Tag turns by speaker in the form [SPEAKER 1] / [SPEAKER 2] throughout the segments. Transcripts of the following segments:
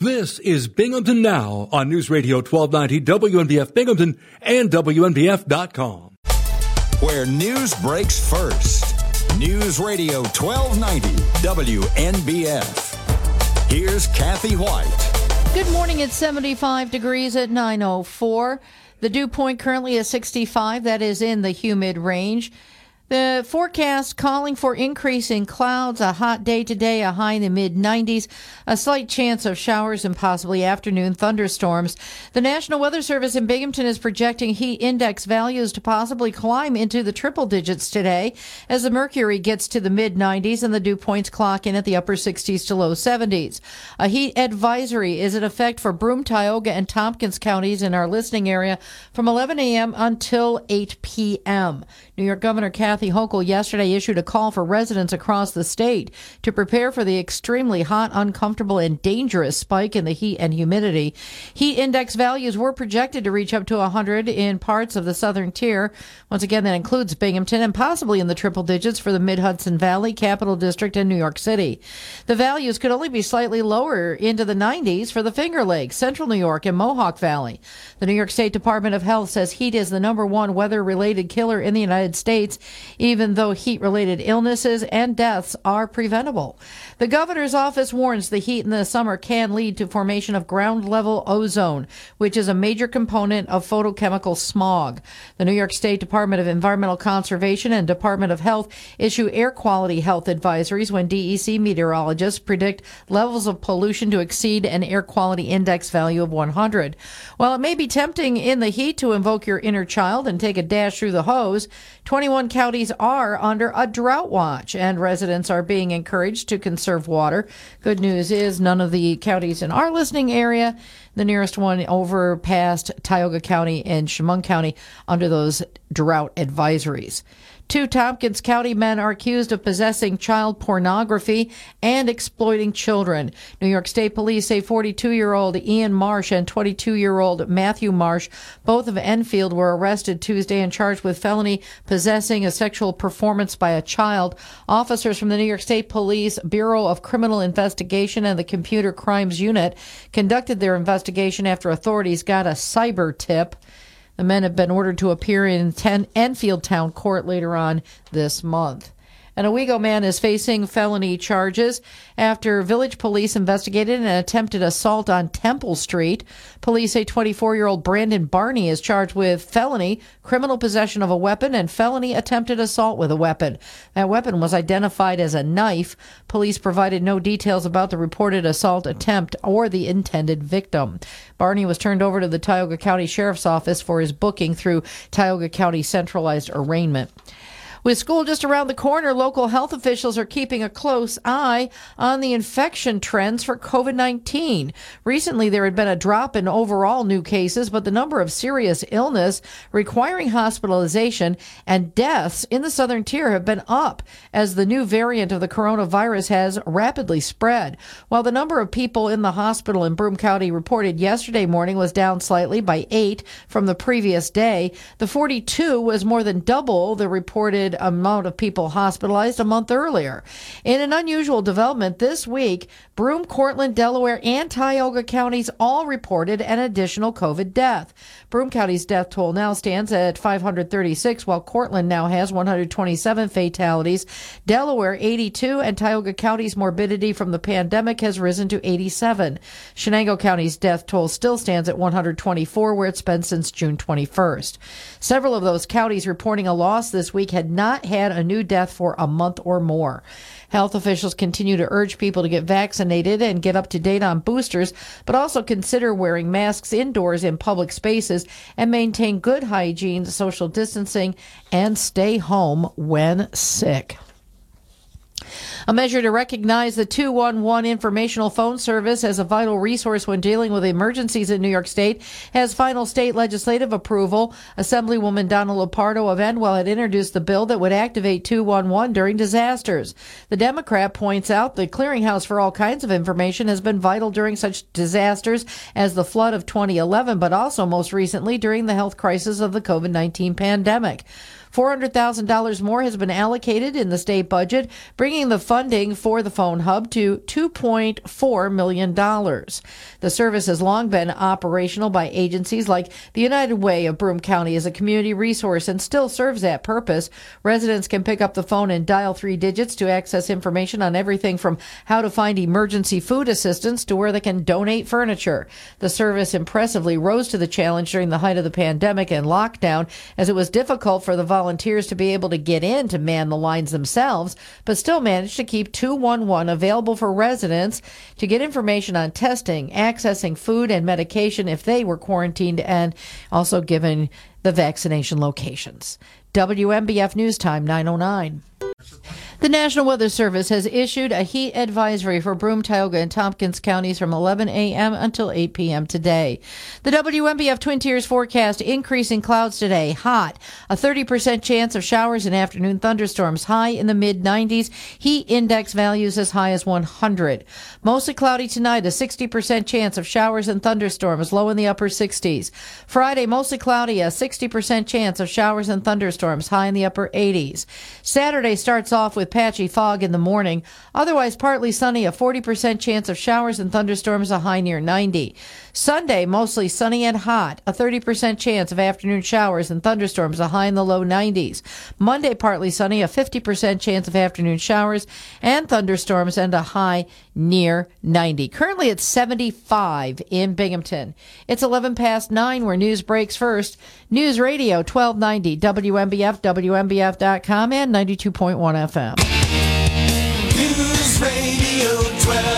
[SPEAKER 1] This is Binghamton Now on News Radio 1290 WNBF Binghamton and WNBF.com.
[SPEAKER 2] Where news breaks first. News Radio 1290 WNBF. Here's Kathy White.
[SPEAKER 3] Good morning. It's 75 degrees at 904. The dew point currently is 65. That is in the humid range. The forecast calling for increasing clouds, a hot day today, a high in the mid 90s, a slight chance of showers and possibly afternoon thunderstorms. The National Weather Service in Binghamton is projecting heat index values to possibly climb into the triple digits today as the mercury gets to the mid 90s and the dew points clock in at the upper 60s to low 70s. A heat advisory is in effect for Broome, Tioga, and Tompkins counties in our listening area from 11 a.m. until 8 p.m. New York Governor Kathy Hochul yesterday issued a call for residents across the state to prepare for the extremely hot, uncomfortable, and dangerous spike in the heat and humidity. Heat index values were projected to reach up to 100 in parts of the southern tier. Once again, that includes Binghamton and possibly in the triple digits for the Mid Hudson Valley, Capital District, and New York City. The values could only be slightly lower into the 90s for the Finger Lakes, Central New York, and Mohawk Valley. The New York State Department of Health says heat is the number one weather related killer in the United States, even though heat related illnesses and deaths are preventable. The governor's office warns the heat in the summer can lead to formation of ground level ozone, which is a major component of photochemical smog. The New York State Department of Environmental Conservation and Department of Health issue air quality health advisories when DEC meteorologists predict levels of pollution to exceed an air quality index value of 100. While it may be tempting in the heat to invoke your inner child and take a dash through the hose, 21 counties are under a drought watch and residents are being encouraged to conserve water. Good news is none of the counties in our listening area, the nearest one over past Tioga County and Chemung County under those drought advisories. Two Tompkins County men are accused of possessing child pornography and exploiting children. New York State Police say 42 year old Ian Marsh and 22 year old Matthew Marsh, both of Enfield, were arrested Tuesday and charged with felony possessing a sexual performance by a child. Officers from the New York State Police Bureau of Criminal Investigation and the Computer Crimes Unit conducted their investigation after authorities got a cyber tip. The men have been ordered to appear in 10 Enfield Town Court later on this month. An Owego man is facing felony charges after village police investigated an attempted assault on Temple Street. Police say 24 year old Brandon Barney is charged with felony, criminal possession of a weapon, and felony attempted assault with a weapon. That weapon was identified as a knife. Police provided no details about the reported assault attempt or the intended victim. Barney was turned over to the Tioga County Sheriff's Office for his booking through Tioga County Centralized Arraignment. With school just around the corner, local health officials are keeping a close eye on the infection trends for COVID 19. Recently, there had been a drop in overall new cases, but the number of serious illness requiring hospitalization and deaths in the southern tier have been up as the new variant of the coronavirus has rapidly spread. While the number of people in the hospital in Broome County reported yesterday morning was down slightly by eight from the previous day, the 42 was more than double the reported amount of people hospitalized a month earlier. In an unusual development this week, Broome, Cortland, Delaware, and Tioga counties all reported an additional COVID death. Broome County's death toll now stands at 536, while Cortland now has 127 fatalities. Delaware 82, and Tioga County's morbidity from the pandemic has risen to 87. Chenango County's death toll still stands at 124, where it's been since June 21st. Several of those counties reporting a loss this week had not had a new death for a month or more. Health officials continue to urge people to get vaccinated and get up to date on boosters, but also consider wearing masks indoors in public spaces and maintain good hygiene, social distancing, and stay home when sick. A measure to recognize the 211 informational phone service as a vital resource when dealing with emergencies in New York State has final state legislative approval. Assemblywoman Donna Lupardo of Endwell had introduced the bill that would activate 211 during disasters. The Democrat points out the clearinghouse for all kinds of information has been vital during such disasters as the flood of 2011, but also most recently during the health crisis of the COVID 19 pandemic. $400,000 more has been allocated in the state budget, bringing the funding for the phone hub to $2.4 million. The service has long been operational by agencies like the United Way of Broome County as a community resource and still serves that purpose. Residents can pick up the phone and dial three digits to access information on everything from how to find emergency food assistance to where they can donate furniture. The service impressively rose to the challenge during the height of the pandemic and lockdown as it was difficult for the volunteers to be able to get in to man the lines themselves, but still managed to keep 211 available for residents to get information on testing, accessing food and medication if they were quarantined, and also given the vaccination locations. WNBF News Time 909. The National Weather Service has issued a heat advisory for Broome, Tioga, and Tompkins counties from 11 a.m. until 8 p.m. today. The WNBF Twin Tiers forecast increasing clouds today, hot, a 30% chance of showers and afternoon thunderstorms, high in the mid 90s, heat index values as high as 100. Mostly cloudy tonight, a 60% chance of showers and thunderstorms, low in the upper 60s. Friday, mostly cloudy, a 60% chance of showers and thunderstorms, high in the upper 80s. Saturday starts off with patchy fog in the morning. Otherwise, partly sunny, a 40% chance of showers and thunderstorms, a high near 90. Sunday, mostly sunny and hot, a 30% chance of afternoon showers and thunderstorms, a high in the low 90s. Monday, partly sunny, a 50% chance of afternoon showers and thunderstorms, and a high near 90. Currently, it's 75 in Binghamton. It's 11 past 9 where news breaks first. News Radio 1290, WNBF, WNBF.com, and 92.1 FM.
[SPEAKER 4] News Radio 1290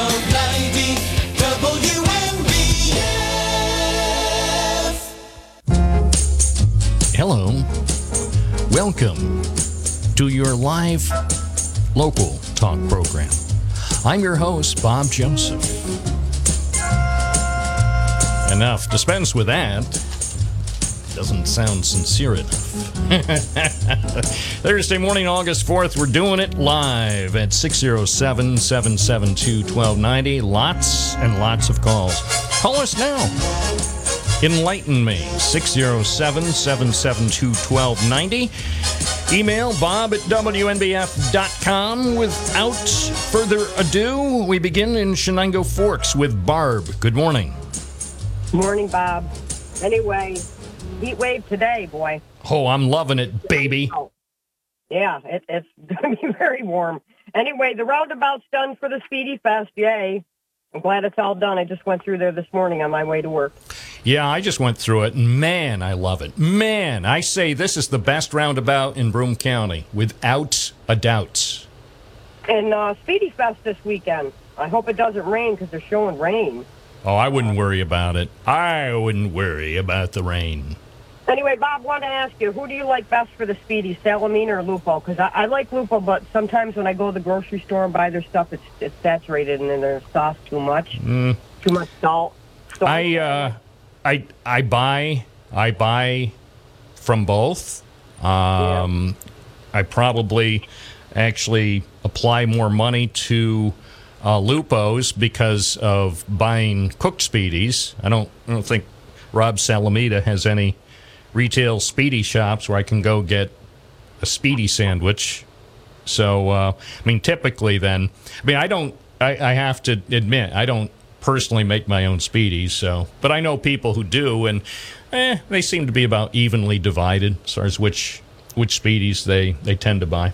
[SPEAKER 5] Hello. Welcome to your live local talk program. I'm your host, Bob Joseph. Enough. Dispense with that. Doesn't sound sincere enough. Thursday morning, August 4th, we're doing it live at 607 772 1290. Lots and lots of calls. Call us now. Enlighten me. 607 772 1290. Email bob at WNBF.com. Without further ado, we begin in Chenango Forks with Barb. Good morning.
[SPEAKER 6] Morning, Bob. Anyway, heat wave today, boy.
[SPEAKER 5] Oh, I'm loving it, baby.
[SPEAKER 6] Oh, yeah, it, it's going to be very warm. Anyway, the roundabout's done for the Spiedie Fest. Yay. I'm glad it's all done. I just went through there this morning on my way to work.
[SPEAKER 5] Yeah, I just went through it. And man, I love it. Man, I say this is the best roundabout in Broome County, without a doubt.
[SPEAKER 6] And uh, Spiedie Fest this weekend. I hope it doesn't rain because they're showing rain.
[SPEAKER 5] Oh, I wouldn't worry about it. I wouldn't worry about the rain.
[SPEAKER 6] Anyway, Bob, wanted to ask you, who do you like best for the Spiedie, Salamida or Lupo? Because I, I like Lupo, but sometimes when I go to the grocery store and buy their stuff, it's, it's saturated and then their sauce too much, too much salt. So
[SPEAKER 5] I uh, I I buy I buy from both. Um, I probably actually apply more money to uh, Lupo's because of buying cooked spiedies. I don't I don't think Rob Salamida has any retail spiedie shops where I can go get a spiedie sandwich. So uh, I mean, typically then I mean I don't I, I have to admit I don't personally make my own spiedies. So, but I know people who do, and eh, they seem to be about evenly divided as far as which which spiedies they they tend to buy.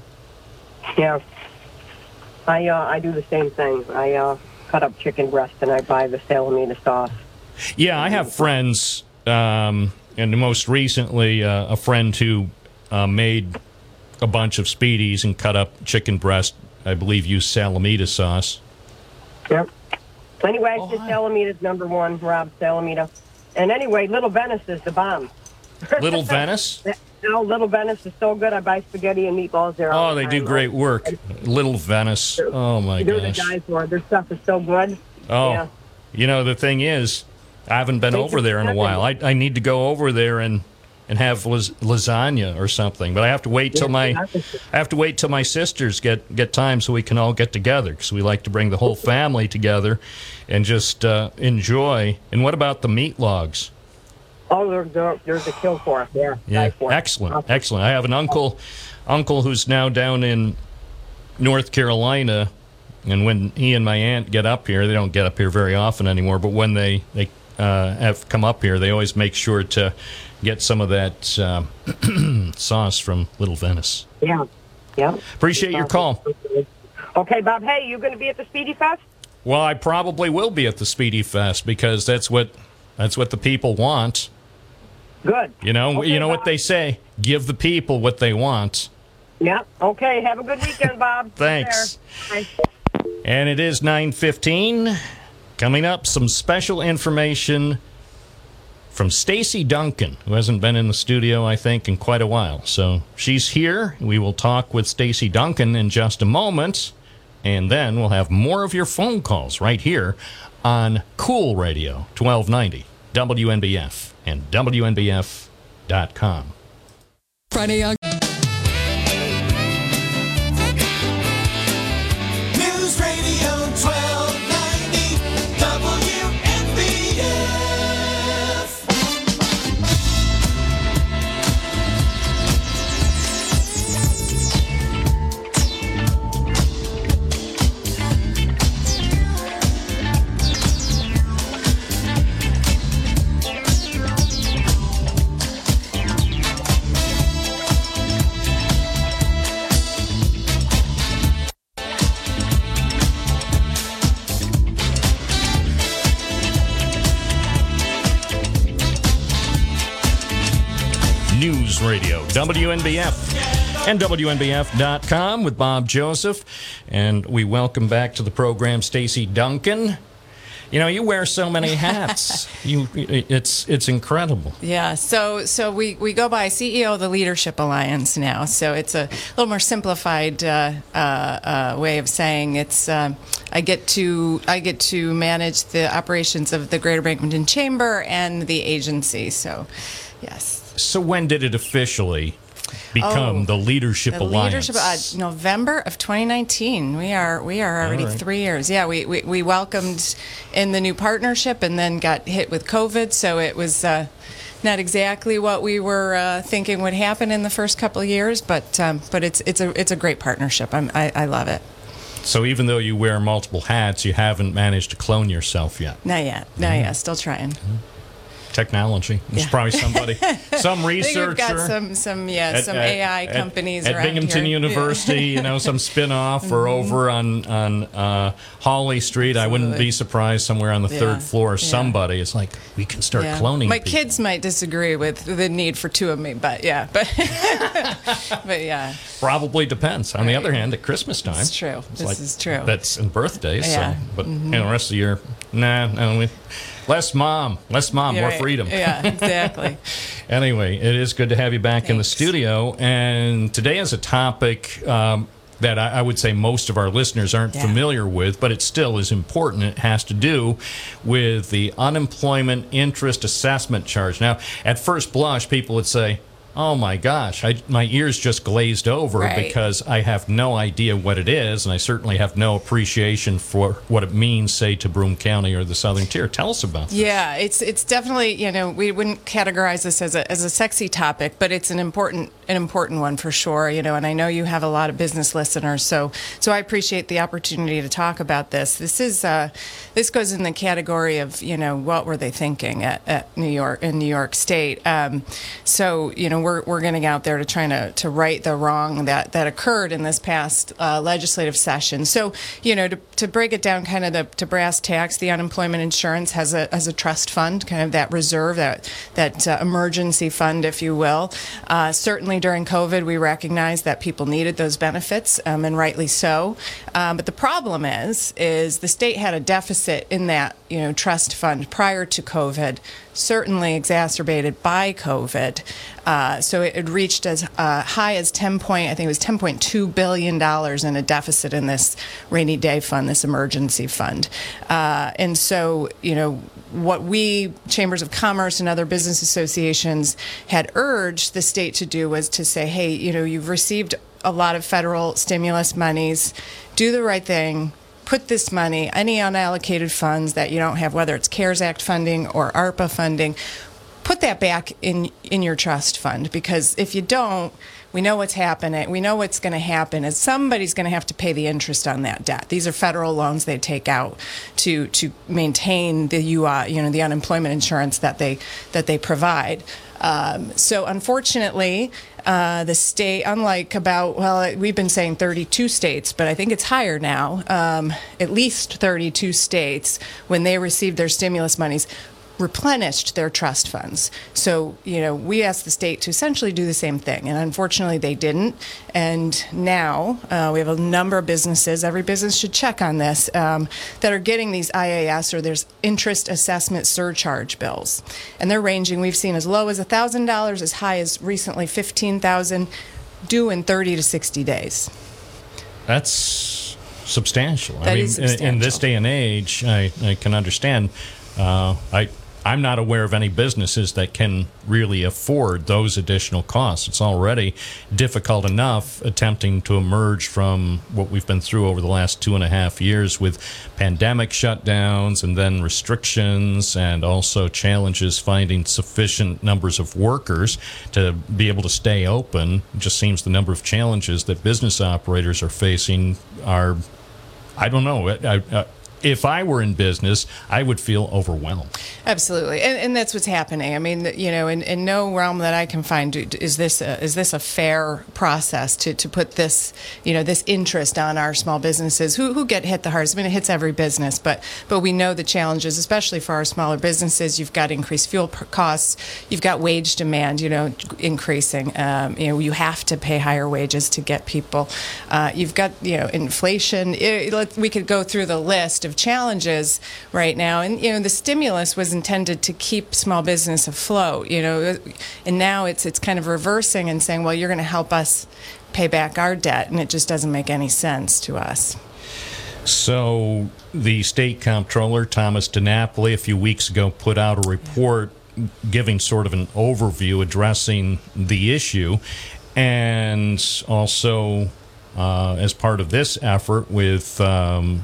[SPEAKER 6] Yeah. I uh, I do the same thing. I uh, cut up chicken breast and I buy the Salamida sauce.
[SPEAKER 5] Yeah, I have friends, um, and most recently uh, a friend who uh, made a bunch of spiedies and cut up chicken breast. I believe used Salamida sauce.
[SPEAKER 6] Yep. Anyway, oh, Salamida's number one, Rob Salamida. And anyway, Little Venice is the bomb.
[SPEAKER 5] Little Venice.
[SPEAKER 6] No, Little Venice is so good. I buy spaghetti and meatballs there. all
[SPEAKER 5] Oh,
[SPEAKER 6] the
[SPEAKER 5] they do great work. Little Venice. Oh my
[SPEAKER 6] They're the guys for it. Their stuff is so good.
[SPEAKER 5] Oh,
[SPEAKER 6] Yeah.
[SPEAKER 5] you know the thing is, I haven't been
[SPEAKER 6] They
[SPEAKER 5] over there in a while. I, I need to go over there and and have las- lasagna or something. But I have to wait till my I have to wait till my sisters get get time so we can all get together because we like to bring the whole family together and just uh, enjoy. And what about the meat logs?
[SPEAKER 6] Oh, there's there, there's a kill for us. Yeah.
[SPEAKER 5] Yeah,
[SPEAKER 6] for it.
[SPEAKER 5] excellent, excellent. I have an uncle, uncle who's now down in North Carolina, and when he and my aunt get up here, they don't get up here very often anymore. But when they they uh, have come up here, they always make sure to get some of that uh, sauce from Little Venice.
[SPEAKER 6] Yeah. Yeah.
[SPEAKER 5] Appreciate your call.
[SPEAKER 6] Okay, Bob. Hey, you going to be at the Spiedie Fest?
[SPEAKER 5] Well, I probably will be at the Spiedie Fest because that's what that's what the people want.
[SPEAKER 6] Good.
[SPEAKER 5] You know,
[SPEAKER 6] Okay,
[SPEAKER 5] you know what they say: give the people what they want.
[SPEAKER 6] Yeah. Okay. Have a good weekend, Bob.
[SPEAKER 5] Thanks. And it is 9:15. Coming up some special information from Stacy Duncan, who hasn't been in the studio I think in quite a while. So, she's here. We will talk with Stacy Duncan in just a moment, and then we'll have more of your phone calls right here on Cool Radio 1290 WNBF and WNBF.com.
[SPEAKER 7] Friday
[SPEAKER 4] WNBF,
[SPEAKER 5] and WNBF.com with Bob Joseph. And we welcome back to the program Stacy Duncan. You know, you wear so many hats. you, it's it's incredible.
[SPEAKER 8] Yeah, so so we, we go by CEO of the Leadership Alliance now. So it's a little more simplified uh, uh, uh, way of saying it's. Uh, I get to I get to manage the operations of the Greater Binghamton Chamber and the agency. So, yes.
[SPEAKER 5] So when did it officially become
[SPEAKER 8] Oh,
[SPEAKER 5] the Leadership
[SPEAKER 8] The
[SPEAKER 5] Alliance?
[SPEAKER 8] leadership uh, November of 2019. We are we are already
[SPEAKER 5] right.
[SPEAKER 8] three years. Yeah, we, we we welcomed in the new partnership and then got hit with COVID. So it was uh, not exactly what we were uh, thinking would happen in the first couple of years, but um, but it's it's a it's a great partnership. I'm, I I love it.
[SPEAKER 5] so even though you wear multiple hats, you haven't managed to clone yourself yet.
[SPEAKER 8] Not yet. Not yet. Still trying.
[SPEAKER 5] Technology. There's
[SPEAKER 8] Yeah.
[SPEAKER 5] probably somebody, some researcher.
[SPEAKER 8] we've got some some yeah
[SPEAKER 5] at-
[SPEAKER 8] some
[SPEAKER 5] at-
[SPEAKER 8] AI
[SPEAKER 5] at-
[SPEAKER 8] companies
[SPEAKER 5] at, Binghamton
[SPEAKER 8] here.
[SPEAKER 5] University. You know, some spin-off or
[SPEAKER 8] Mm-hmm.
[SPEAKER 5] over on on uh, Hawley Street. I wouldn't be surprised somewhere on the
[SPEAKER 8] Yeah,
[SPEAKER 5] third floor. Somebody is like, we can start cloning.
[SPEAKER 8] My
[SPEAKER 5] people.
[SPEAKER 8] kids might disagree with the need for two of me, but yeah, but but yeah,
[SPEAKER 5] probably depends. On the other hand, at Christmas time,
[SPEAKER 8] It's true. This is true.
[SPEAKER 5] That's in birthdays.
[SPEAKER 8] Yeah. Mm-hmm.
[SPEAKER 5] So, but you know, the rest of the year, nah. no, we, less mom, less mom,
[SPEAKER 8] You're
[SPEAKER 5] more
[SPEAKER 8] right.
[SPEAKER 5] freedom.
[SPEAKER 8] Yeah, exactly.
[SPEAKER 5] Anyway, it is good to have you back in the studio. And today is a topic um, that I, I would say most of our listeners aren't
[SPEAKER 8] Yeah.
[SPEAKER 5] familiar with, but it still is important. It has to do with the unemployment interest assessment charge. Now, at first blush, people would say, Oh my gosh, I, my ears just glazed over
[SPEAKER 8] Right.
[SPEAKER 5] because I have no idea what it is, and I certainly have no appreciation for what it means, say, to Broome County or the Southern Tier. Tell us about this.
[SPEAKER 8] Yeah, it's it's definitely you know we wouldn't categorize this as a as a sexy topic, but it's an important an important one for sure. You know, and I know you have a lot of business listeners, so so I appreciate the opportunity to talk about this. This is uh, this goes in the category of you know what were they thinking at, at New York in New York State. Um, so you know we're we're getting out there to trying to to right the wrong that that occurred in this past uh, legislative session. So you know to to break it down kind of the to brass tacks, the unemployment insurance has a has a trust fund, kind of that reserve, that that uh, emergency fund, if you will. Uh, certainly during COVID, we recognized that people needed those benefits, um, and rightly so. Um, but the problem is, is the state had a deficit in that you know trust fund prior to COVID, certainly exacerbated by COVID. Uh, so it, it reached as uh, high as 10 point, I think it was 10.2 billion dollars in a deficit in this rainy day fund, this emergency fund. Uh, and so, you know, what we chambers of commerce and other business associations had urged the state to do was to say, hey, you know, you've received a lot of federal stimulus monies, do the right thing. Put this money, any unallocated funds that you don't have, whether it's CARES Act funding or ARPA funding, put that back in in your trust fund because if you don't, we know what's happening. We know what's going to happen is somebody's going to have to pay the interest on that debt. These are federal loans they take out to to maintain the UI, you know, the unemployment insurance that they that they provide. Um, so unfortunately, uh, the state, unlike about well, we've been saying 32 states, but I think it's higher now. Um, at least 32 states, when they received their stimulus monies, replenished their trust funds. So, you know, we asked the state to essentially do the same thing, and unfortunately they didn't. And now uh, we have a number of businesses, every business should check on this, um, that are getting these IAS or there's interest assessment surcharge bills. And they're ranging, we've seen as low as $1,000, as high as recently 15000 due in 30 to 60 days.
[SPEAKER 5] That's substantial. I mean,
[SPEAKER 8] is
[SPEAKER 5] in- in this day and age, I, I can understand. Uh, I I'm not aware of any businesses that can really afford those additional costs. It's already difficult enough attempting to emerge from what we've been through over the last two and a half years with pandemic shutdowns and then restrictions and also challenges finding sufficient numbers of workers to be able to stay open. It just seems the number of challenges that business operators are facing are I don't know. I, I, if I were in business, I would feel overwhelmed.
[SPEAKER 8] Absolutely, and, and that's what's happening. I mean, you know, in, in no realm that I can find is this a, is this a fair process to, to put this you know this interest on our small businesses who, who get hit the hardest. I mean, it hits every business, but but we know the challenges, especially for our smaller businesses. You've got increased fuel costs, you've got wage demand, you know, increasing. Um, you know, you have to pay higher wages to get people. Uh, you've got you know inflation. It, we could go through the list of challenges right now, and you know the stimulus was intended to keep small business afloat. You know, and now it's it's kind of reversing and saying, well, you're going to help us pay back our debt, and it just doesn't make any sense to us.
[SPEAKER 5] So the state comptroller Thomas DiNapoli a few weeks ago put out a report giving sort of an overview addressing the issue, and also uh, as part of this effort with. Um,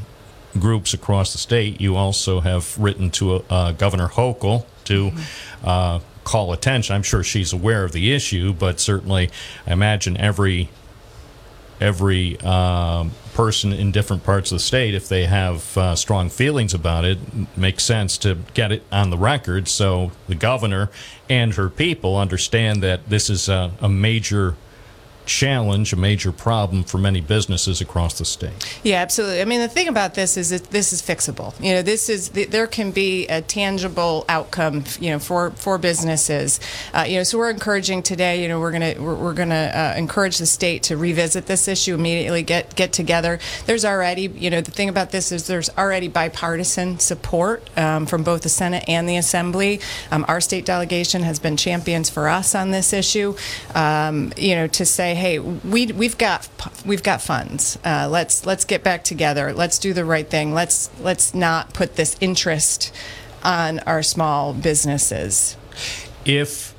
[SPEAKER 5] groups across the state, you also have written to uh, Governor Hochul to uh, call attention. I'm sure she's aware of the issue, but certainly, I imagine every every um, person in different parts of the state, if they have uh, strong feelings about it, makes sense to get it on the record so the governor and her people understand that this is a, a major challenge, a major problem for many businesses across the state.
[SPEAKER 8] Yeah, absolutely. I mean, the thing about this is that this is fixable. You know, this is there can be a tangible outcome. You know, for for businesses. Uh, you know, so we're encouraging today. You know, we're gonna we're, we're gonna uh, encourage the state to revisit this issue immediately. Get get together. There's already you know the thing about this is there's already bipartisan support um, from both the Senate and the Assembly. Um, our state delegation has been champions for us on this issue. Um, you know, to say, hey, we we've got we've got funds. Uh, let's let's get back together. Let's do the right thing. Let's let's not put this interest on our small businesses.
[SPEAKER 5] If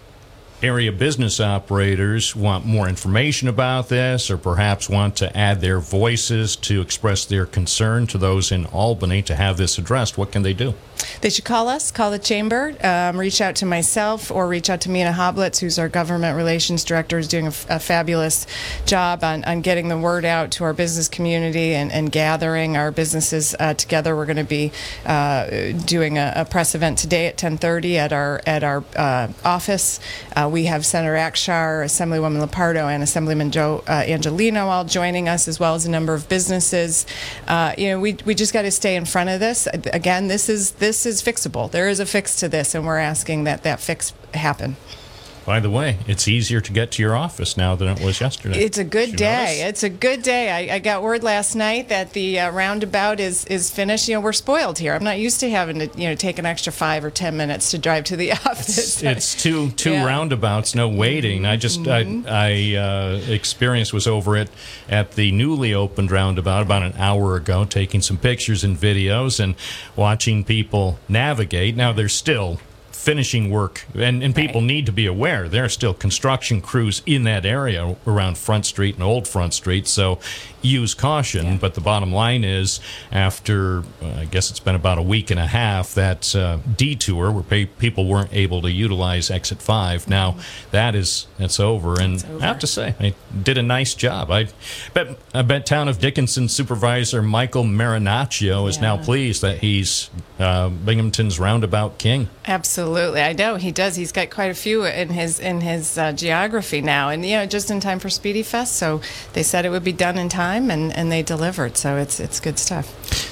[SPEAKER 5] area business operators want more information about this or perhaps want to add their voices to express their concern to those in Albany to have this addressed, what can they do?
[SPEAKER 8] They should call us, call the chamber, um, reach out to myself, or reach out to Mina Hoblitz, who's our government relations director, who's doing a, f- a fabulous job on, on getting the word out to our business community and, and gathering our businesses uh, together. We're going to be uh, doing a, a press event today at 10:30 at our at our uh, office. Uh, we have Senator Akshar, Assemblywoman Lupardo, and Assemblyman Joe uh, Angelino all joining us, as well as a number of businesses. Uh, you know, we we just got to stay in front of this. Again, this is this is fixable. There is a fix to this, and we're asking that that fix happen.
[SPEAKER 5] By the way, it's easier to get to your office now than it was yesterday.
[SPEAKER 8] It's a good day.
[SPEAKER 5] notice?
[SPEAKER 8] It's a good day. I, I got word last night that the uh, roundabout is is finished. You know, we're spoiled here. I'm not used to having to you know take an extra five or ten minutes to drive to the office.
[SPEAKER 5] it's two two
[SPEAKER 8] Yeah. Mm-hmm.
[SPEAKER 5] roundabouts, no waiting. I just I, I uh, experience was over it at the newly opened roundabout about an hour ago, taking some pictures and videos and watching people navigate. Now there's still finishing work, and, and people need to be aware. There are still construction crews in that area around Front Street and Old Front Street. So use caution. But the bottom line is, after uh, I guess it's been about a week and a half, that uh, detour where pe- people weren't able to utilize exit five. Now that is that's over, and I have to say, I did a nice job. I bet I bet Town of Dickinson supervisor Michael Marinaccio is now pleased that he's uh, Binghamton's roundabout king.
[SPEAKER 8] Absolutely, I know he does. He's got quite a few in his in his uh, geography now, and you know, just in time for Spiedie Fest. So they said it would be done in time, and, and they delivered. So it's it's good stuff.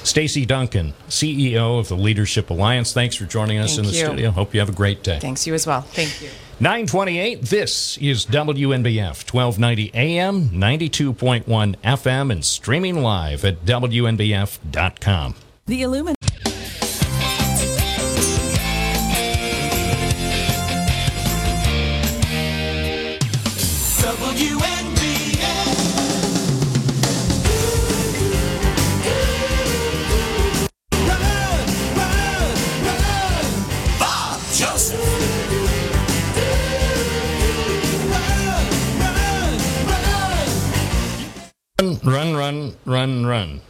[SPEAKER 5] Stacy Duncan, CEO of the Leadership Alliance. Thanks for joining us
[SPEAKER 8] Thank
[SPEAKER 5] in the
[SPEAKER 8] you.
[SPEAKER 5] studio. Hope you have a great day.
[SPEAKER 8] Thanks you as well. Thank you.
[SPEAKER 5] 928, this is WNBF, 1290 AM, 92.1 FM, and streaming live at WNBF.com.
[SPEAKER 7] The Illumin.
[SPEAKER 4] Run, run.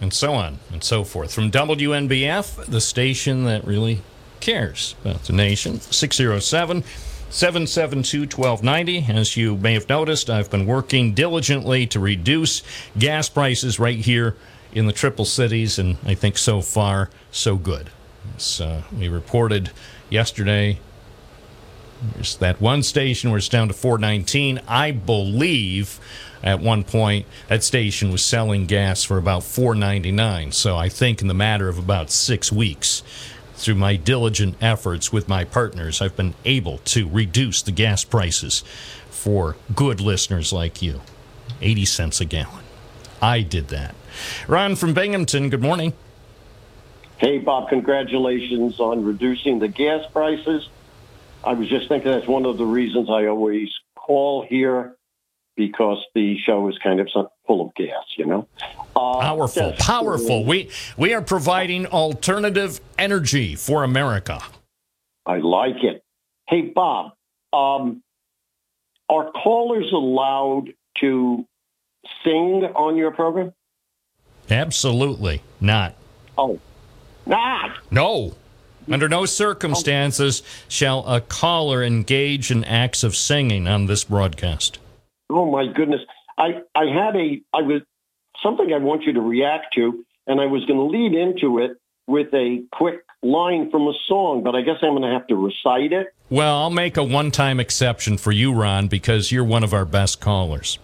[SPEAKER 5] And so on and so forth. From WNBF, the station that really cares about the nation, 607 772 1290. As you may have noticed, I've been working diligently to reduce gas prices right here in the Triple Cities, and I think so far, so good. Uh, we reported yesterday, there's that one station where it's down to 419. I believe at one point that station was selling gas for about 499. So I think in the matter of about six weeks, through my diligent efforts with my partners, I've been able to reduce the gas prices for good listeners like you. 80 cents a gallon. I did that. Ron from Binghamton, good morning.
[SPEAKER 9] Hey, Bob, congratulations on reducing the gas prices. I was just thinking that's one of the reasons I always call here because the show is kind of full of gas, you know? Uh,
[SPEAKER 5] Powerful,
[SPEAKER 9] yes.
[SPEAKER 5] powerful. We we are providing alternative energy for America.
[SPEAKER 9] I like it. Hey, Bob, um, are callers allowed to sing on your program?
[SPEAKER 5] Absolutely not.
[SPEAKER 9] Oh, not.
[SPEAKER 5] No. Under no circumstances shall a caller engage in acts of singing on this broadcast.
[SPEAKER 9] Oh my goodness. I I had a I was something I want you to react to, and I was going to lead into it with a quick line from a song, but I guess I'm going to have to recite it.
[SPEAKER 5] Well, I'll make a one time exception for you, Ron, because you're one of our best callers.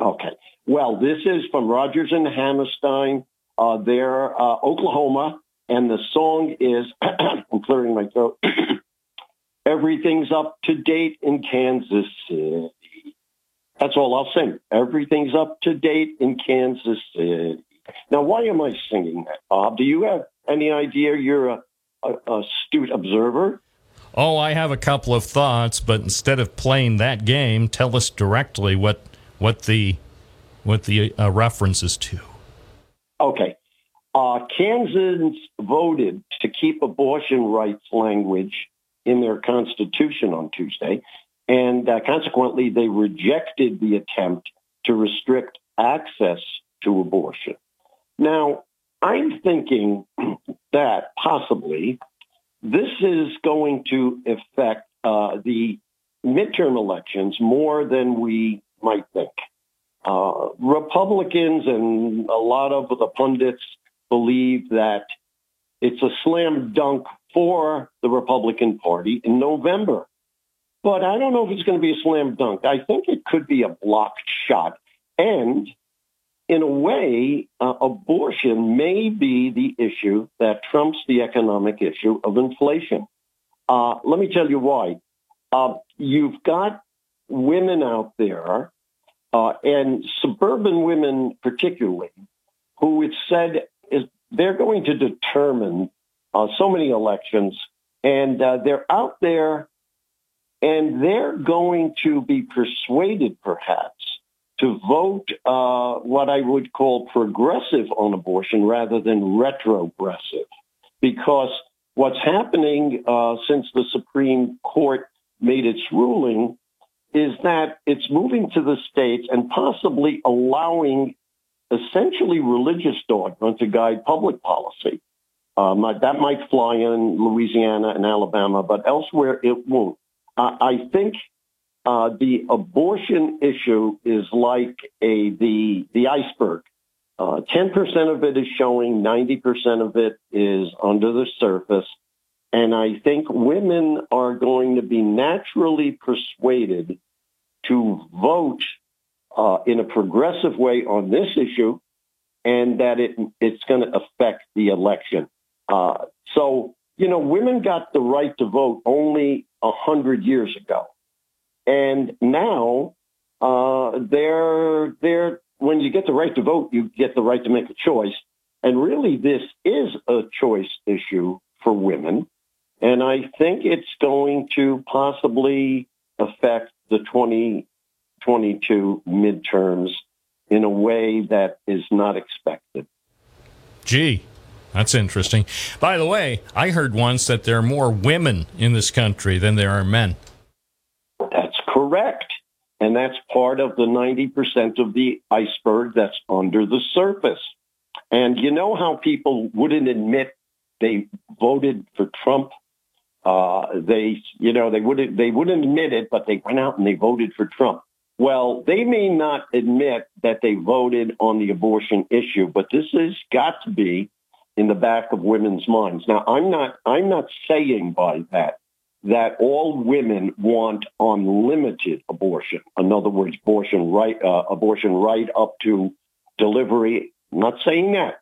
[SPEAKER 9] Okay. Well, this is from Rodgers and Hammerstein. Uh, they're uh, Oklahoma, and the song is I'm clearing my throat. Everything's up to date in Kansas City. That's all I'll sing. Everything's up to date in Kansas City. Now, why am I singing that, Bob? Do you have any idea? You're a, a astute observer.
[SPEAKER 5] Oh, I have a couple of thoughts, but instead of playing that game, tell us directly what what the what the uh, reference is to.
[SPEAKER 9] Okay. Uh, Kansans voted to keep abortion rights language in their constitution on Tuesday, and uh, consequently, they rejected the attempt to restrict access to abortion. Now, I'm thinking that possibly this is going to affect uh, the midterm elections more than we might think. Uh, Republicans and a lot of the pundits believe that it's a slam dunk for the Republican Party in November. But I don't know if it's going to be a slam dunk. I think it could be a blocked shot. And in a way, uh, abortion may be the issue that trumps the economic issue of inflation. Uh, let me tell you why. Uh, you've got women out there, uh, and suburban women particularly, who it's said is they're going to determine uh, so many elections, and uh, they're out there, and they're going to be persuaded, perhaps, to vote uh, what I would call progressive on abortion rather than retrogressive, because what's happening uh, since the Supreme Court made its ruling is that it's moving to the states and possibly allowing essentially religious dogma to guide public policy. Um, that might fly in Louisiana and Alabama, but elsewhere it won't. Uh, I think uh, the abortion issue is like a the the iceberg. Uh, ten percent of it is showing, ninety percent of it is under the surface, and I think women are going to be naturally persuaded to vote uh, in a progressive way on this issue, and that it it's going to affect the election. Uh, so, you know, women got the right to vote only a hundred years ago, and now uh, they're they're when you get the right to vote, you get the right to make a choice. And really, this is a choice issue for women, and I think it's going to possibly affect the 2022 midterms in a way that is not expected.
[SPEAKER 5] Gee, that's interesting. By the way, I heard once that there are more women in this country than there are men.
[SPEAKER 9] That's correct. And that's part of the 90% of the iceberg that's under the surface. And you know how people wouldn't admit they voted for Trump? Uh, they, you know, they wouldn't, they wouldn't admit it, but they went out and they voted for Trump. Well, they may not admit that they voted on the abortion issue, but this has got to be in the back of women's minds. Now, I'm not, I'm not saying by that that all women want unlimited abortion. In other words, abortion right, uh, abortion right up to delivery. I'm not saying that,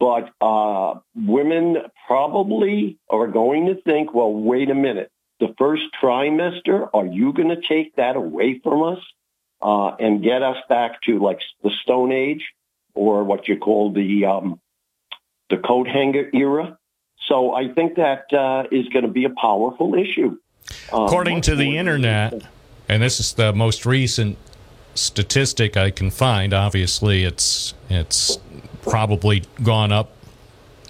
[SPEAKER 9] but uh, women probably are going to think, well, wait a minute. The first trimester, are you going to take that away from us uh, and get us back to like the Stone Age or what you call the um, the coat hanger era. So I think that uh, is going to be a powerful issue.
[SPEAKER 5] Uh, According to the internet, and this is the most recent statistic I can find. Obviously, it's it's probably gone up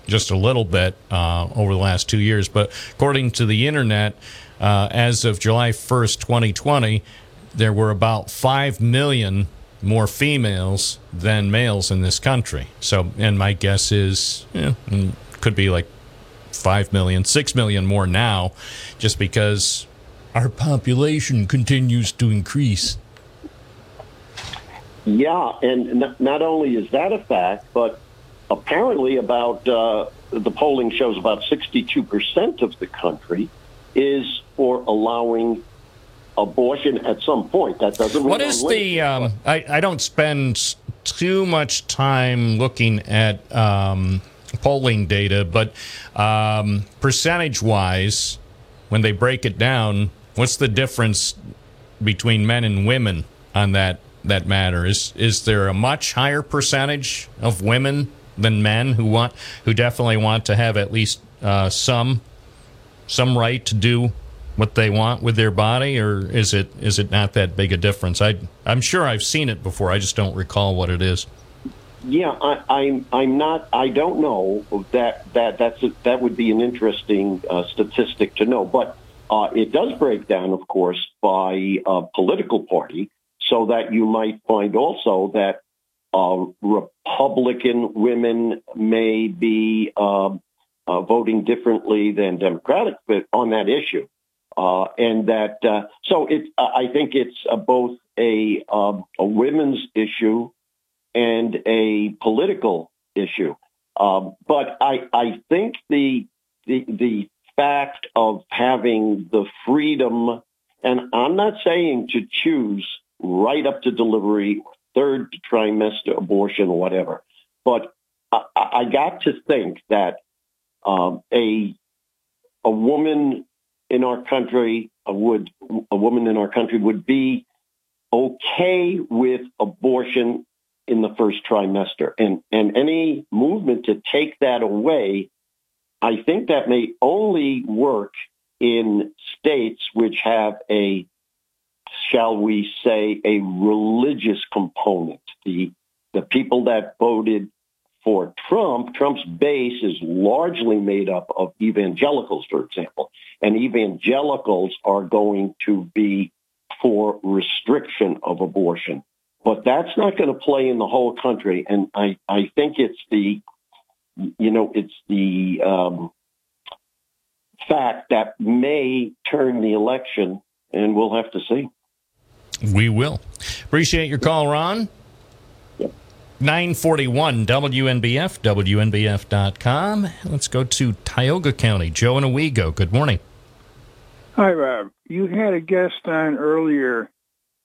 [SPEAKER 5] just a little bit uh, over the last two years. But according to the internet, uh, as of July 1st, 2020, there were about 5 million more females than males in this country. So, and my guess is, yeah, mm, could be like 5 million, 6 million more now, just because our population continues to increase.
[SPEAKER 9] Yeah, and not only is that a fact, but apparently about uh, the polling shows about 62% of the country is for allowing abortion at some point. That doesn't.
[SPEAKER 5] What is the? Um, I I don't spend too much time looking at um, polling data, but um, percentage wise, when they break it down, what's the difference between men and women on that that matter? Is is there a much higher percentage of women than men who want who definitely want to have at least uh, some some right to do what they want with their body, or is it is it not that big a difference? I I'm sure I've seen it before. I just don't recall what it is.
[SPEAKER 9] Yeah, I, I'm I'm not. I don't know that that that's a, that would be an interesting uh, statistic to know, but uh, it does break down, of course, by uh, political party, so that you might find also that uh, Republican women may be um, uh, voting differently than Democratic on that issue. Uh, and that uh, so it I think it's both a um, a women's issue and a political issue. Um, but I I think the the the fact of having the freedom, and I'm not saying to choose right up to delivery, third trimester abortion, or whatever, but I, I got to think that um, a a woman in our country uh, would a woman in our country would be okay with abortion in the first trimester. And and any movement to take that away i think that may only work in states which have a shall we say a religious component. The the people that voted for Trump, Trump's base is largely made up of evangelicals, for example, and evangelicals are going to be for restriction of abortion. But that's not going to play in the whole country. And I, I think it's the, you know, it's the um, fact that may turn the election, and we'll have to see.
[SPEAKER 5] We will. Appreciate your call, Ron. 941 WNBF, WNBF.com. Let's go to Tioga County. Joe and Owego, good morning.
[SPEAKER 10] Hi, Rob. You had a guest on earlier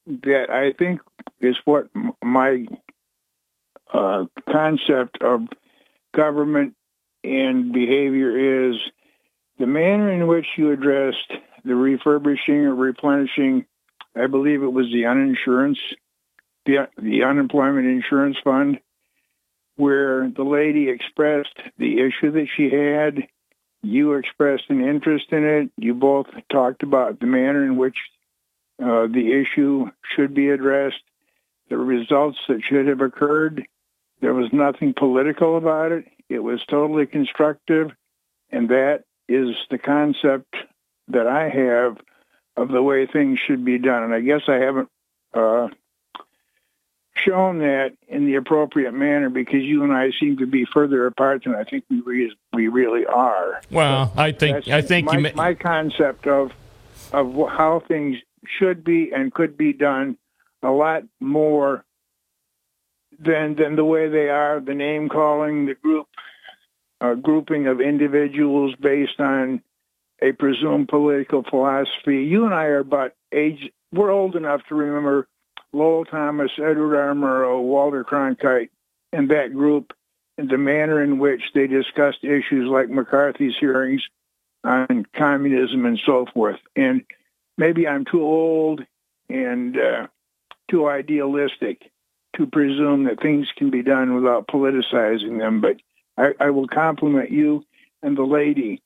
[SPEAKER 10] that I think is what my uh, concept of government and behavior is. The manner in which you addressed the refurbishing or replenishing, I believe it was the uninsurance the, the unemployment insurance fund where the lady expressed the issue that she had. You expressed an interest in it. You both talked about the manner in which uh, the issue should be addressed, the results that should have occurred. There was nothing political about it. It was totally constructive. And that is the concept that I have of the way things should be done. And I guess I haven't uh, shown that in the appropriate manner because you and I seem to be further apart than I think we re- we really are.
[SPEAKER 5] Well, I think I think
[SPEAKER 10] my,
[SPEAKER 5] may-
[SPEAKER 10] my concept of of how things should be and could be done a lot more than than the way they are. The name calling, the group uh, grouping of individuals based on a presumed political philosophy. You and I are about age. We're old enough to remember Lowell Thomas, Edward R. Murrow, Walter Cronkite, and that group, and the manner in which they discussed issues like McCarthy's hearings on communism and so forth. And maybe I'm too old and uh, too idealistic to presume that things can be done without politicizing them. But I, I will compliment you and the lady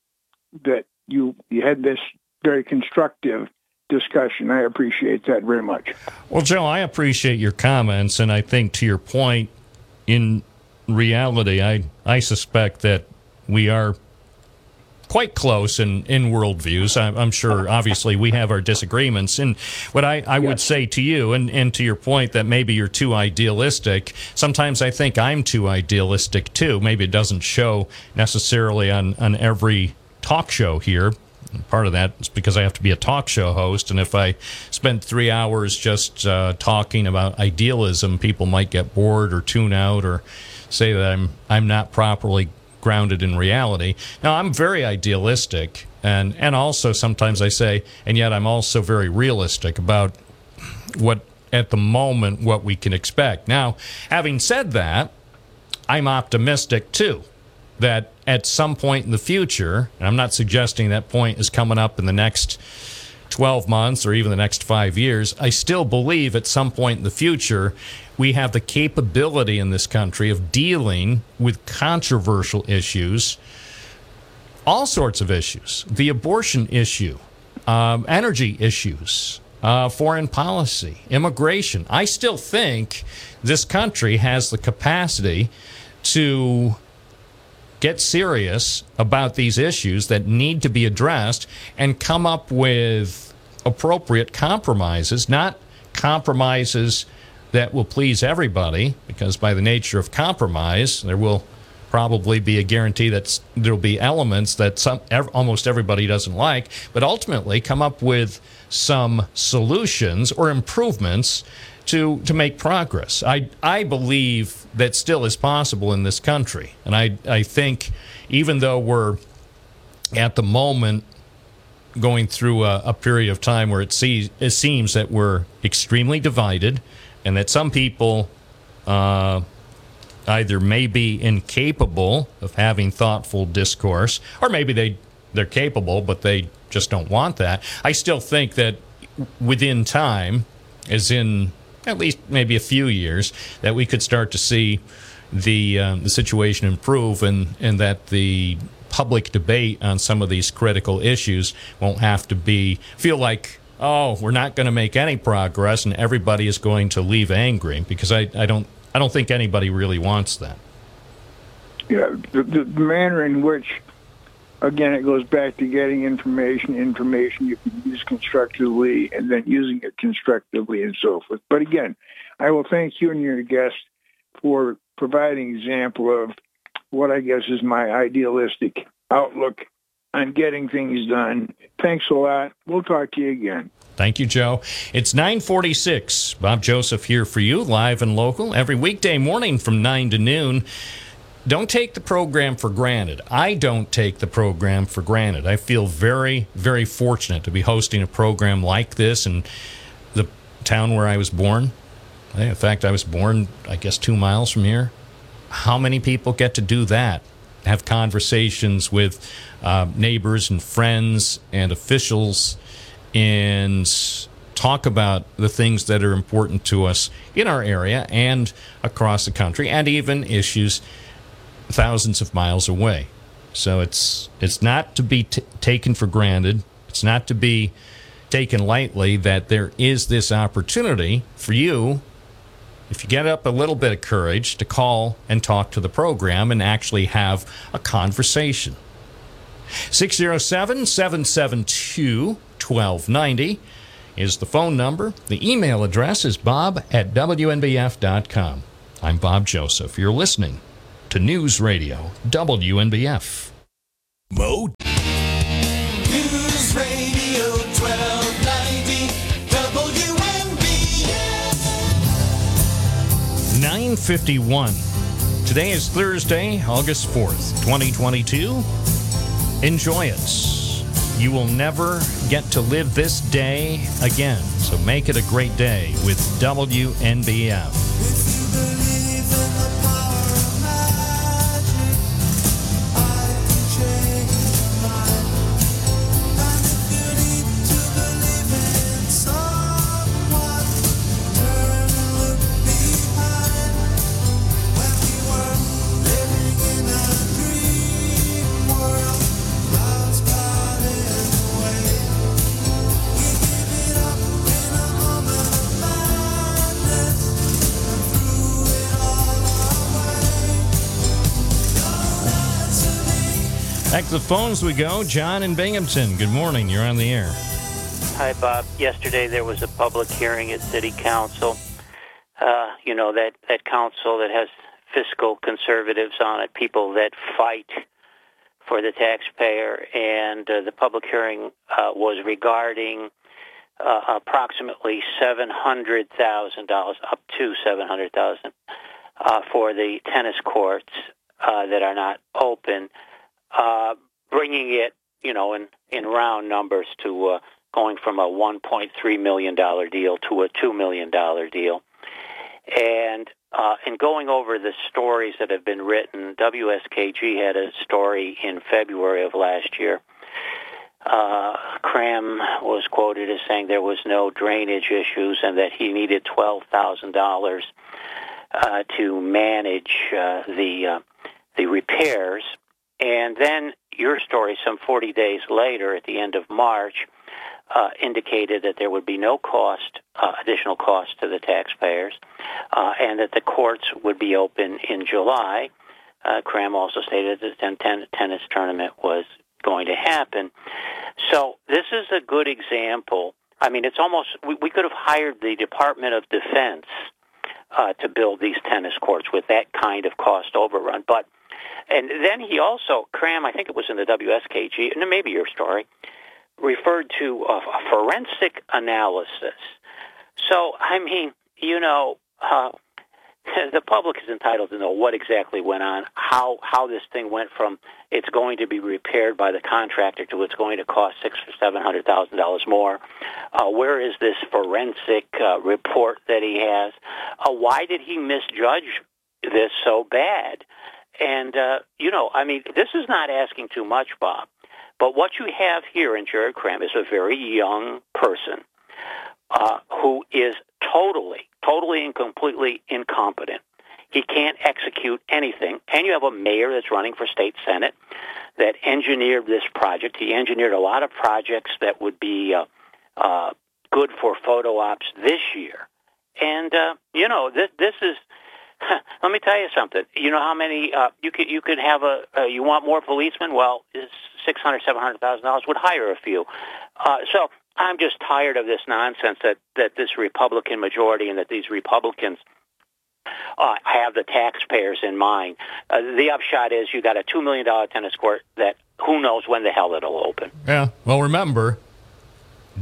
[SPEAKER 10] that you you had this very constructive discussion. I appreciate that very much.
[SPEAKER 5] Well, Joe, I appreciate your comments, and I think to your point, in reality, I I suspect that we are quite close in, in worldviews. I'm, I'm sure, obviously, we have our disagreements. And what I, I would say to you, and, and to your point that maybe you're too idealistic, sometimes I think I'm too idealistic too. Maybe it doesn't show necessarily on, on every talk show here, part of that is because I have to be a talk show host, and if I spend three hours just uh, talking about idealism, people might get bored or tune out or say that I'm I'm not properly grounded in reality. Now I'm very idealistic, and and also sometimes I say, and yet I'm also very realistic about what at the moment what we can expect. Now, having said that, I'm optimistic too that at some point in the future, and I'm not suggesting that point is coming up in the next 12 months or even the next five years, I still believe at some point in the future, we have the capability in this country of dealing with controversial issues, all sorts of issues, the abortion issue, um, energy issues. Uh, foreign policy, immigration. I still think this country has the capacity to get serious about these issues that need to be addressed and come up with appropriate compromises, not compromises that will please everybody, because by the nature of compromise, there will probably be a guarantee that there'll be elements that some almost everybody doesn't like, but ultimately come up with some solutions or improvements to to make progress. I I believe that still is possible in this country, and I I think even though we're at the moment going through a, a period of time where it sees it seems that we're extremely divided, and that some people. Uh, either may be incapable of having thoughtful discourse, or maybe they they're capable, but they just don't want that. I still think that within time, as in at least maybe a few years, that we could start to see the um, the situation improve, and and that the public debate on some of these critical issues won't have to be feel like oh we're not going to make any progress and everybody is going to leave angry because I, I don't I don't think anybody really wants that.
[SPEAKER 10] yeah, the, the manner in which, again, it goes back to getting information, information you can use constructively, and then using it constructively and so forth. But again, I will thank you and your guest for providing example of what I guess is my idealistic outlook on getting things done. Thanks a lot. We'll talk to you again.
[SPEAKER 5] Thank you, Joe. It's 946. Bob Joseph here for you, live and local, every weekday morning from 9 to noon. Don't take the program for granted. I don't take the program for granted. I feel very, very fortunate to be hosting a program like this in the town where I was born. In fact, I was born, I guess, two miles from here. How many people get to do that? Have conversations with uh, neighbors and friends and officials and talk about the things that are important to us in our area and across the country, and even issues thousands of miles away. So it's it's not to be t- taken for granted. It's not to be taken lightly that there is this opportunity for you if you get up a little bit of courage to call and talk to the program and actually have a conversation. 607 772 1290 is the phone number. The email address is bob at wnbf.com. I'm Bob Joseph. You're listening to News Radio WNBF.
[SPEAKER 4] Mo. News Radio 1290 WNBF.
[SPEAKER 5] 951. Today is Thursday, August 4th, 2022. Enjoy it. You will never get to live this day again. So make it a great day with WNBF. Back to the phones we go. John in Binghamton. Good morning. You're on the air.
[SPEAKER 11] Hi, Bob. Yesterday there was a public hearing at City Council. Uh, you know that that council that has fiscal conservatives on it, people that fight for the taxpayer, and uh, the public hearing uh, was regarding uh, approximately seven hundred thousand dollars, up to seven hundred thousand, uh, for the tennis courts uh, that are not open uh, bringing it, you know, in in round numbers to uh, going from a 1.3 million dollar deal to a 2 million dollar deal, and uh, in going over the stories that have been written, WSKG had a story in February of last year. Uh, Kraham was quoted as saying there was no drainage issues and that he needed twelve thousand dollars uh, to manage uh, the uh, the repairs and then your story, some 40 days later, at the end of March, uh, indicated that there would be no cost, uh, additional cost to the taxpayers, uh, and that the courts would be open in July. Uh, Kraham also stated that the ten- tennis tournament was going to happen. So this is a good example. I mean, it's almost we, we could have hired the Department of Defense uh, to build these tennis courts with that kind of cost overrun, but and then he also, Kraham, I think it was in the WSKG, and maybe your story, referred to a, a forensic analysis. So, I mean, you know, uh, the public is entitled to know what exactly went on, how how this thing went from it's going to be repaired by the contractor to it's going to cost six or seven hundred thousand dollars more. Uh, where is this forensic uh, report that he has? Uh, why did he misjudge this so bad? And, uh, you know, I mean, this is not asking too much, Bob. But what you have here in Jared Kraham is a very young person uh, who is totally, totally and completely incompetent. He can't execute anything. And you have a mayor that's running for state senate that engineered this project. He engineered a lot of projects that would be uh, uh, good for photo ops this year. And uh, you know, this this is let me tell you something. You know how many uh, you could you could have a uh, you want more policemen? Well, six hundred, seven hundred thousand dollars would hire a few. Uh, so I'm just tired of this nonsense that that this Republican majority and that these Republicans uh, have the taxpayers in mind. Uh, the upshot is you got a two million dollar tennis court that who knows when the hell it'll open.
[SPEAKER 5] Yeah. Well, remember,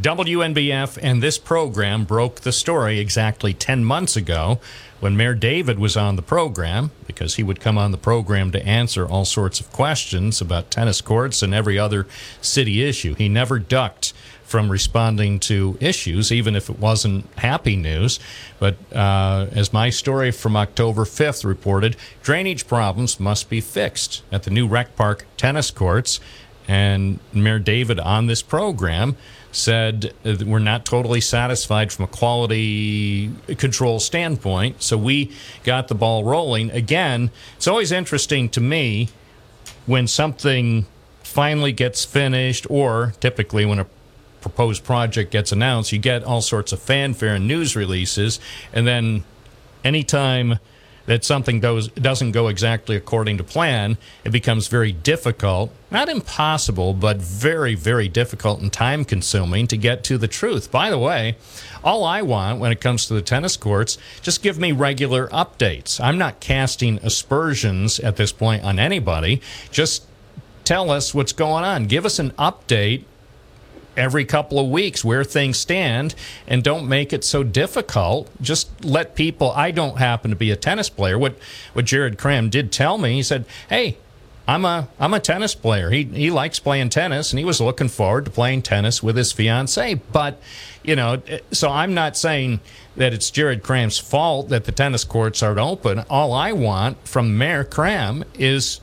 [SPEAKER 5] WNBF and this program broke the story exactly 10 months ago when Mayor David was on the program, because he would come on the program to answer all sorts of questions about tennis courts and every other city issue. He never ducked from responding to issues, even if it wasn't happy news. But uh, as my story from October 5th reported, drainage problems must be fixed at the new Rec Park tennis courts. And Mayor David on this program said uh, we're not totally satisfied from a quality control standpoint. So we got the ball rolling. Again, it's always interesting to me when something finally gets finished, or typically when a proposed project gets announced, you get all sorts of fanfare and news releases. And then anytime that something does, doesn't go exactly according to plan, it becomes very difficult, not impossible, but very, very difficult and time consuming to get to the truth. By the way, all I want when it comes to the tennis courts, just give me regular updates. I'm not casting aspersions at this point on anybody. Just tell us what's going on. Give us an update every couple of weeks where things stand and don't make it so difficult. Just let people. I don't happen to be a tennis player. What what Jared Kraham did tell me, he said, "Hey, I'm a I'm a tennis player. He he likes playing tennis and he was looking forward to playing tennis with his fiance. But you know, eh, so I'm not saying that it's Jared Kraham's fault that the tennis courts aren't open. All I want from Mayor Kraham is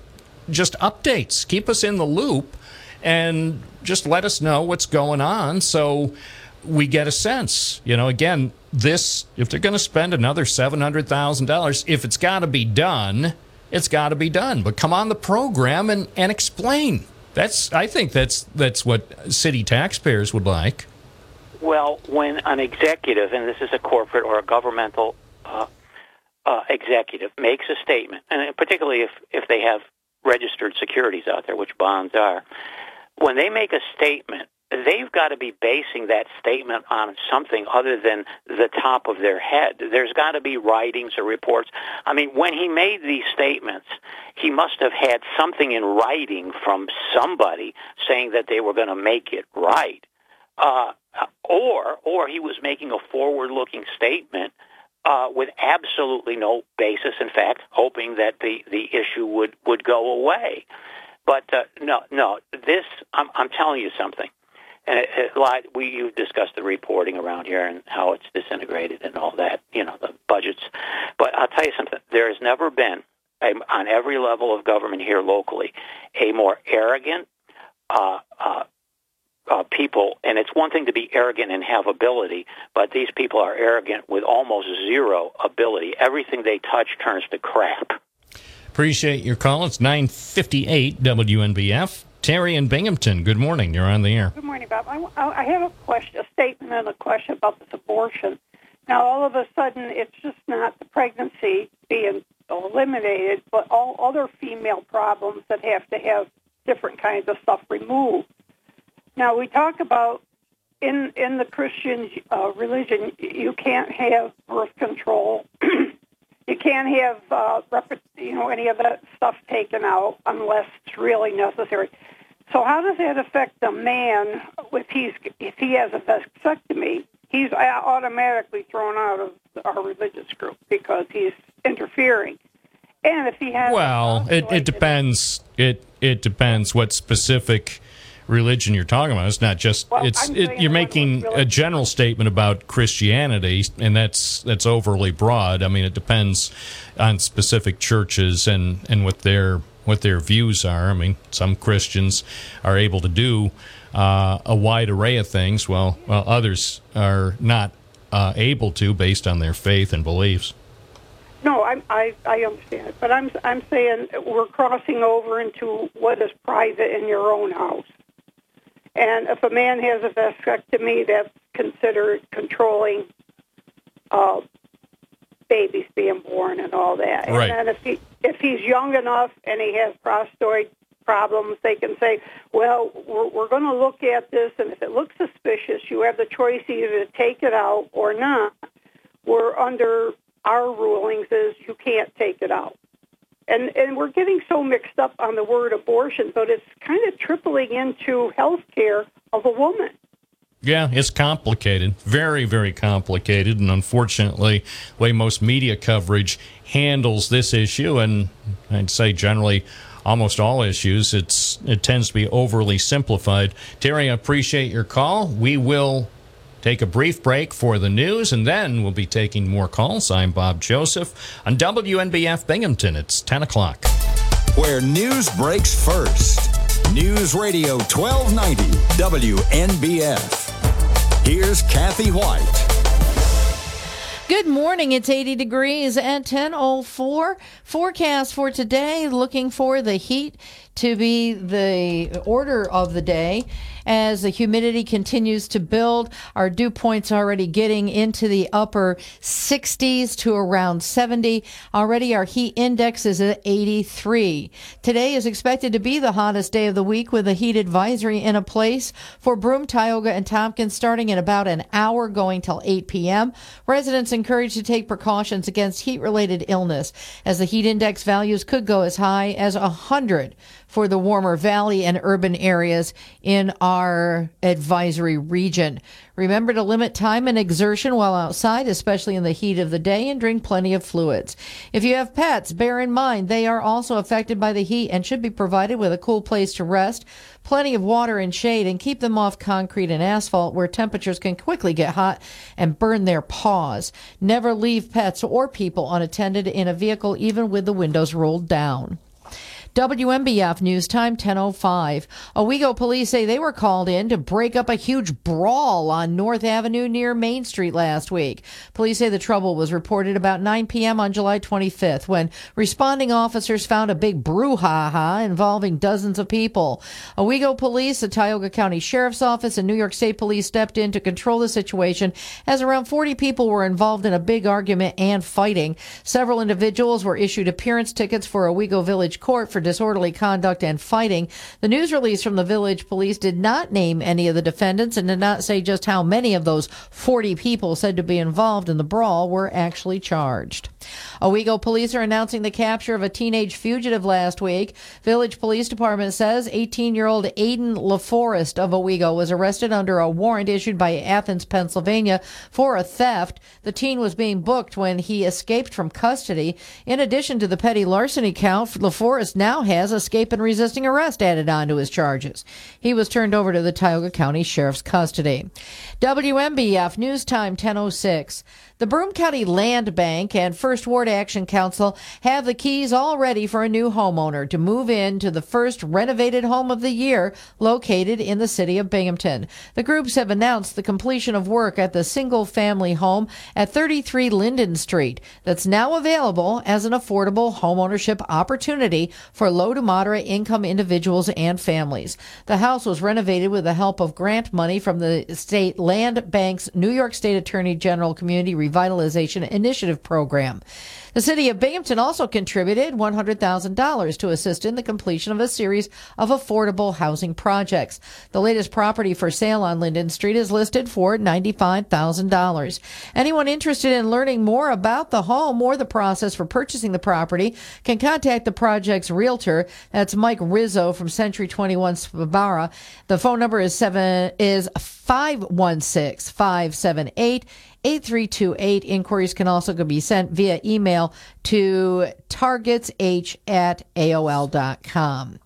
[SPEAKER 5] just updates. Keep us in the loop and just let us know what's going on so we get a sense. You know, again, this, if they're going to spend another $700,000, if it's got to be done, it's got to be done. But come on the program and, and explain. That's, I think that's, that's what city taxpayers would like.
[SPEAKER 11] Well, when an executive, and this is a corporate or a governmental uh, uh, executive, makes a statement, and particularly if, if they have registered securities out there, which bonds are, when they make a statement, they've got to be basing that statement on something other than the top of their head. There's got to be writings or reports. I mean, when he made these statements, he must have had something in writing from somebody saying that they were going to make it right. Uh, or, or he was making a forward-looking statement uh, with absolutely no basis. In fact, hoping that the, the issue would, would go away. But uh, no, no, this I'm, I'm telling you something. And it, it, like we you've discussed the reporting around here and how it's disintegrated and all that, you know, the budgets. But I'll tell you something. There has never been a, on every level of government here locally a more arrogant uh, uh, uh, people, and it's one thing to be arrogant and have ability, but these people are arrogant with almost zero ability. Everything they touch turns to crap.
[SPEAKER 5] Appreciate your call. It's 958 WNBF. Terry in Binghamton, good morning. You're on the air.
[SPEAKER 12] Good morning, Bob. I, I have a question, a statement and a question about this abortion. Now, all of a sudden, it's just not the pregnancy being eliminated, but all other female problems that have to have different kinds of stuff removed. Now, we talk about in in the Christian uh, religion, you can't have birth control you can't have uh, you know any of that stuff taken out unless it's really necessary. So how does that affect a man if he's if he has a vasectomy? He's automatically thrown out of our religious group because he's interfering. And if he has
[SPEAKER 5] well, it, it depends. It it depends what specific religion you're talking about. It's not just well, it's it, you're making a general statement about Christianity, and that's that's overly broad. I mean, it depends on specific churches and and what their what their views are. I mean, some Christians are able to do uh, a wide array of things, while while others are not uh, able to based on their faith and beliefs.
[SPEAKER 12] No, I, I I understand, but I'm I'm saying we're crossing over into what is private in your own house. And if a man has a vasectomy, that's considered controlling uh, babies being born and all that.
[SPEAKER 5] Right.
[SPEAKER 12] And then if he if he's young enough and he has prostate problems, they can say, well, we're, we're going to look at this, and if it looks suspicious, you have the choice either to take it out or not. We're under our rulings is you can't take it out. And, and we're getting so mixed up on the word abortion, but it's kind of tripling into health care of a woman.
[SPEAKER 5] Yeah, it's complicated. Very, very complicated. And unfortunately, the way most media coverage handles this issue, and I'd say generally almost all issues, it's it tends to be overly simplified. Terry, I appreciate your call. We will take a brief break for the news, and then we'll be taking more calls. I'm Bob Joseph on WNBF Binghamton. It's 10 o'clock.
[SPEAKER 2] Where news breaks first. News Radio 1290 WNBF. Here's Kathy White.
[SPEAKER 3] Good morning. It's 80 degrees at 10:04. Forecast for today looking for the heat to be the order of the day as the humidity continues to build. Our dew points already getting into the upper 60s to around 70. Already our heat index is at 83. Today is expected to be the hottest day of the week with a heat advisory in a place for Broome, Tioga, and Tompkins starting in about an hour going till 8 p.m. Residents encouraged to take precautions against heat related illness as the heat index values could go as high as 100 for the warmer valley and urban areas in our advisory region. Remember to limit time and exertion while outside, especially in the heat of the day, and drink plenty of fluids. If you have pets, bear in mind they are also affected by the heat and should be provided with a cool place to rest, plenty of water and shade, and keep them off concrete and asphalt where temperatures can quickly get hot and burn their paws. Never leave pets or people unattended in a vehicle, even with the windows rolled down. WNBF News Time 1005. Owego police say they were called in to break up a huge brawl on North Avenue near Main Street last week. Police say the trouble was reported about 9 p.m. on July 25th when responding officers found a big brouhaha involving dozens of people. Owego police, the Tioga County Sheriff's Office, and New York State Police stepped in to control the situation as around 40 people were involved in a big argument and fighting. Several individuals were issued appearance tickets for Owego Village Court for disorderly conduct and fighting. The news release from the village police did not name any of the defendants and did not say just how many of those 40 people said to be involved in the brawl were actually charged. Owego police are announcing the capture of a teenage fugitive last week. Village Police Department says 18 year old Aiden LaForest of Owego was arrested under a warrant issued by Athens, Pennsylvania for a theft. The teen was being booked when he escaped from custody. In addition to the petty larceny count, LaForest now has escape and resisting arrest added on to his charges. He was turned over to the Tioga County Sheriff's custody. WNBF News Time 1006. The Broome County Land Bank and First Ward Action Council have the keys all ready for a new homeowner to move into the first renovated home of the year located in the city of Binghamton. The groups have announced the completion of work at the single family home at 33 Linden Street that's now available as an affordable homeownership opportunity for low to moderate income individuals and families. The house was renovated with the help of grant money from the state land bank's New York State Attorney General Community Revitalization Initiative program. The city of Binghamton also contributed $100,000 to assist in the completion of a series of affordable housing projects. The latest property for sale on Linden Street is listed for $95,000. Anyone interested in learning more about the home or the process for purchasing the property can contact the project's realtor. That's Mike Rizzo from Century 21 Sbara. The phone number is seven is 516 578 8328. Inquiries can also be sent via email to targetsh at AOL.com.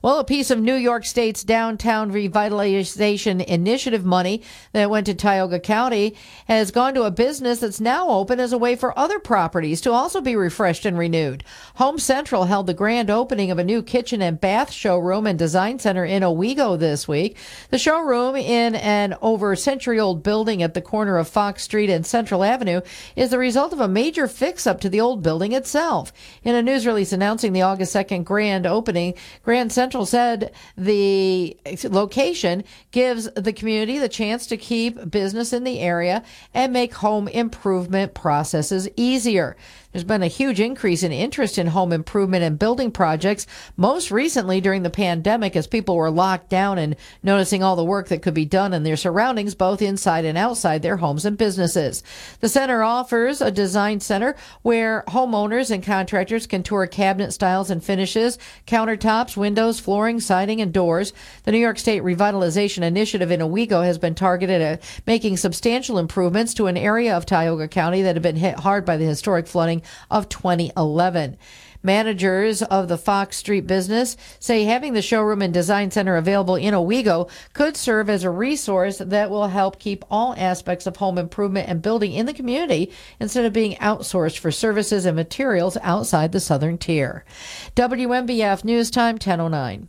[SPEAKER 3] Well, a piece of New York State's downtown revitalization initiative money that went to Tioga County has gone to a business that's now open as a way for other properties to also be refreshed and renewed. Home Central held the grand opening of a new kitchen and bath showroom and design center in Owego this week. The showroom in an over century old building at the corner of Fox Street and Central Avenue is the result of a major fix up to the old building itself. In a news release announcing the August 2nd grand opening, Grand Central Central said the location gives the community the chance to keep business in the area and make home improvement processes easier. There's been a huge increase in interest in home improvement and building projects, most recently during the pandemic as people were locked down and noticing all the work that could be done in their surroundings, both inside and outside their homes and businesses. The center offers a design center where homeowners and contractors can tour cabinet styles and finishes, countertops, windows, flooring, siding, and doors. The New York State Revitalization Initiative in Owego has been targeted at making substantial improvements to an area of Tioga County that had been hit hard by the historic flooding of 2011. Managers of the Fox Street business say having the showroom and design center available in Owego could serve as a resource that will help keep all aspects of home improvement and building in the community instead of being outsourced for services and materials outside the southern tier. WNBF News Time 1009.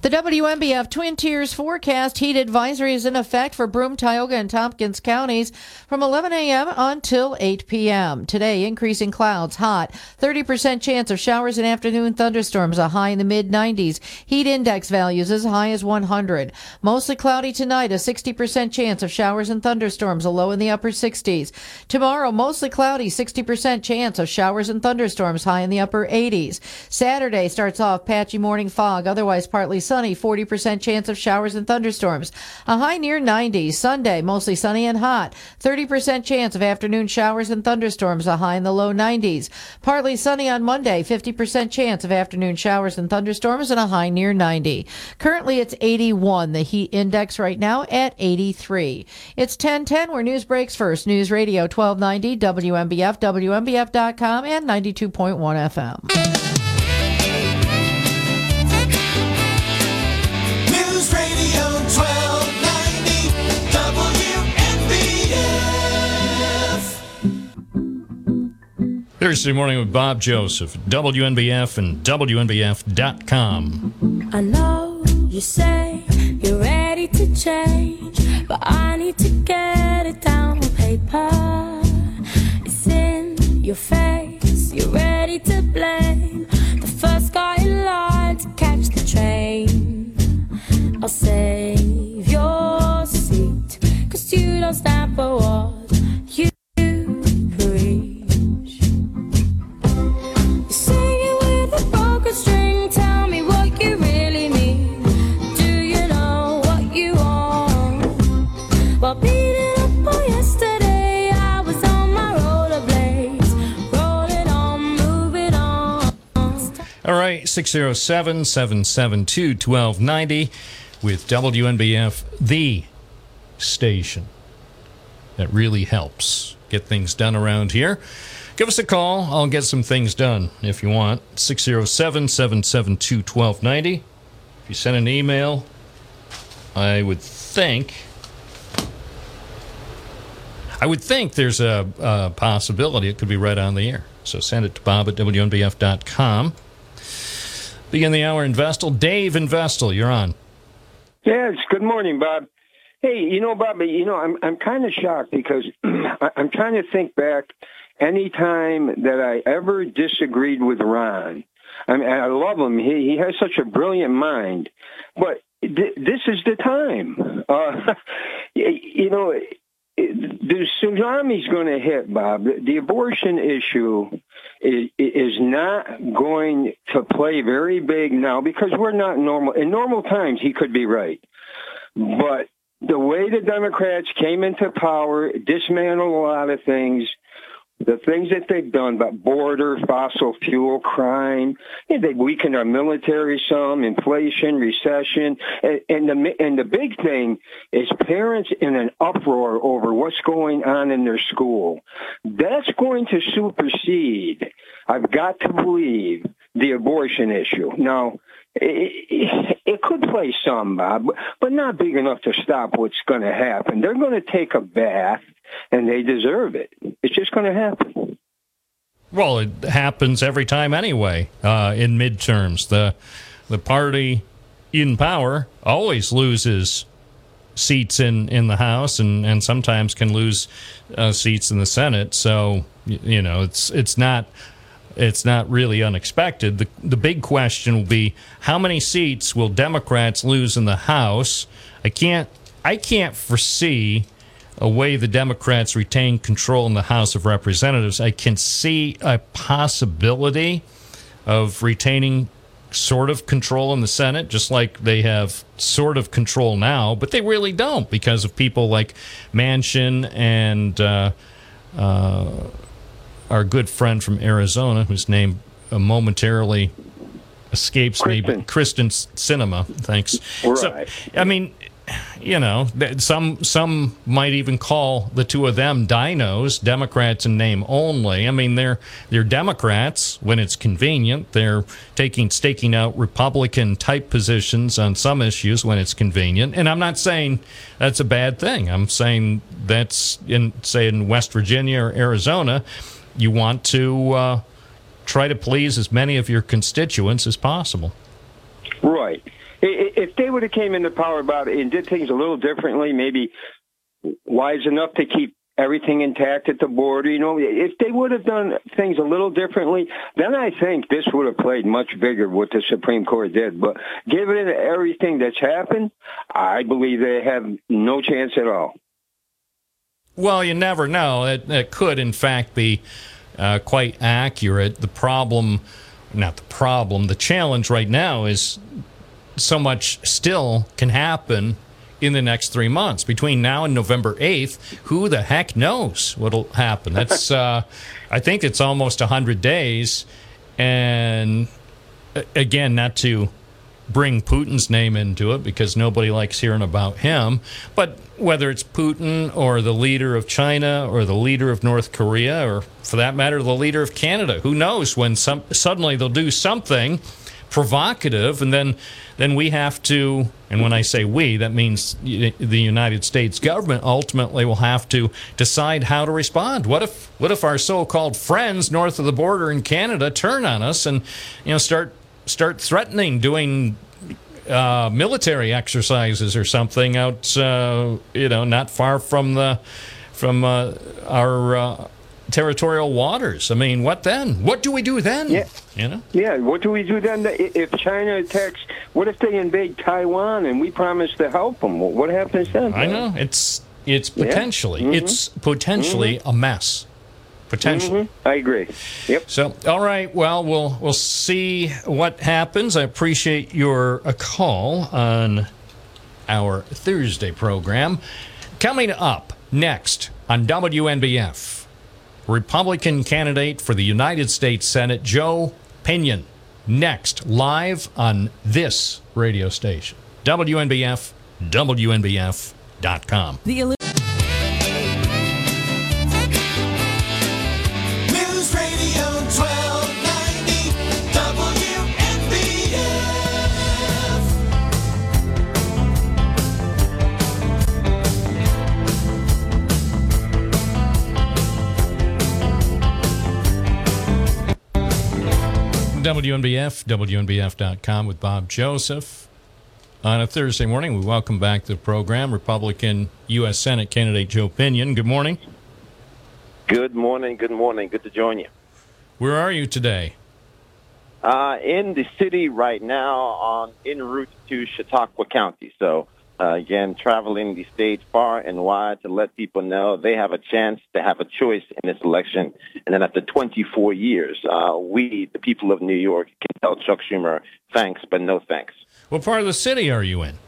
[SPEAKER 3] The WNBF Twin Tiers forecast heat advisory is in effect for Broome, Tioga, and Tompkins counties from 11 a.m. until 8 p.m. Today, increasing clouds, hot, 30% chance of showers and afternoon thunderstorms, a high in the mid 90s. Heat index values as high as 100. Mostly cloudy tonight, a 60% chance of showers and thunderstorms, a low in the upper 60s. Tomorrow, mostly cloudy, 60% chance of showers and thunderstorms, high in the upper 80s. Saturday starts off patchy morning fog, otherwise partly sunny, 40% chance of showers and thunderstorms. A high near 90. Sunday, mostly sunny and hot. 30% chance of afternoon showers and thunderstorms, a high in the low 90s. Partly sunny on Monday, 50% chance of afternoon showers and thunderstorms, and a high near 90. Currently, it's 81. The heat index right now at 83. It's 1010 where news breaks first. News Radio 1290, WNBF, WNBF.com, and 92.1 FM.
[SPEAKER 5] Thursday morning with Bob Joseph, WNBF and WNBF.com.
[SPEAKER 13] I know you say you're ready to change, but I need to get it down on paper. It's in your face, you're ready to blame the first guy in line to catch the train. I'll save your seat, cause you don't stand for what
[SPEAKER 5] All right, 607 772 1290 with WNBF, the station that really helps get things done around here. Give us a call. I'll get some things done if you want. 607 772 1290. If you send an email, I would think. I would think there's a, a possibility it could be right on the air. So send it to bob at WNBF.com. Begin the hour in Vestal. Dave in Vestal, you're on.
[SPEAKER 14] Yes, good morning, Bob. Hey, you know, Bob, you know, I'm I'm kind of shocked because I'm trying to think back any time that I ever disagreed with Ron. I mean, I love him. He he has such a brilliant mind, but th- this is the time. Uh, you know, the tsunami's going to hit, Bob. The abortion issue is, is not going to play very big now because we're not normal. In normal times, he could be right. But the way the Democrats came into power, dismantled a lot of things, the things that they've done about border, fossil fuel, crime, they've weakened our military some, inflation, recession, and, and the and the big thing is parents in an uproar over what's going on in their school. That's going to supersede. I've got to believe the abortion issue. Now, it, it could play some, Bob, but not big enough to stop what's going to happen. They're going to take a bath, and they deserve it. It's just going to happen.
[SPEAKER 5] Well, it happens every time anyway. Uh, in midterms, the the party in power always loses seats in, in the House and, and sometimes can lose uh, seats in the Senate. So you know it's it's not it's not really unexpected. The the big question will be how many seats will Democrats lose in the House? I can't I can't foresee a way the Democrats retain control in the House of Representatives. I can see a possibility of retaining sort of control in the Senate, just like they have sort of control now, but they really don't because of people like Manchin and uh, uh, our good friend from Arizona, whose name uh, momentarily escapes me, but Kyrsten Sinema. Thanks.
[SPEAKER 14] Right.
[SPEAKER 5] So, I mean, you know, some some might even call the two of them dinos, Democrats in name only. I mean, they're they're Democrats when it's convenient. They're taking staking out Republican type positions on some issues when it's convenient. And I'm not saying that's a bad thing. I'm saying that's in say in West Virginia or Arizona, you want to uh, try to please as many of your constituents as possible.
[SPEAKER 14] Right. If they would have came into power about it and did things a little differently, maybe wise enough to keep everything intact at the border, you know, if they would have done things a little differently, then I think this would have played much bigger what the Supreme Court did. But given everything that's happened, I believe they have no chance at all.
[SPEAKER 5] Well, you never know. It, it could, in fact, be uh, quite accurate. The problem, not the problem, the challenge right now is so much still can happen in the next three months. Between now and November 8th, who the heck knows what'll happen? That's, uh, I think it's almost 100 days. And uh, again, not to bring Putin's name into it because nobody likes hearing about him. But whether it's Putin or the leader of China or the leader of North Korea or, for that matter, the leader of Canada, who knows when some, suddenly they'll do something provocative and then then we have to and when i say we that means the united states government ultimately will have to decide how to respond what if what if our so-called friends north of the border in canada turn on us and you know start start threatening doing uh, military exercises or something out uh, you know not far from the from uh, our uh, territorial waters i mean what then what do we do then
[SPEAKER 14] Yeah.
[SPEAKER 5] you know
[SPEAKER 14] Yeah, what do we do then if China attacks? What if they invade Taiwan and we promise to help them? What happens then?
[SPEAKER 5] I know it's it's
[SPEAKER 14] Yeah.
[SPEAKER 5] potentially
[SPEAKER 14] Mhm.
[SPEAKER 5] it's potentially a mess. Potentially.
[SPEAKER 14] Mhm. I agree. Yep.
[SPEAKER 5] So, all right. Well, we'll we'll see what happens. I appreciate your uh, call on our Thursday program. Coming up next on WNBF, Republican candidate for the United States Senate Joe Pinion. Next, live on this radio station, WNBF, WNBF.com.
[SPEAKER 7] The
[SPEAKER 4] WNBF,
[SPEAKER 5] WNBF.com with Bob Joseph. On a Thursday morning, we welcome back to the program Republican U.S. Senate candidate Joe Pinion. Good morning.
[SPEAKER 15] Good morning. Good morning. Good to join you.
[SPEAKER 5] Where are you today?
[SPEAKER 15] Uh, in the city right now, on en route to Chautauqua County. So uh, again, traveling the state far and wide to let people know they have a chance to have a choice in this election. And then after 24 years, uh, we, the people of New York, can tell Chuck Schumer thanks, but no thanks.
[SPEAKER 5] What part of the city are you in?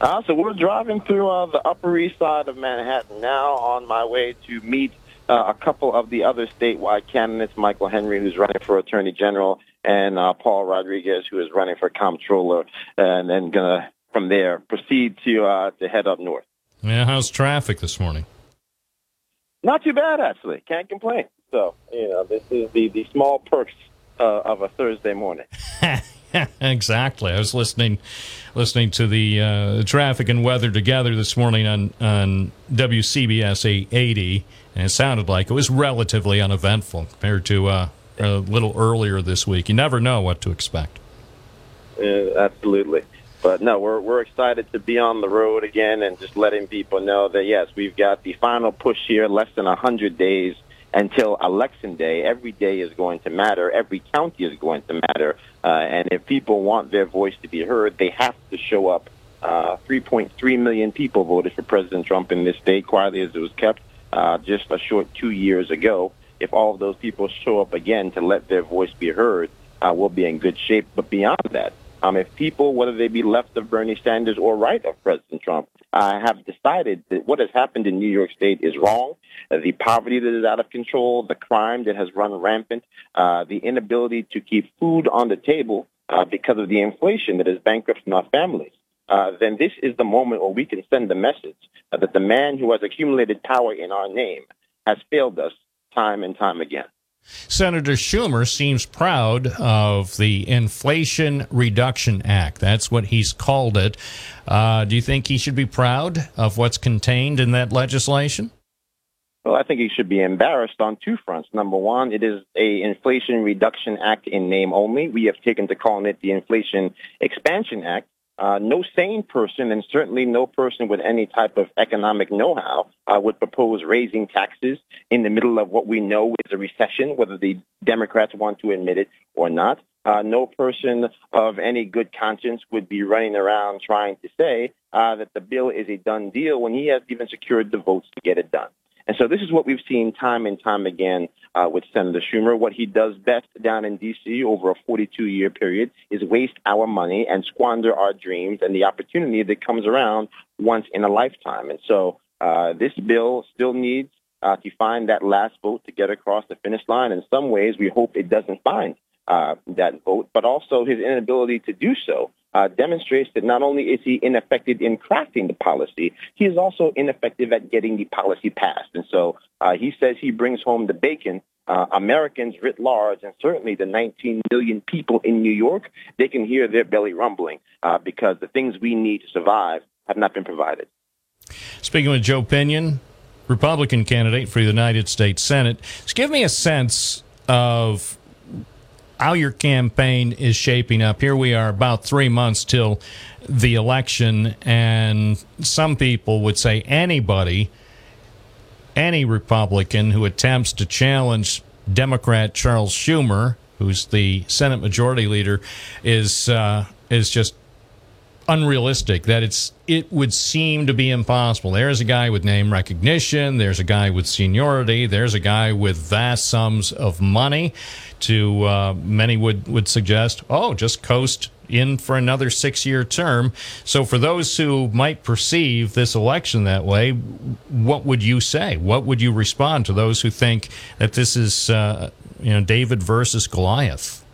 [SPEAKER 15] Uh, so we're driving through uh, the Upper East Side of Manhattan now on my way to meet uh, a couple of the other statewide candidates, Michael Henry, who's running for Attorney General, and uh, Paul Rodriguez, who is running for Comptroller, and then going to, from there, proceed to, uh, to head up north.
[SPEAKER 5] Yeah, how's traffic this morning?
[SPEAKER 15] Not too bad, actually. Can't complain. So, you know, this is the, the small perks uh, of a Thursday morning.
[SPEAKER 5] exactly. I was listening listening to the uh, traffic and weather together this morning on on WCBS 880, and it sounded like it was relatively uneventful compared to uh, a little earlier this week. You never know what to expect.
[SPEAKER 15] uh, absolutely. But no, we're we're excited to be on the road again and just letting people know that yes, we've got the final push here, less than hundred days until election day. Every day is going to matter. Every county is going to matter. Uh, and if people want their voice to be heard, they have to show up. Uh, 3.3 million people voted for President Trump in this state, quietly as it was kept uh, just a short two years ago. If all of those people show up again to let their voice be heard, uh, we'll be in good shape. But beyond that, um, if people, whether they be left of Bernie Sanders or right of President Trump, uh, have decided that what has happened in New York State is wrong, uh, the poverty that is out of control, the crime that has run rampant, uh, the inability to keep food on the table uh, because of the inflation that is bankrupting our families, uh, then this is the moment where we can send the message that the man who has accumulated power in our name has failed us time and time again.
[SPEAKER 5] Senator Schumer seems proud of the Inflation Reduction Act. That's what he's called it. Uh, do you think he should be proud of what's contained in that legislation?
[SPEAKER 15] Well, I think he should be embarrassed on two fronts. Number one, it is a Inflation Reduction Act in name only. We have taken to calling it the Inflation Expansion Act. Uh, no sane person, and certainly no person with any type of economic know-how, uh, would propose raising taxes in the middle of what we know is a recession, whether the Democrats want to admit it or not. Uh, no person of any good conscience would be running around trying to say uh, that the bill is a done deal when he has even secured the votes to get it done. And so this is what we've seen time and time again uh, with Senator Schumer. What he does best down in D.C. over a 42-year period is waste our money and squander our dreams and the opportunity that comes around once in a lifetime. And so uh, this bill still needs uh, to find that last vote to get across the finish line. In some ways, we hope it doesn't find uh, that vote, but also his inability to do so uh, demonstrates that not only is he ineffective in crafting the policy, he is also ineffective at getting the policy passed. And so uh, he says he brings home the bacon. Uh, Americans writ large, and certainly the 19 million people in New York, they can hear their belly rumbling uh, because the things we need to survive have not been provided.
[SPEAKER 5] Speaking with Joe Pinion, Republican candidate for the United States Senate, just give me a sense of how your campaign is shaping up. Here we are about three months till the election, and some people would say anybody, any Republican who attempts to challenge Democrat Charles Schumer, who's the Senate Majority Leader, is uh, is just unrealistic that it's it would seem to be impossible. There's a guy with name recognition. There's a guy with seniority. There's a guy with vast sums of money to uh, many would would suggest oh just coast in for another six year term. So for those who might perceive this election that way what would you say? What would you respond to those who think that this is uh, you know david versus goliath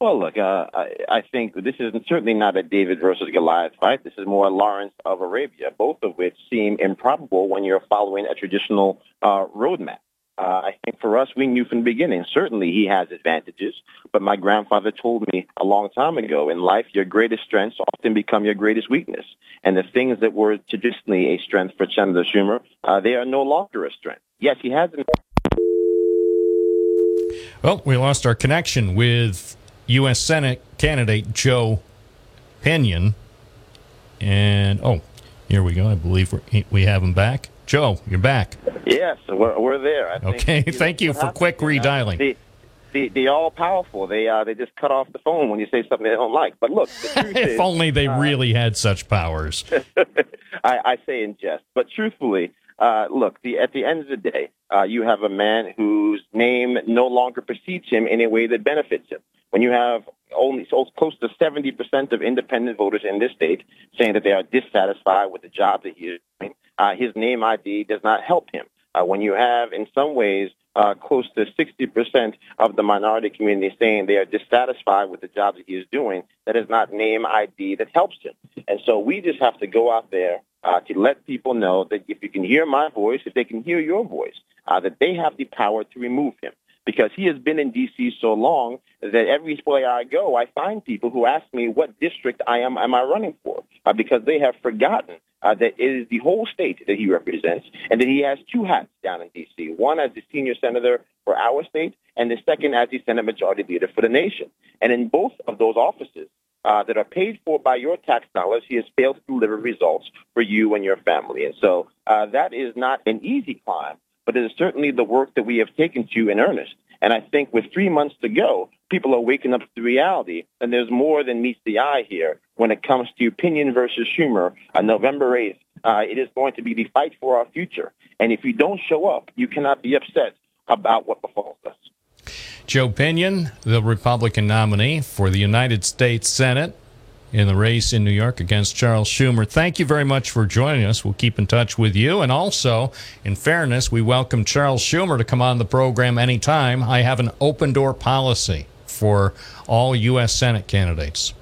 [SPEAKER 15] well, look, uh, I, I think this is certainly not a David versus Goliath fight. This is more Lawrence of Arabia, both of which seem improbable when you're following a traditional uh, roadmap. Uh, I think for us, we knew from the beginning, certainly he has advantages, but my grandfather told me a long time ago, in life, your greatest strengths often become your greatest weakness. And the things that were traditionally a strength for Senator Schumer, uh, they are no longer a strength. Yes, he has.
[SPEAKER 5] An- Well, we lost our connection with U.S. Senate candidate Joe Pinion. And, oh, here we go. I believe we have him back. Joe, you're back.
[SPEAKER 15] Yes, we're, we're there.
[SPEAKER 5] okay, thank you for quick redialing.
[SPEAKER 15] The, the, the all powerful. They uh, they just cut off the phone when you say something they don't like. But look,
[SPEAKER 5] if
[SPEAKER 15] is,
[SPEAKER 5] only they
[SPEAKER 15] uh,
[SPEAKER 5] really had such powers.
[SPEAKER 15] I, I say in jest, but truthfully, uh, look, the, at the end of the day, uh, you have a man whose name no longer precedes him in a way that benefits him. When you have only so close to 70% of independent voters in this state saying that they are dissatisfied with the job that he is doing, uh, his name ID does not help him. Uh, when you have, in some ways, uh, close to 60% of the minority community saying they are dissatisfied with the job that he is doing, that is not name ID that helps him. And so we just have to go out there uh, to let people know that if you can hear my voice, if they can hear your voice, uh, that they have the power to remove him. Because he has been in D.C. so long that every way I go, I find people who ask me what district I am am I running for, uh, because they have forgotten uh, that it is the whole state that he represents, and that he has two hats down in D.C. One as the senior senator for our state, and the second as the Senate Majority Leader for the nation. And in both of those offices, uh, that are paid for by your tax dollars, he has failed to deliver results for you and your family. And so uh, that is not an easy climb, but it is certainly the work that we have taken to in earnest. And I think with three months to go, people are waking up to reality, and there's more than meets the eye here when it comes to Pinion versus Schumer on November 8th. Uh, it is going to be the fight for our future. And if you don't show up, you cannot be upset about what befalls us.
[SPEAKER 5] Joe Pinion, the Republican nominee for the United States Senate in the race in New York against Charles Schumer. Thank you very much for joining us. We'll keep in touch with you. And also, in fairness, we welcome Charles Schumer to come on the program anytime. I have an open door policy for all U.S. Senate candidates.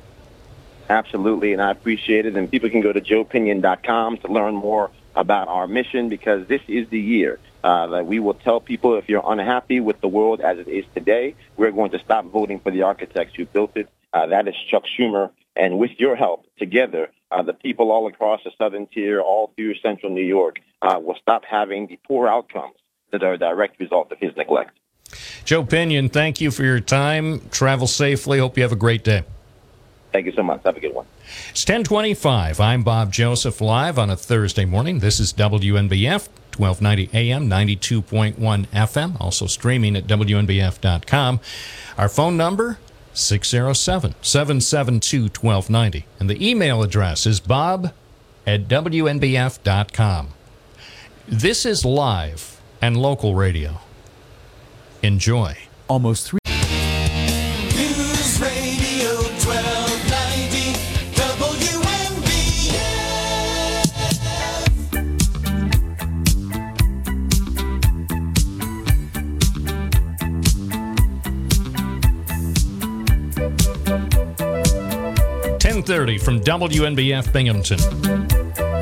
[SPEAKER 15] Absolutely, and I appreciate it. And people can go to joepinion.com to learn more about our mission because this is the year uh, that we will tell people if you're unhappy with the world as it is today, we're going to stop voting for the architects who built it. Uh, that is Chuck Schumer. And with your help, together, uh, the people all across the southern tier, all through central New York, uh, will stop having the poor outcomes that are a direct result of his neglect.
[SPEAKER 5] Joe Pinion, thank you for your time. Travel safely. Hope you have a great day.
[SPEAKER 15] Thank you so much. Have a good one.
[SPEAKER 5] It's 1025. I'm Bob Joseph live on a Thursday morning. This is WNBF, 1290 AM, 92.1 FM, also streaming at WNBF.com. Our phone number, 607 772 1290. And the email address is bob at WNBF.com. This is live and local radio. Enjoy.
[SPEAKER 1] Almost three.
[SPEAKER 5] Thirty from WNBF Binghamton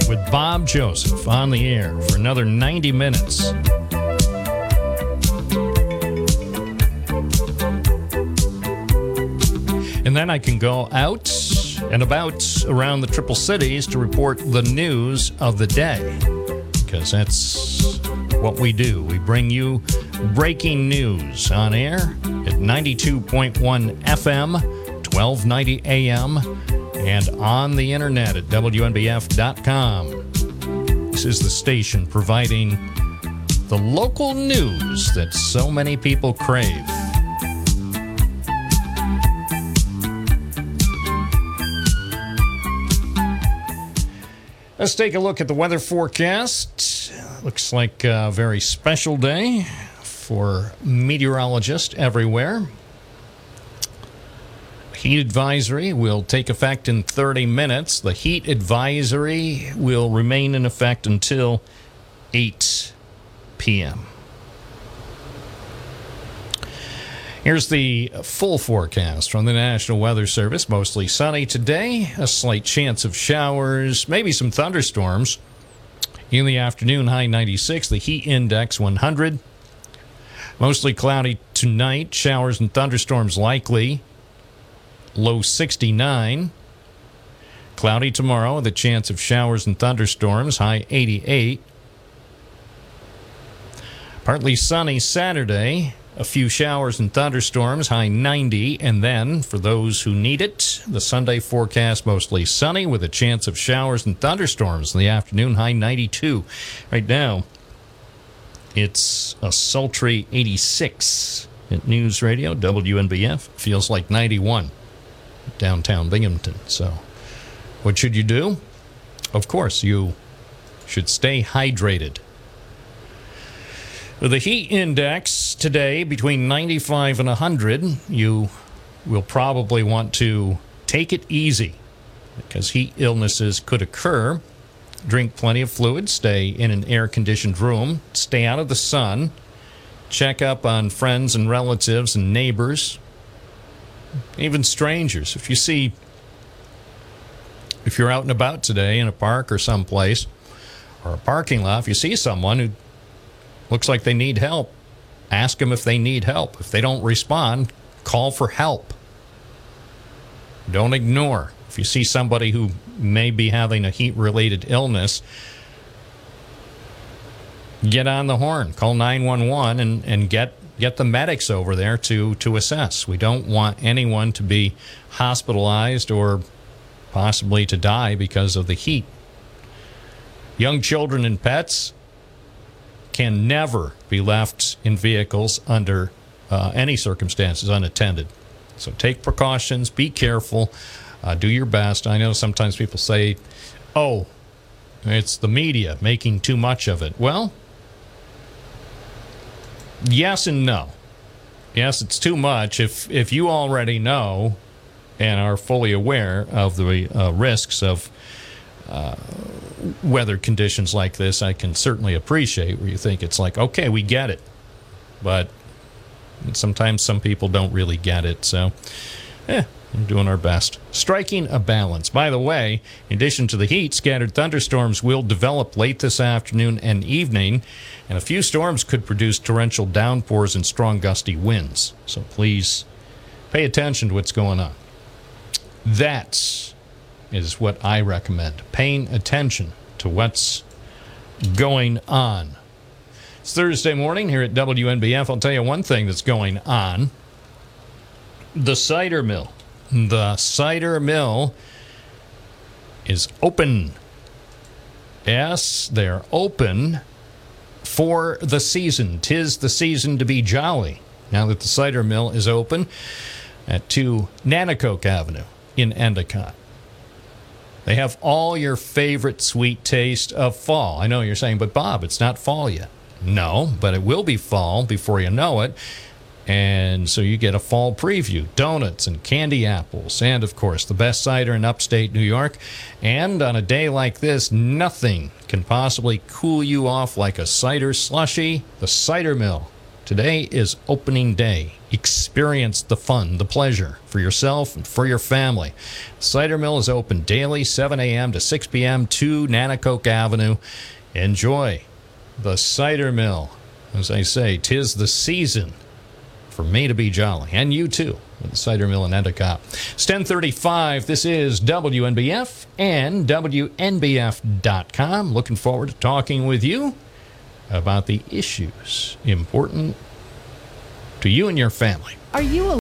[SPEAKER 5] with Bob Joseph on the air for another 90 minutes. And then I can go out and about around the Triple Cities to report the news of the day. Because that's what we do. We bring you breaking news on air at 92.1 FM, 1290 AM, and on the internet at WNBF.com. This is the station providing the local news that so many people crave. Let's take a look at the weather forecast. Looks like a very special day for meteorologists everywhere. Heat advisory will take effect in 30 minutes. The heat advisory will remain in effect until 8 p.m. Here's the full forecast from the National Weather Service. Mostly sunny today, a slight chance of showers, maybe some thunderstorms. In the afternoon, high 96, the heat index 100. Mostly cloudy tonight, showers and thunderstorms likely. Low 69. Cloudy tomorrow with a chance of showers and thunderstorms, high 88. Partly sunny Saturday, a few showers and thunderstorms, high 90. And then, for those who need it, the Sunday forecast mostly sunny with a chance of showers and thunderstorms in the afternoon, high 92. Right now, it's a sultry 86 at News Radio, WNBF. Feels like 91 downtown Binghamton. So, what should you do? Of course, you should stay hydrated. The heat index today between 95 and 100, you will probably want to take it easy because heat illnesses could occur. Drink plenty of fluid, stay in an air conditioned room, stay out of the sun, check up on friends and relatives and neighbors, even strangers. If you see, if you're out and about today in a park or someplace, or a parking lot, if you see someone who looks like they need help, ask them if they need help. If they don't respond, call for help. Don't ignore. If you see somebody who may be having a heat related illness, get on the horn, call 911 and, and get get the medics over there to to assess. We don't want anyone to be hospitalized or possibly to die because of the heat. Young children and pets can never be left in vehicles under uh, any circumstances unattended. So take precautions, be careful, uh, do your best. I know sometimes people say, oh, it's the media making too much of it. Well, yes and no. Yes, it's too much. If if you already know and are fully aware of the uh, risks of uh, weather conditions like this, I can certainly appreciate where you think it's like, okay, we get it, but sometimes some people don't really get it. So, eh, we're doing our best. Striking a balance. By the way, in addition to the heat, scattered thunderstorms will develop late this afternoon and evening, and a few storms could produce torrential downpours and strong gusty winds. So please pay attention to what's going on. That is what I recommend. Paying attention to what's going on. It's Thursday morning here at WNBF. I'll tell you one thing that's going on the cider mill. The cider mill is open. Yes, they're open for the season. Tis the season to be jolly. Now that the cider mill is open at 2 Nanticoke Avenue in Endicott. They have all your favorite sweet taste of fall. I know you're saying, but Bob, it's not fall yet. No, but it will be fall before you know it. And so you get a fall preview donuts and candy apples, and of course, the best cider in upstate New York. And on a day like this, nothing can possibly cool you off like a cider slushy. The Cider Mill. Today is opening day. Experience the fun, the pleasure for yourself and for your family. Cider Mill is open daily, 7 a.m. to 6 p.m. to Nanticoke Avenue. Enjoy the Cider Mill. As I say, tis the season for me to be jolly, and you too, with the Cider Mill in Endicott. It's 1035. This is WNBF and WNBF.com. Looking forward to talking with you about the issues important to you and your family.
[SPEAKER 16] Are you a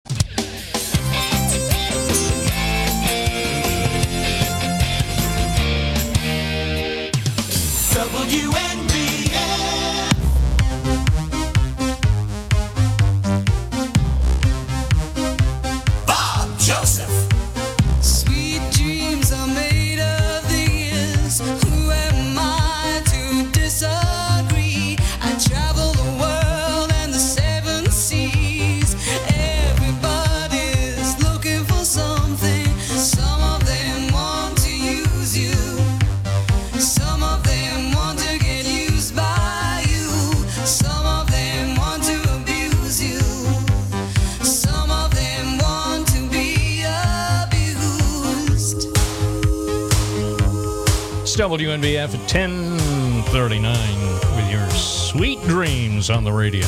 [SPEAKER 4] WNBF
[SPEAKER 5] at 1039 with your sweet dreams on the radio.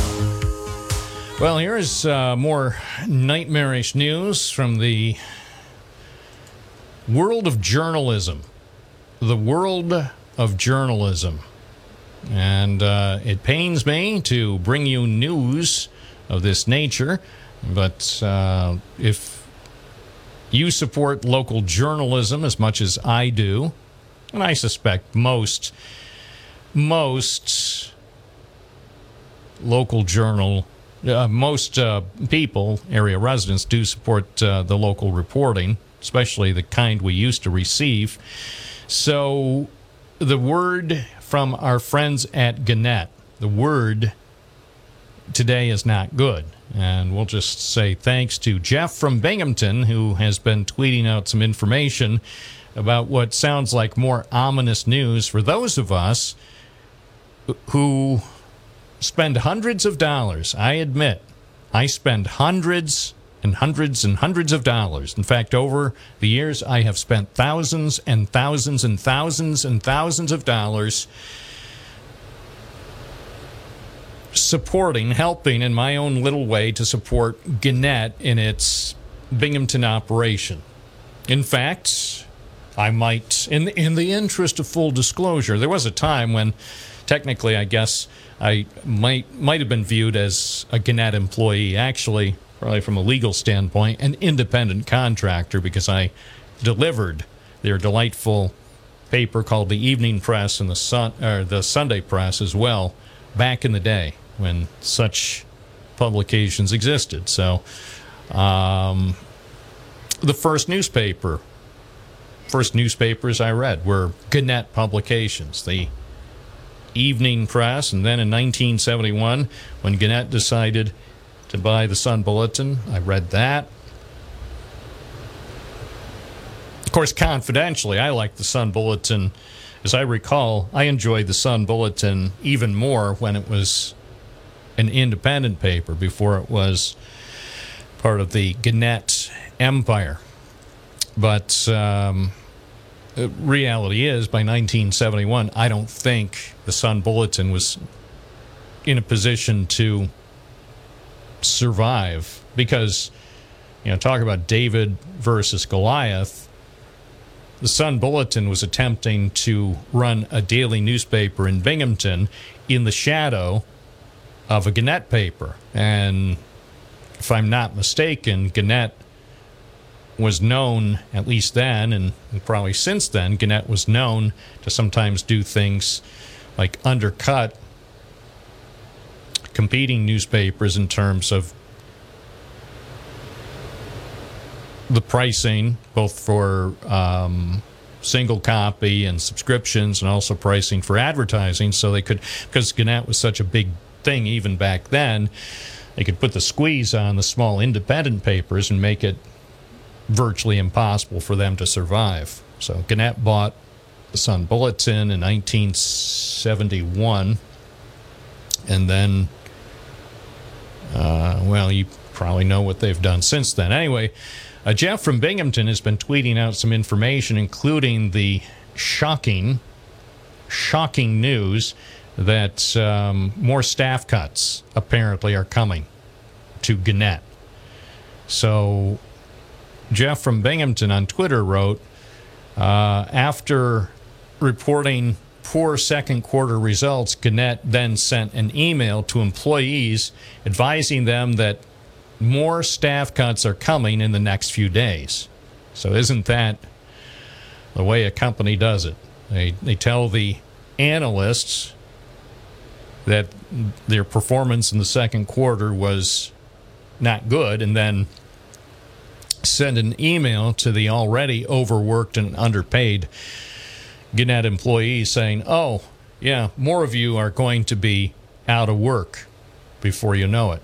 [SPEAKER 5] Well, here's uh, more nightmarish news from the world of journalism. The world of journalism. And uh, it pains me to bring you news of this nature, but uh, if you support local journalism as much as I do, and I suspect most most local journal uh, most uh, people area residents do support uh, the local reporting especially the kind we used to receive so the word from our friends at gannett the word today is not good. And we'll just say thanks to Jeff from Binghamton, who has been tweeting out some information about what sounds like more ominous news for those of us who spend hundreds of dollars. I admit, I spend hundreds and hundreds and hundreds of dollars. In fact, over the years, I have spent thousands and thousands and thousands and thousands of dollars supporting, helping in my own little way to support Gannett in its Binghamton operation. In fact, I might, in in the interest of full disclosure, there was a time when technically, I guess I might might have been viewed as a Gannett employee. Actually, probably from a legal standpoint, an independent contractor because I delivered their delightful paper called the Evening Press and the Sun or the Sunday Press as well back in the day when such publications existed. So, um, the first newspaper, first newspapers I read were Gannett publications. The Evening Press, and then in 1971, when Gannett decided to buy the Sun Bulletin, I read that. Of course, confidentially, I like the Sun Bulletin. As I recall, I enjoyed the Sun Bulletin even more when it was an independent paper before it was part of the Gannett empire. But um, reality is, by 1971, I don't think the Sun Bulletin was in a position to survive because, you know, talk about David versus Goliath. The Sun Bulletin was attempting to run a daily newspaper in Binghamton in the shadow of a Gannett paper. And if I'm not mistaken, Gannett was known, at least then, and probably since then, Gannett was known to sometimes do things like undercut competing newspapers in terms of the pricing, both for um, single copy and subscriptions, and also pricing for advertising. So they could, because Gannett was such a big thing even back then, they could put the squeeze on the small independent papers and make it virtually impossible for them to survive. So Gannett bought the Sun Bulletin in 1971, and then, uh, well, you probably know what they've done since then. Anyway, uh, Jeff from Binghamton has been tweeting out some information, including the shocking, shocking news that um, more staff cuts apparently are coming to Gannett. So, Jeff from Binghamton on Twitter wrote uh, after reporting poor second quarter results, Gannett then sent an email to employees advising them that more staff cuts are coming in the next few days. So, isn't that the way a company does it? They, they tell the analysts that their performance in the second quarter was not good, and then send an email to the already overworked and underpaid Gannett employees saying, oh, yeah, more of you are going to be out of work before you know it.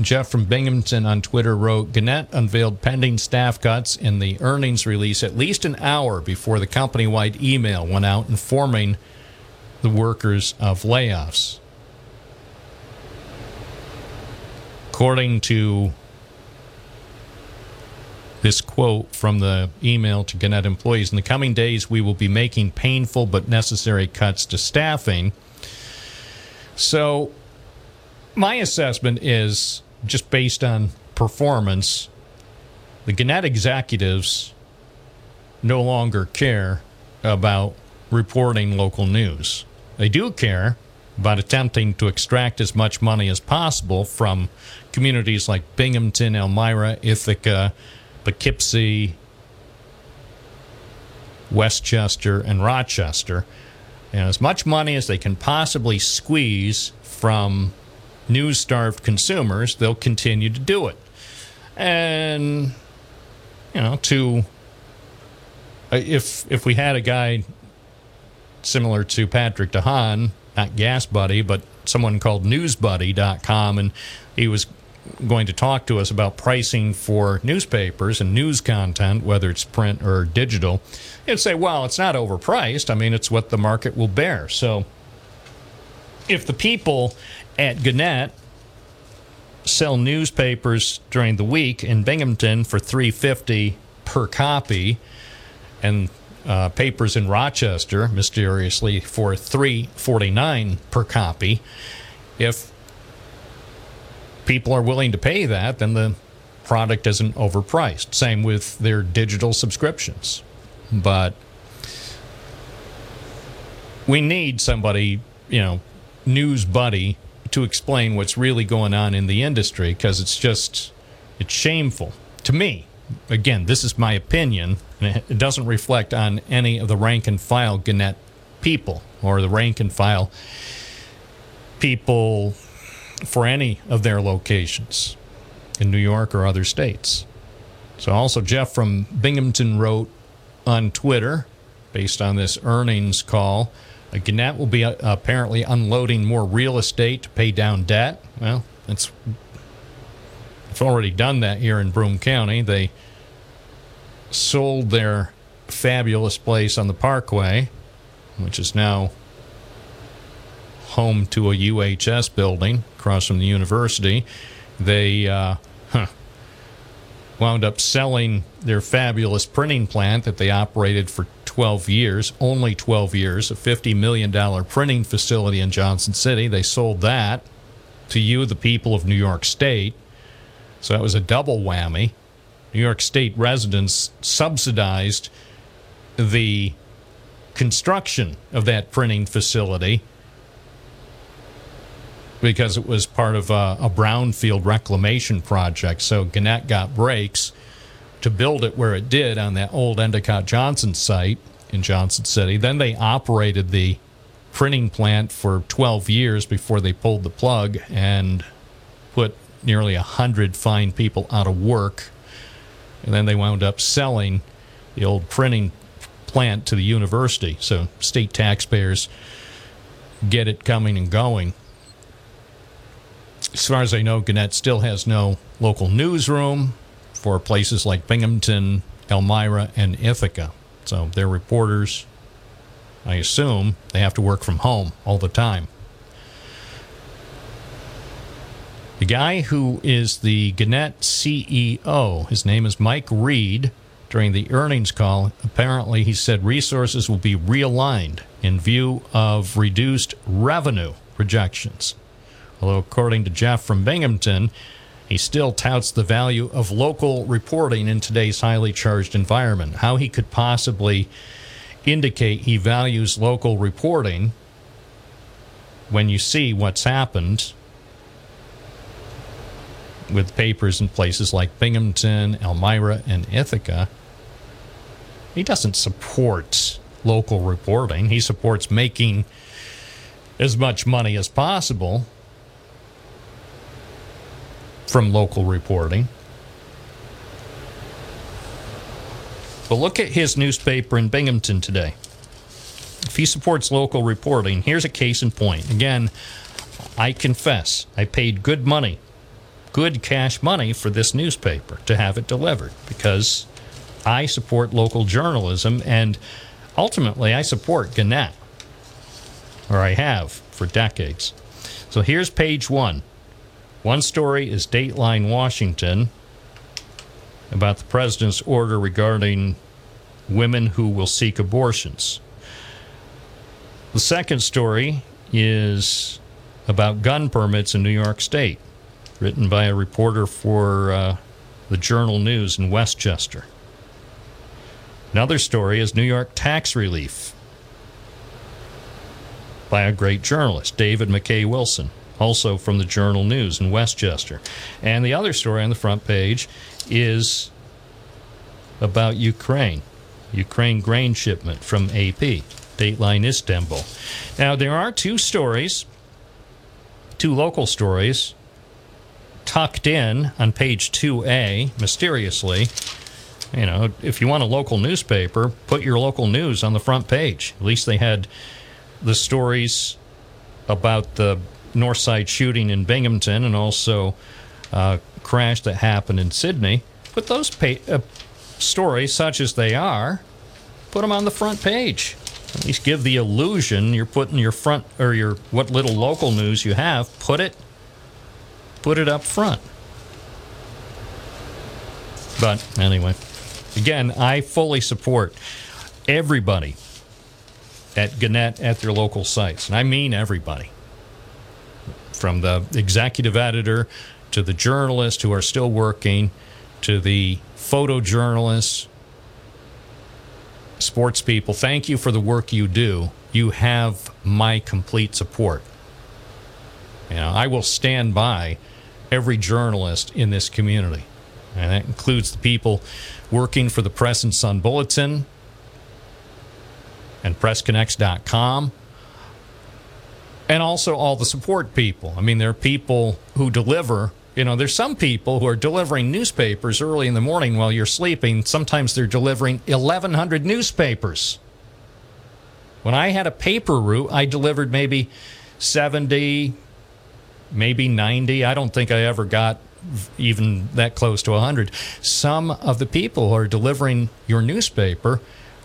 [SPEAKER 5] Jeff from Binghamton on Twitter wrote Gannett unveiled pending staff cuts in the earnings release at least an hour before the company wide email went out informing the workers of layoffs. According to this quote from the email to Gannett employees In the coming days, we will be making painful but necessary cuts to staffing. So, my assessment is just based on performance, the Gannett executives no longer care about reporting local news. They do care about attempting to extract as much money as possible from communities like Binghamton, Elmira, Ithaca, Poughkeepsie, Westchester, and Rochester. And as much money as they can possibly squeeze from news starved consumers, they'll continue to do it. And, you know, to. uh, If if we had a guy similar to Patrick DeHaan, not Gas Buddy, but someone called NewsBuddy.com, and he was going to talk to us about pricing for newspapers and news content, whether it's print or digital, and say, well, it's not overpriced. I mean, it's what the market will bear. So if the people at Gannett sell newspapers during the week in Binghamton for 350 per copy and uh, papers in Rochester mysteriously for 349 per copy if people are willing to pay that then the product isn't overpriced same with their digital subscriptions but we need somebody you know, news buddy to explain what's really going on in the industry because it's just it's shameful to me. Again, this is my opinion, and it- it doesn't reflect on any of the rank and file Gannett people or the rank and file people for any of their locations in New York or other states. So, also, Jeff from Binghamton wrote on Twitter, based on this earnings call, Gannett will be uh, apparently unloading more real estate to pay down debt. Well, it's it's already done that here in Broome County. They sold their fabulous place on the Parkway, which is now home to a UHS building across from the university. They uh, huh, wound up selling their fabulous printing plant that they operated for 12 years, only 12 years, a $50 million printing facility in Johnson City. They sold that to you, the people of New York State. So that was a double whammy. New York State residents subsidized the construction of that printing facility because it was part of a, a brownfield reclamation project. So Gannett got breaks to build it where it did on that old Endicott Johnson site in Johnson City. Then they operated the printing plant for 12 years before they pulled the plug and put nearly 100 fine people out of work. And then they wound up selling the old printing plant to the university. So state taxpayers get it coming and going. As far as I know, Gannett still has no local newsroom for places like Binghamton, Elmira, and Ithaca. So their reporters, I assume, they have to work from home all the time. The guy who is the Gannett CEO, his name is Mike Reed. During the earnings call, apparently he said resources will be realigned in view of reduced revenue projections. Although, according to Jeff from Binghamton, he still touts the value of local reporting in today's highly charged environment. How he could possibly indicate he values local reporting when you see what's happened with papers in places like Binghamton, Elmira, and Ithaca, he doesn't support local reporting. He supports making as much money as possible from local reporting. But look at his newspaper in Binghamton today. If he supports local reporting, here's a case in point. Again, I confess, I paid good money, good cash money for this newspaper to have it delivered because I support local journalism and ultimately I support Gannett, or I have for decades. So here's page one. One story is Dateline Washington about the president's order regarding women who will seek abortions. The second story is about gun permits in New York State, written by a reporter for uh, the Journal News in Westchester. Another story is New York tax relief by a great journalist, David McKay Wilson, also from the Journal News in Westchester. And the other story on the front page is about Ukraine, Ukraine grain shipment from AP, Dateline Istanbul. Now, there are two stories, two local stories, tucked in on page 2A, mysteriously. You know, if you want a local newspaper, put your local news on the front page. At least they had the stories about the Northside shooting in Binghamton and also uh, crash that happened in Sidney. Put those pa- uh, stories, such as they are, put them on the front page. At least give the illusion you're putting your front or your what little local news you have. Put it, put it up front. But anyway, again, I fully support everybody at Gannett at their local sites, and I mean everybody from the executive editor to the journalists who are still working to the photojournalists sports people, thank you for the work you do. You have my complete support. You know, I will stand by every journalist in this community. And that includes the people working for the Press and Sun Bulletin and PressConnects.com and also all the support people. I mean, there are people who deliver. You know, there's some people who are delivering newspapers early in the morning while you're sleeping. Sometimes they're delivering 1,100 newspapers. When I had a paper route, I delivered maybe 70, maybe 90. I don't think I ever got even that close to 100. Some of the people who are delivering your newspaper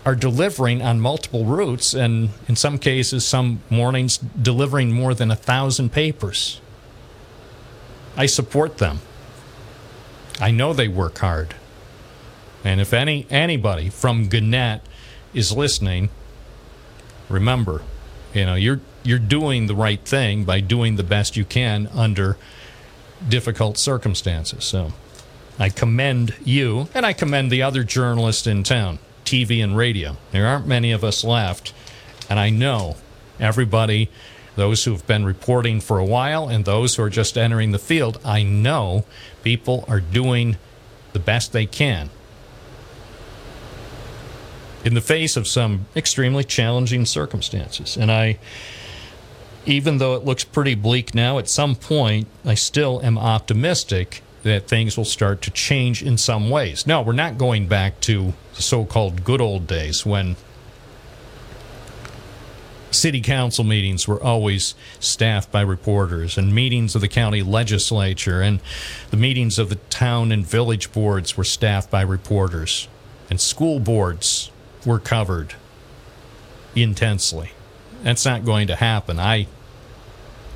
[SPEAKER 5] are delivering on multiple routes, and in some cases, some mornings, delivering more than a thousand papers. I support them. I know they work hard. And if any anybody from Gannett is listening, remember, you know, you're you're doing the right thing by doing the best you can under difficult circumstances. So I commend you and I commend the other journalists in town, TV and radio. There aren't many of us left, and I know everybody those who've been reporting for a while and those who are just entering the field, I know people are doing the best they can in the face of some extremely challenging circumstances. And I, even though it looks pretty bleak now, at some point, I still am optimistic that things will start to change in some ways. No, we're not going back to the so called good old days when city council meetings were always staffed by reporters, and meetings of the county legislature and the meetings of the town and village boards were staffed by reporters, and school boards were covered intensely. That's not going to happen. I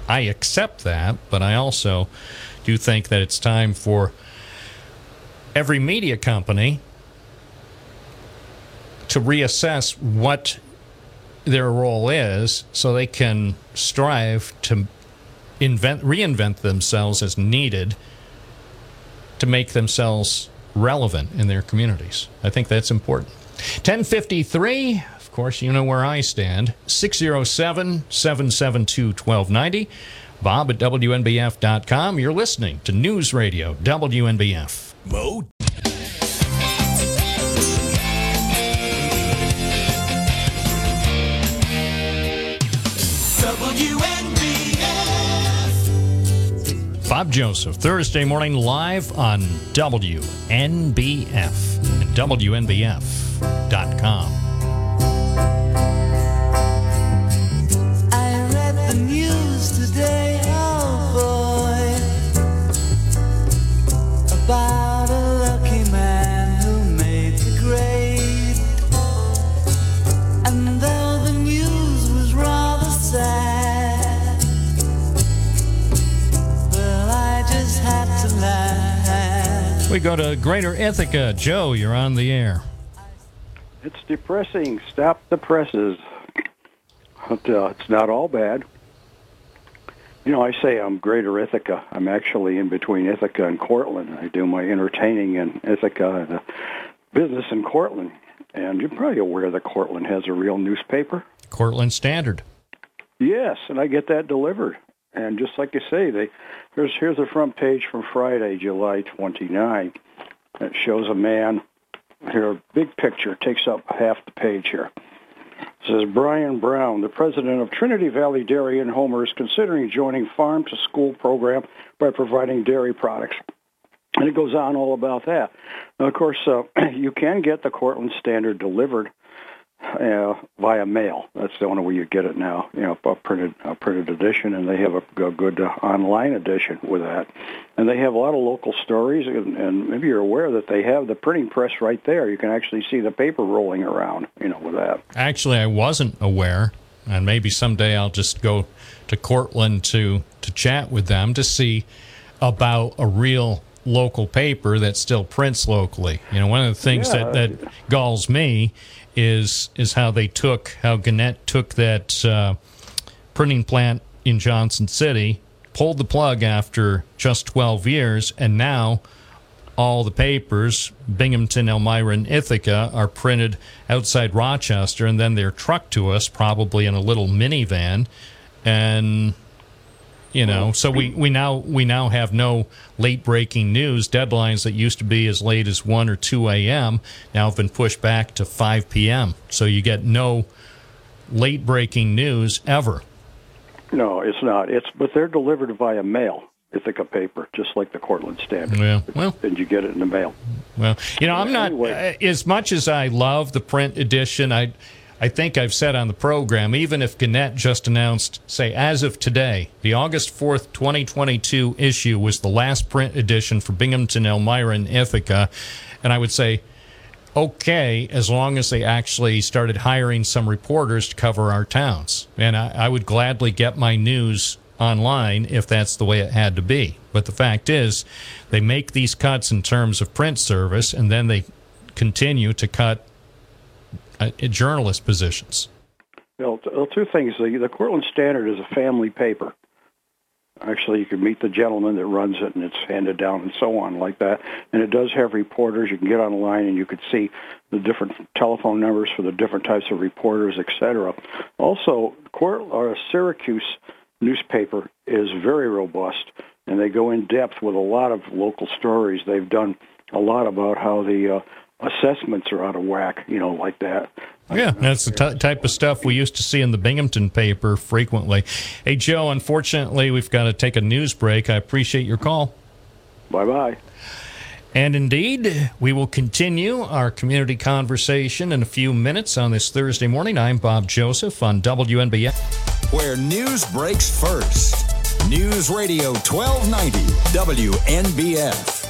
[SPEAKER 5] I accept that, but I also do think that it's time for every media company to reassess what their role is so they can strive to invent reinvent themselves as needed to make themselves relevant in their communities. I think that's important. 1053, of course, you know where I stand. 607 772 1290. Bob at WNBF.com. You're listening to News Radio WNBF.
[SPEAKER 2] Mo
[SPEAKER 4] WNBF.
[SPEAKER 5] Bob Joseph, Thursday morning live on WNBF and WNBF.com.
[SPEAKER 4] I read the news today,
[SPEAKER 5] We go to Greater Ithaca. Joe, you're on the air.
[SPEAKER 16] It's depressing. Stop the presses. But, uh, it's not all bad. You know, I say I'm Greater Ithaca. I'm actually in between Ithaca and Cortland. I do my entertaining in Ithaca and uh, business in Cortland. And you're probably aware that Cortland has a real newspaper.
[SPEAKER 5] Cortland Standard.
[SPEAKER 16] Yes, and I get that delivered. And just like you say, they here's here's the front page from Friday, July 29. It shows a man here, big picture, takes up half the page here. It says Brian Brown, the president of Trinity Valley Dairy in Homer, is considering joining Farm to School program by providing dairy products. And it goes on all about that. Now, of course, uh, you can get the Cortland Standard delivered uh, via mail. That's the only way you get it now. You know, a printed a printed edition, and they have a, a good uh, online edition with that. And they have a lot of local stories, and, and maybe you're aware that they have the printing press right there. You can actually see the paper rolling around. You know, with that.
[SPEAKER 5] Actually, I wasn't aware, and maybe someday I'll just go to Cortland to to chat with them to see about a real local paper that still prints locally. You know, one of the things
[SPEAKER 16] Yeah.
[SPEAKER 5] that, that galls me is is how they took how Gannett took that uh, printing plant in Johnson City, pulled the plug after just 12 years, and now all the papers, Binghamton, Elmira, and Ithaca, are printed outside Rochester, and then they're trucked to us, probably in a little minivan, and you know, so we, we now we now have no late breaking news deadlines that used to be as late as one or two a.m. now have been pushed back to five p.m. So you get no late breaking news ever.
[SPEAKER 16] No, it's not. It's but they're delivered via mail, Ithaca paper, just like the Cortland Standard.
[SPEAKER 5] Yeah, well,
[SPEAKER 16] and you get it in the mail.
[SPEAKER 5] Well, you know, I'm not uh, as much as I love the print edition. I, I think I've said on the program, even if Gannett just announced, say, as of today, the August fourth, 2022 issue was the last print edition for Binghamton, Elmira, and Ithaca, and I would say, okay, as long as they actually started hiring some reporters to cover our towns, and I, I would gladly get my news online if that's the way it had to be. But the fact is, they make these cuts in terms of print service, and then they continue to cut uh, journalist positions.
[SPEAKER 16] Well, two things. The, the Cortland Standard is a family paper. Actually, you can meet the gentleman that runs it, and it's handed down and so on like that. And it does have reporters. You can get online and you could see the different telephone numbers for the different types of reporters, etc. Also, Cort- or Syracuse newspaper is very robust, and they go in depth with a lot of local stories. They've done a lot about how the uh, assessments are out of whack, you know, like that.
[SPEAKER 5] Yeah, that's the t- type of stuff we used to see in the Binghamton paper frequently. Hey, Joe, unfortunately, we've got to take a news break. I appreciate your call.
[SPEAKER 16] Bye bye.
[SPEAKER 5] And indeed, we will continue our community conversation in a few minutes on this Thursday morning. I'm Bob Joseph on WNBF.
[SPEAKER 2] Where news breaks first. News Radio 1290 WNBF.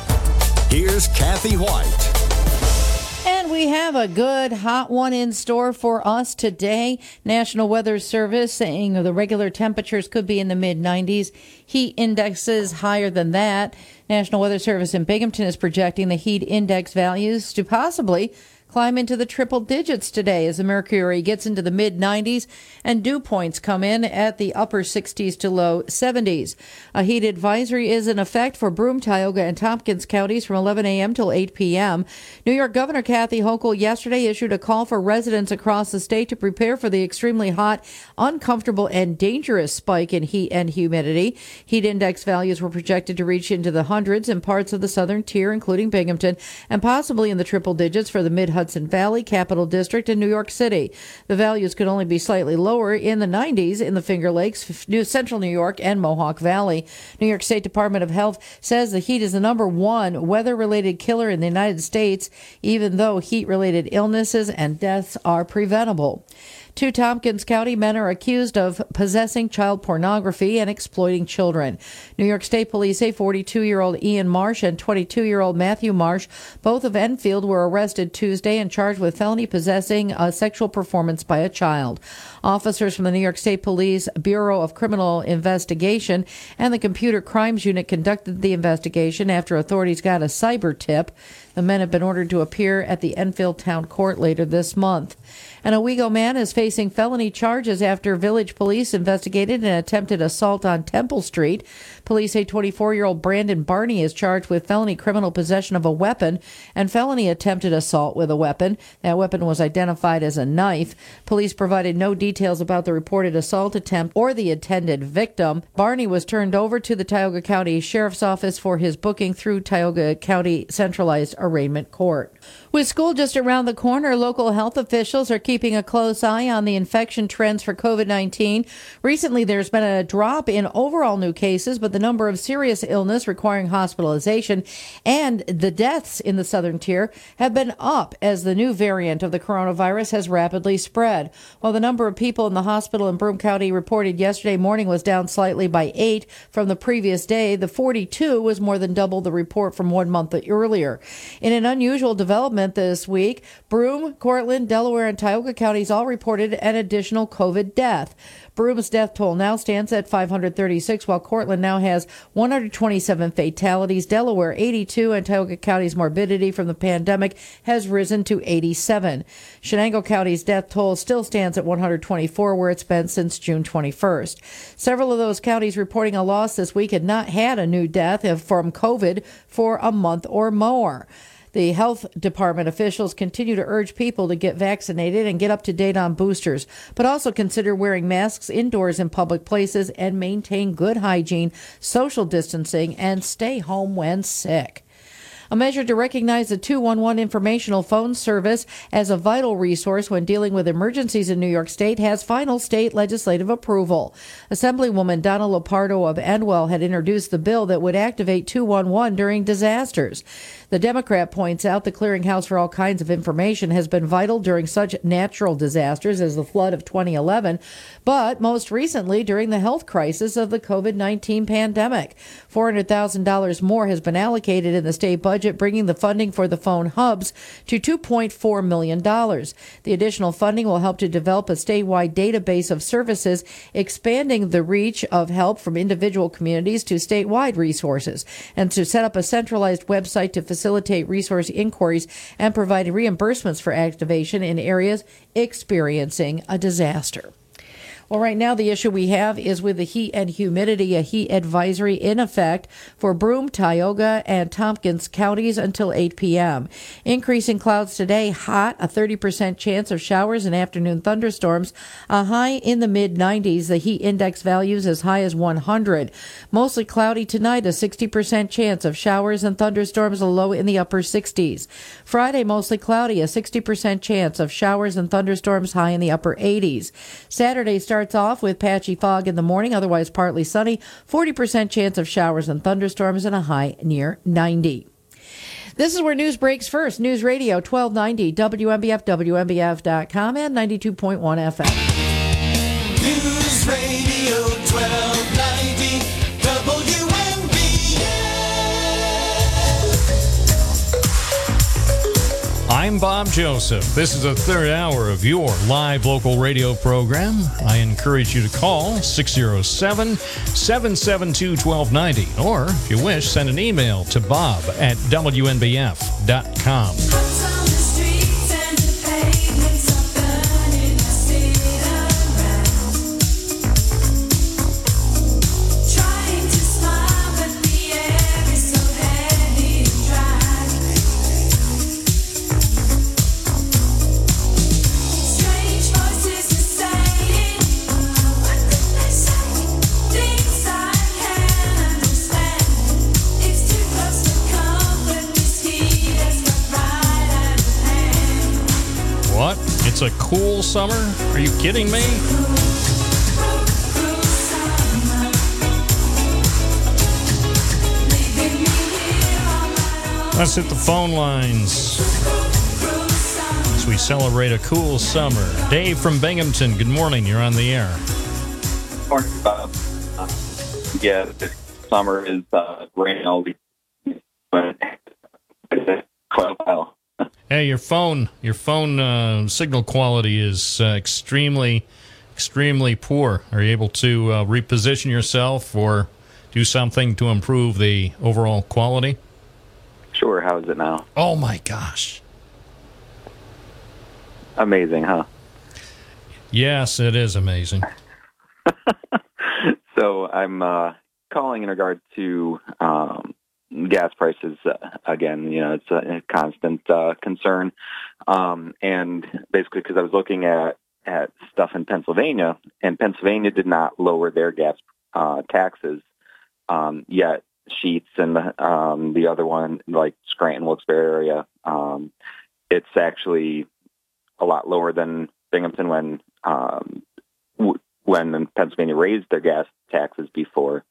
[SPEAKER 2] Here's Kathy White.
[SPEAKER 3] We have a good hot one in store for us today. National Weather Service saying the regular temperatures could be in the mid 90s. Heat indexes higher than that. National Weather Service in Binghamton is projecting the heat index values to possibly climb into the triple digits today as the mercury gets into the mid 90s and dew points come in at the upper 60s to low 70s. A heat advisory is in effect for Broome, Tioga, and Tompkins counties from 11 a.m. till 8 p.m. New York Governor Kathy Hochul yesterday issued a call for residents across the state to prepare for the extremely hot, uncomfortable, and dangerous spike in heat and humidity. Heat index values were projected to reach into the hundreds in parts of the southern tier, including Binghamton, and possibly in the triple digits for the mid Hudson Valley, Capital District, and New York City. The values could only be slightly lower in the 90s in the Finger Lakes, New Central New York, and Mohawk Valley. New York State Department of Health says the heat is the number one weather-related killer in the United States, even though heat-related illnesses and deaths are preventable. Two Tompkins County men are accused of possessing child pornography and exploiting children. New York State Police say 42 year old Ian Marsh and 22 year old Matthew Marsh, both of Enfield, were arrested Tuesday and charged with felony possessing a sexual performance by a child. Officers from the New York State Police Bureau of Criminal Investigation and the Computer Crimes Unit conducted the investigation after authorities got a cyber tip. The men have been ordered to appear at the Enfield Town Court later this month. An Owego man is facing felony charges after village police investigated an attempted assault on Temple Street. Police say 24 year old Brandon Barney is charged with felony criminal possession of a weapon and felony attempted assault with a weapon. That weapon was identified as a knife. Police provided no details about the reported assault attempt or the intended victim. Barney was turned over to the Tioga County Sheriff's Office for his booking through Tioga County Centralized Arraignment Court. With school just around the corner, local health officials are keeping a close eye on the infection trends for COVID 19. Recently, there's been a drop in overall new cases, but the number of serious illness requiring hospitalization and the deaths in the southern tier have been up as the new variant of the coronavirus has rapidly spread. While the number of people in the hospital in Broome County reported yesterday morning was down slightly by eight from the previous day, the 42 was more than double the report from one month earlier. In an unusual development this week, Broome, Cortland, Delaware, and Tioga counties all reported an additional COVID death. Broome's death toll now stands at 536, while Cortland now has 127 fatalities. Delaware 82, and Tioga County's morbidity from the pandemic has risen to 87. Chenango County's death toll still stands at 124, where it's been since June 21st. Several of those counties reporting a loss this week had not had a new death from COVID for a month or more. The health department officials continue to urge people to get vaccinated and get up to date on boosters, but also consider wearing masks indoors in public places and maintain good hygiene, social distancing, and stay home when sick. A measure to recognize the 211 informational phone service as a vital resource when dealing with emergencies in New York State has final state legislative approval. Assemblywoman Donna Lupardo of Endwell had introduced the bill that would activate 211 during disasters. The Democrat points out the clearinghouse for all kinds of information has been vital during such natural disasters as the flood of 2011, but most recently during the health crisis of the COVID 19 pandemic. $400,000 more has been allocated in the state budget, bringing the funding for the phone hubs to $2.4 million. The additional funding will help to develop a statewide database of services, expanding the reach of help from individual communities to statewide resources, and to set up a centralized website to facilitate resource inquiries and provide reimbursements for activation in areas experiencing a disaster. Well, right now, the issue we have is with the heat and humidity, a heat advisory in effect for Broome, Tioga, and Tompkins counties until 8 p.m. Increasing clouds today, hot, a 30% chance of showers and afternoon thunderstorms, a high in the mid 90s, the heat index values as high as 100. Mostly cloudy tonight, a 60% chance of showers and thunderstorms, a low in the upper 60s. Friday, mostly cloudy, a 60% chance of showers and thunderstorms, high in the upper 80s. Saturday starts off with patchy fog in the morning, otherwise partly sunny, 40% chance of showers and thunderstorms, and a high near 90. This is where news breaks first. News Radio 1290, WNBF, WNBF.com, and 92.1 FM.
[SPEAKER 17] News Radio
[SPEAKER 5] I'm Bob Joseph. This is the third hour of your live local radio program. I encourage you to call 607 772 1290, or if you wish, send an email to bob at WNBF.com. It's a cool summer? Are you kidding me? Let's hit the phone lines as we celebrate a cool summer. Dave from Binghamton, good morning. You're on the air.
[SPEAKER 18] Morning, Bob. Uh, yeah, this summer is uh, quite.
[SPEAKER 5] Hey, your phone, your phone uh, signal quality is uh, extremely, extremely poor. Are you able to uh, reposition yourself or do something to improve the overall quality?
[SPEAKER 18] Sure, how is it now?
[SPEAKER 5] Oh my gosh!
[SPEAKER 18] Amazing, huh?
[SPEAKER 5] Yes, it is amazing.
[SPEAKER 18] So I'm uh, calling in regard to um, gas prices. Uh, again, you know, it's a, constant uh, concern, um, and basically because I was looking at at stuff in Pennsylvania, and Pennsylvania did not lower their gas uh, taxes, um, yet Sheetz and the, um, the other one, like Scranton, Wilkes-Barre area, um, it's actually a lot lower than Binghamton when um, w- when Pennsylvania raised their gas taxes before.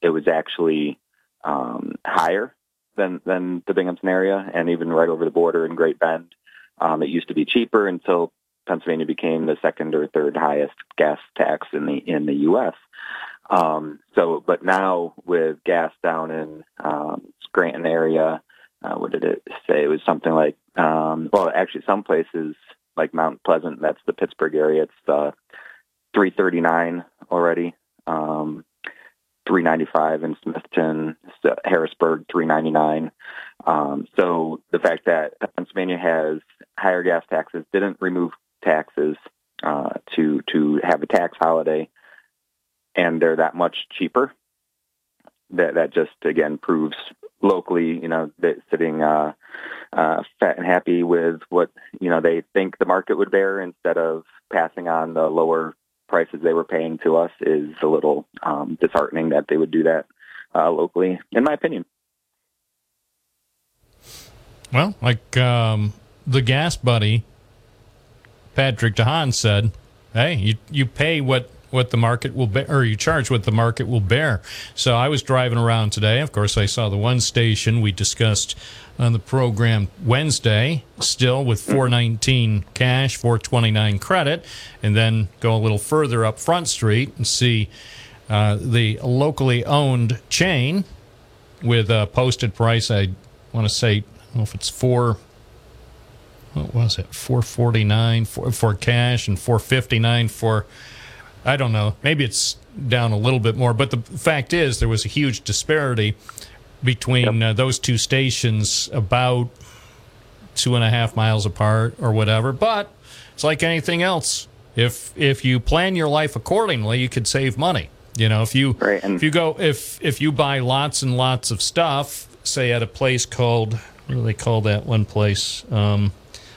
[SPEAKER 18] It was actually um, higher than than the Binghamton area, and even right over the border in Great Bend, um, it used to be cheaper until Pennsylvania became the second or third highest gas tax in the in the U.S. Um, so, but now with gas down in um, Scranton area, uh, what did it say? It was something like, um, well, actually, some places like Mount Pleasant, that's the Pittsburgh area. It's uh, 339 already. Um, 395 in Smithton, Harrisburg 399. Um, so the fact that Pennsylvania has higher gas taxes, didn't remove taxes uh, to to have a tax holiday, and they're that much cheaper. That that just again proves locally, you know, that sitting uh, uh, fat and happy with what you know they think the market would bear instead of passing on the lower prices they were paying to us is a little um, disheartening that they would do that uh, locally, in my opinion.
[SPEAKER 5] Well, like um, the GasBuddy, Patrick DeHaan said, "Hey, you you pay what what the market will bear, or you charge what the market will bear." So I was driving around today. Of course, I saw the one station we discussed on the program Wednesday, still with 419 cash, 429 credit, and then go a little further up Front Street and see uh, the locally owned chain with a posted price. I want to say, I don't know if it's four. What was it? Four forty nine for for cash and four fifty nine for. I don't know. Maybe it's down a little bit more, but the fact is there was a huge disparity between uh, those two stations, about two and a half miles apart or whatever. But it's like anything else. If if you plan your life accordingly, you could save money. You know, if you if you go if if you buy lots and lots of stuff, say at a place called what do they call that one place? Um,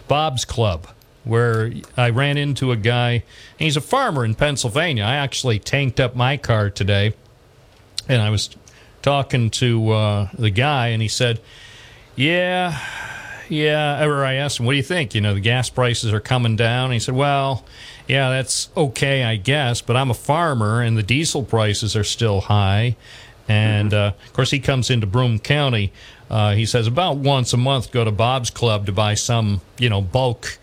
[SPEAKER 5] Bob's Club, where I ran into a guy. He's a farmer in Pennsylvania. I actually tanked up my car today, and I was talking to uh, the guy, and he said, "Yeah, yeah." Or I asked him, "What do you think? You know, the gas prices are coming down." And he said, "Well." Yeah, that's okay, I guess, but I'm a farmer and the diesel prices are still high. And uh, of course, he comes into Broome County. Uh, he says about once a month, go to Bob's Club to buy some, you know, bulk,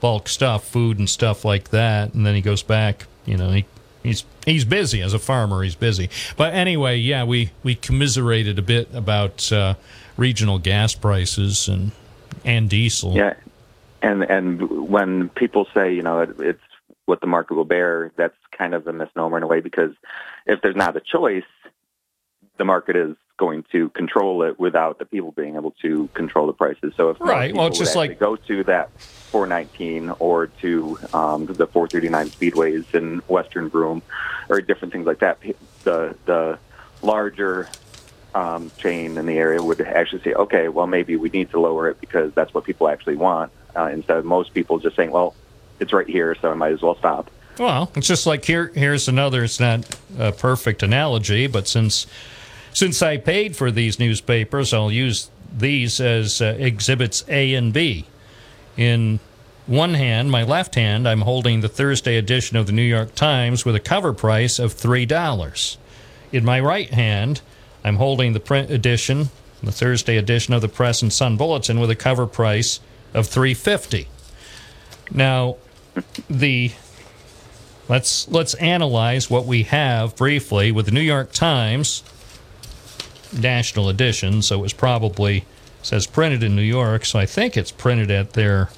[SPEAKER 5] bulk stuff, food and stuff like that. And then he goes back. You know, he he's he's busy as a farmer. He's busy. But anyway, yeah, we we commiserated a bit about uh, regional gas prices and and diesel.
[SPEAKER 18] Yeah, and and when people say you know it, it's what the market will bear, that's kind of a misnomer in a way because if there's not a choice, the market is going to control it without the people being able to control the prices. So if
[SPEAKER 5] Right, well, it's just like-
[SPEAKER 18] go to that 419 or to um, the 439 speedways in Western Broome or different things like that, the the larger um, chain in the area would actually say, okay, well maybe we need to lower it because that's what people actually want, uh, instead of most people just saying, well, it's right here, so I might as well stop.
[SPEAKER 5] Well, it's just like here. Here's another. It's not a perfect analogy, but since since I paid for these newspapers, I'll use these as uh, exhibits A and B. In one hand, my left hand, I'm holding the Thursday edition of the New York Times with a cover price of three dollars. In my right hand, I'm holding the print edition, the Thursday edition of the Press and Sun Bulletin, with a cover price of three fifty. Now, the let's let's analyze what we have briefly with the New York Times national edition. So it was probably says printed in New York. So I think it's printed at their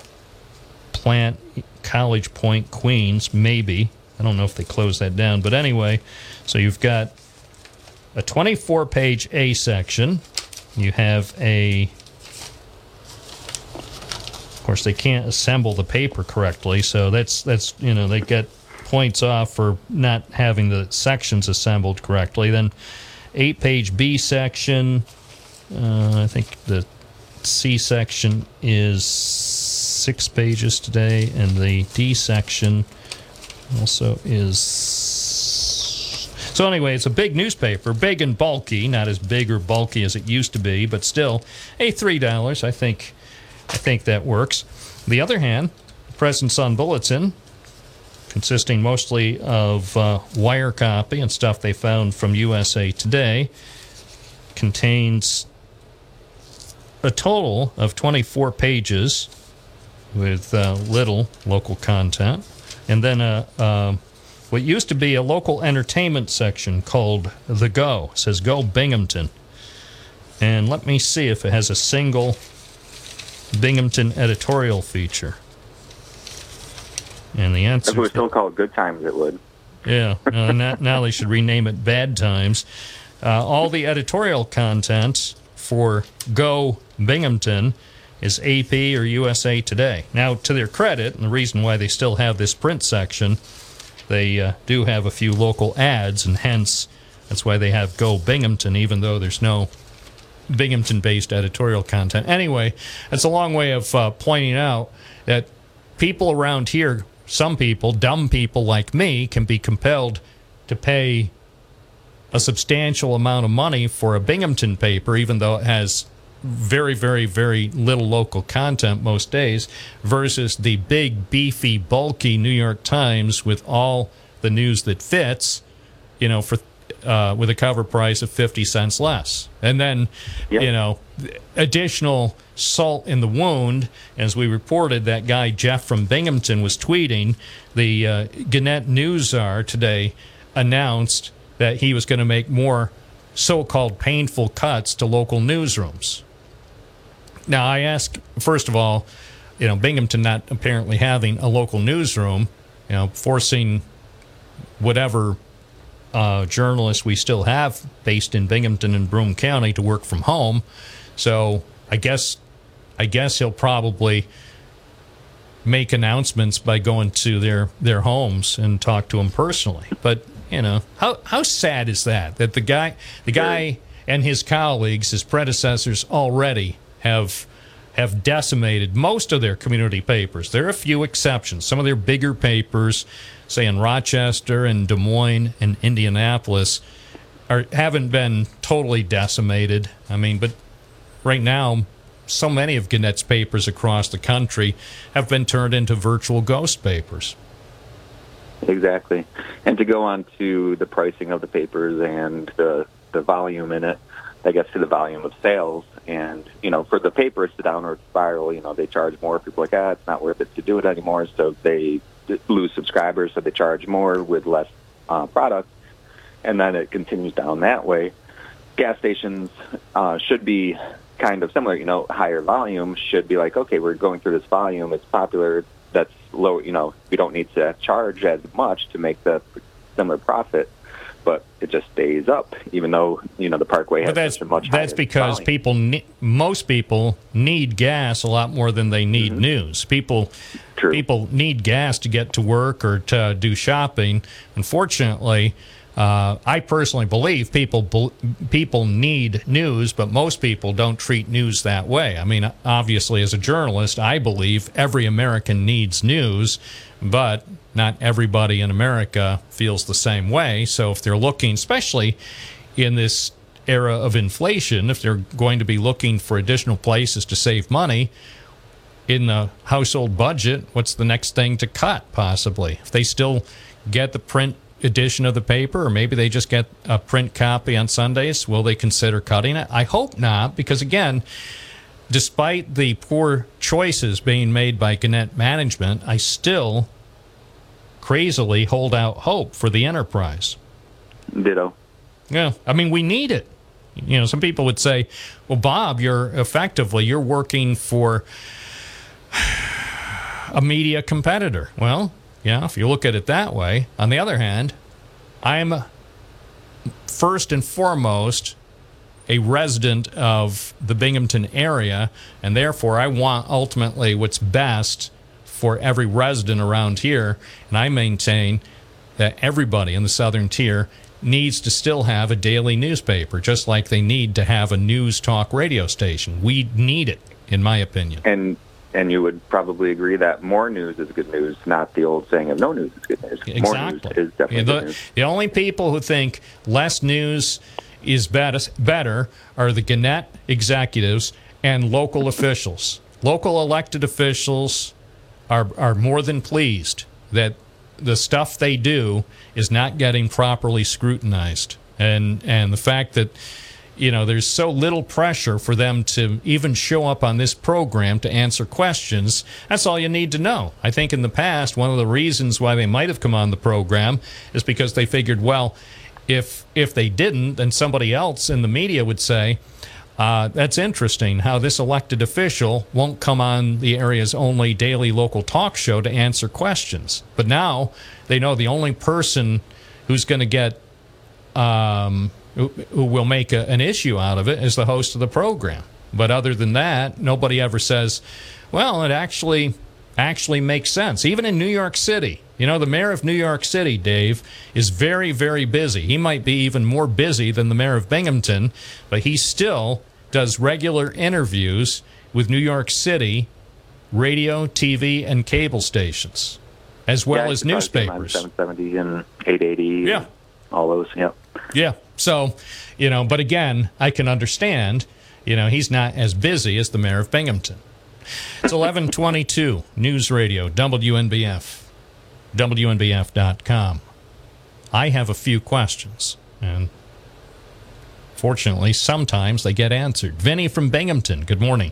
[SPEAKER 5] plant, College Point, Queens. Maybe I don't know if they closed that down, but anyway. So you've got a 24-page A section. You have a of course, they can't assemble the paper correctly, so that's that's you know they get points off for not having the sections assembled correctly. Then, eight-page B section. Uh, I think the C section is six pages today, and the D section also is. So anyway, it's a big newspaper, big and bulky, not as big or bulky as it used to be, but still, a three dollars. I think I think that works. The other hand, the Sun Bulletin, consisting mostly of uh, wire copy and stuff they found from USA Today, contains a total of 24 pages with uh, little local content, and then a, uh, what used to be a local entertainment section called The Go. It says Go Binghamton. And let me see if it has a single Binghamton editorial feature. And the answer
[SPEAKER 18] If it was still called Good Times, it would.
[SPEAKER 5] Yeah, uh, now, now they should rename it Bad Times. Uh, all the editorial content for Go Binghamton is AP or USA Today. Now, to their credit, and the reason why they still have this print section, they uh, do have a few local ads, and hence that's why they have Go Binghamton, even though there's no Binghamton based editorial content. Anyway, it's a long way of uh, pointing out that people around here, some people, dumb people like me, can be compelled to pay a substantial amount of money for a Binghamton paper, even though it has very, very, very little local content most days, versus the big, beefy, bulky New York Times with all the news that fits, you know, for uh, with a cover price of 50 cents less. And then, you know, additional salt in the wound, as we reported, that guy Jeff from Binghamton was tweeting. The uh, Gannett News Czar today announced that he was going to make more so called painful cuts to local newsrooms. Now, I ask, first of all, you know, Binghamton not apparently having a local newsroom, you know, forcing whatever uh, journalists we still have based in Binghamton and Broome County to work from home. So I guess I guess he'll probably make announcements by going to their their homes and talk to them personally. But you know how how sad is that that the guy the guy and his colleagues his predecessors already have have decimated most of their community papers. There are a few exceptions. Some of their bigger papers, say in Rochester and Des Moines and Indianapolis, are haven't been totally decimated. I mean, but right now, so many of Gannett's papers across the country have been turned into virtual ghost papers.
[SPEAKER 18] Exactly. And to go on to the pricing of the papers and the the volume in it, that gets to the volume of sales. And, you know, for the paper, it's the downward spiral. You know, they charge more. People are like, ah, it's not worth it to do it anymore. So they lose subscribers, so they charge more with less uh, product. And then it continues down that way. Gas stations uh, should be kind of similar. You know, higher volume should be like, okay, we're going through this volume. It's popular. That's low. You know, we don't need to charge as much to make the similar profit. But it just stays up, even though you know the Parkway has
[SPEAKER 5] that's
[SPEAKER 18] much
[SPEAKER 5] that's because
[SPEAKER 18] volume.
[SPEAKER 5] people, ne- most people need gas a lot more than they need mm-hmm. news. People, people need gas to get to work or to do shopping. Unfortunately, uh, I personally believe people people need news, but most people don't treat news that way. I mean, obviously, as a journalist, I believe every American needs news, but not everybody in America feels the same way. So if they're looking, especially in this era of inflation, if they're going to be looking for additional places to save money in the household budget, what's the next thing to cut possibly? If they still get the print edition of the paper, or maybe they just get a print copy on Sundays, will they consider cutting it? I hope not, because again, despite the poor choices being made by Gannett management, I still crazily hold out hope for the enterprise.
[SPEAKER 18] Ditto.
[SPEAKER 5] Yeah, I mean, we need it. You know, some people would say, "Well, Bob, you're effectively you're working for a media competitor." Well, yeah, if you look at it that way. On the other hand, I'm first and foremost a resident of the Binghamton area, and therefore I want ultimately what's best for every resident around here. And I maintain that everybody in the southern tier needs to still have a daily newspaper, just like they need to have a news talk radio station. We need it, in my opinion.
[SPEAKER 18] And and you would probably agree that more news is good news, not the old saying of no news is good news. More news
[SPEAKER 5] Exactly.
[SPEAKER 18] is definitely
[SPEAKER 5] Yeah,
[SPEAKER 18] good
[SPEAKER 5] the,
[SPEAKER 18] news.
[SPEAKER 5] the only people who think less news is better, better are the Gannett executives and local officials. Local elected officials are, are more than pleased that the stuff they do is not getting properly scrutinized. And, and the fact that you know, there's so little pressure for them to even show up on this program to answer questions. That's all you need to know. I think in the past, one of the reasons why they might have come on the program is because they figured, well, if if they didn't, then somebody else in the media would say, Uh, that's interesting how this elected official won't come on the area's only daily local talk show to answer questions. But now they know the only person who's going to get, um, who, who will make a, an issue out of it is the host of the program. But other than that, nobody ever says, well, it actually actually makes sense. Even in New York City, you know, the mayor of New York City, Dave, is very, very busy. He might be even more busy than the mayor of Binghamton, but he still does regular interviews with New York City radio, TV, and cable stations, as well
[SPEAKER 18] Yeah,
[SPEAKER 5] as
[SPEAKER 18] I started them
[SPEAKER 5] newspapers.
[SPEAKER 18] 770 and 880.
[SPEAKER 5] Yeah.
[SPEAKER 18] All those. Yep.
[SPEAKER 5] Yeah. So, you know, but again, I can understand, you know, he's not as busy as the mayor of Binghamton. It's 1122 News Radio, WNBF, WNBF.com. I have a few questions, and fortunately, sometimes they get answered. Vinny from Binghamton, good morning.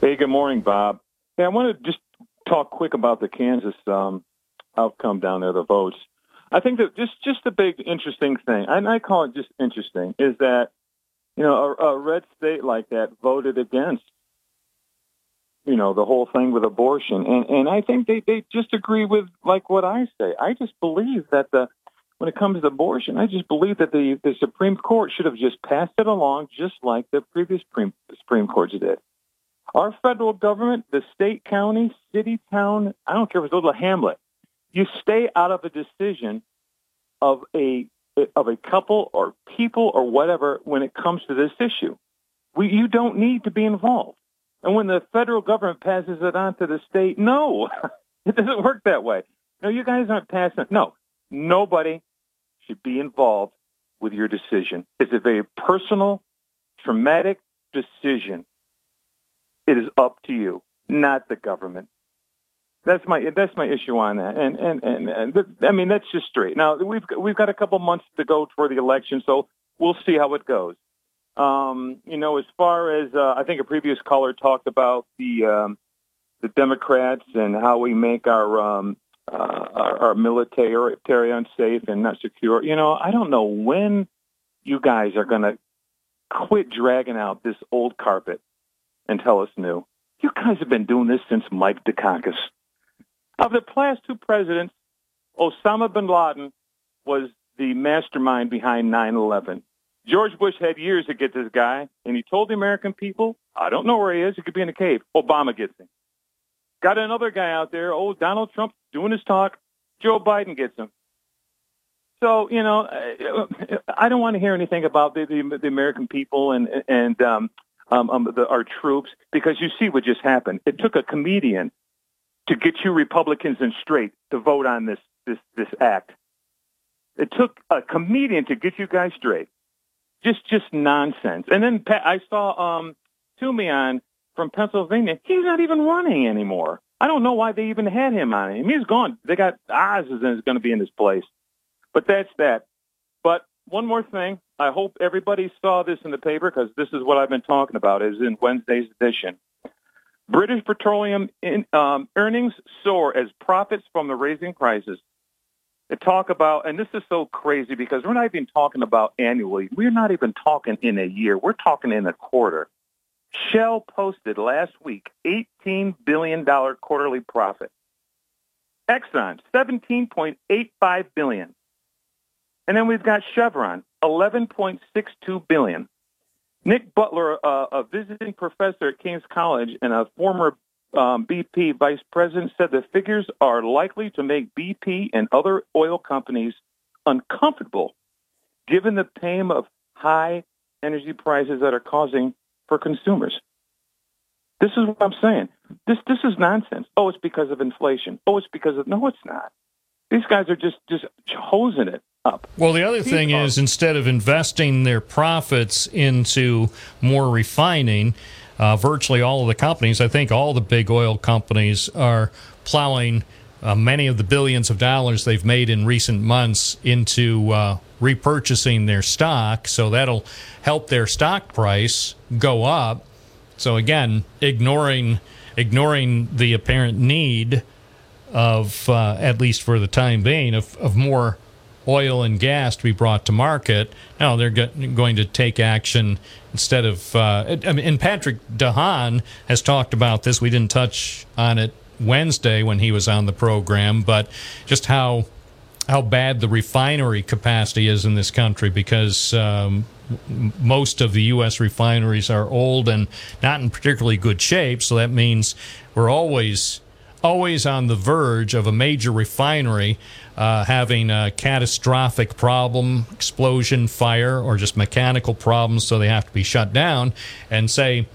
[SPEAKER 19] Hey, good morning, Bob. Hey, I want to just talk quick about the Kansas um, outcome down there, the votes. I think that just just the big interesting thing, and I call it just interesting, is that you know a, a red state like that voted against you know the whole thing with abortion, and and I think they they just agree with like what I say. I just believe that the when it comes to abortion, I just believe that the the Supreme Court should have just passed it along, just like the previous Supreme, Supreme Courts did. Our federal government, the state, county, city, town, I don't care if it's a little hamlet, you stay out of a decision of a of a couple or people or whatever when it comes to this issue. We, you don't need to be involved. And when the federal government passes it on to the state, no, it doesn't work that way. No, you guys aren't passing it. No, nobody should be involved with your decision. It's a very personal, traumatic decision. It is up to you, not the government. That's my that's my issue on that, and and and, and I mean that's just straight. Now we've we've got a couple months to go toward the election, so we'll see how it goes. Um, you know, as far as uh, I think a previous caller talked about the um, the Democrats and how we make our um, uh, our, our military military unsafe and not secure. You know, I don't know when you guys are going to quit dragging out this old carpet and tell us new. You guys have been doing this since Mike Dukakis. Of the last two presidents, Osama bin Laden was the mastermind behind 9/11. George Bush had years to get this guy, and he told the American people, "I don't know where he is. He could be in a cave." Obama gets him. Got another guy out there, old Donald Trump, doing his talk. Joe Biden gets him. So you know, I don't want to hear anything about the the, the American people and and um, um, um, the, our troops because you see what just happened. It took a comedian to get you Republicans in straight to vote on this this this act. It took a comedian to get you guys straight. Just just nonsense. And then Pat, I saw um Tumion from Pennsylvania. He's not even running anymore. I don't know why they even had him on him. He's gone. They got Oz is going to be in this place. But that's that. But one more thing. I hope everybody saw this in the paper because this is what I've been talking about. Is in Wednesday's edition. British Petroleum in, um, earnings soar as profits from the raising prices. They talk about, and this is so crazy because we're not even talking about annually. We're not even talking in a year. We're talking in a quarter. Shell posted last week $18 billion quarterly profit. Exxon, 17.85 billion. And then we've got Chevron, $11.62 billion. Nick Butler, uh, a visiting professor at King's College and a former um, BP vice president, said the figures are likely to make BP and other oil companies uncomfortable given the pain of high energy prices that are causing for consumers. This is what I'm saying. This this is nonsense. Oh, it's because of inflation. Oh, it's because of no, it's not. These guys are just just hosing it up.
[SPEAKER 5] Well, the other thing is instead of investing their profits into more refining, uh, virtually all of the companies, I think all the big oil companies are plowing uh, many of the billions of dollars they've made in recent months into uh, repurchasing their stock. So that'll help their stock price go up. So again, ignoring ignoring the apparent need of, uh, at least for the time being, of, of more oil and gas to be brought to market. Now they're go- going to take action instead of. Uh, I mean, and Patrick DeHaan has talked about this. We didn't touch on it Wednesday when he was on the program, but just how how bad the refinery capacity is in this country because um, most of the U.S. refineries are old and not in particularly good shape. So that means we're always always on the verge of a major refinery uh, having a catastrophic problem, explosion, fire, or just mechanical problems, so they have to be shut down. And say,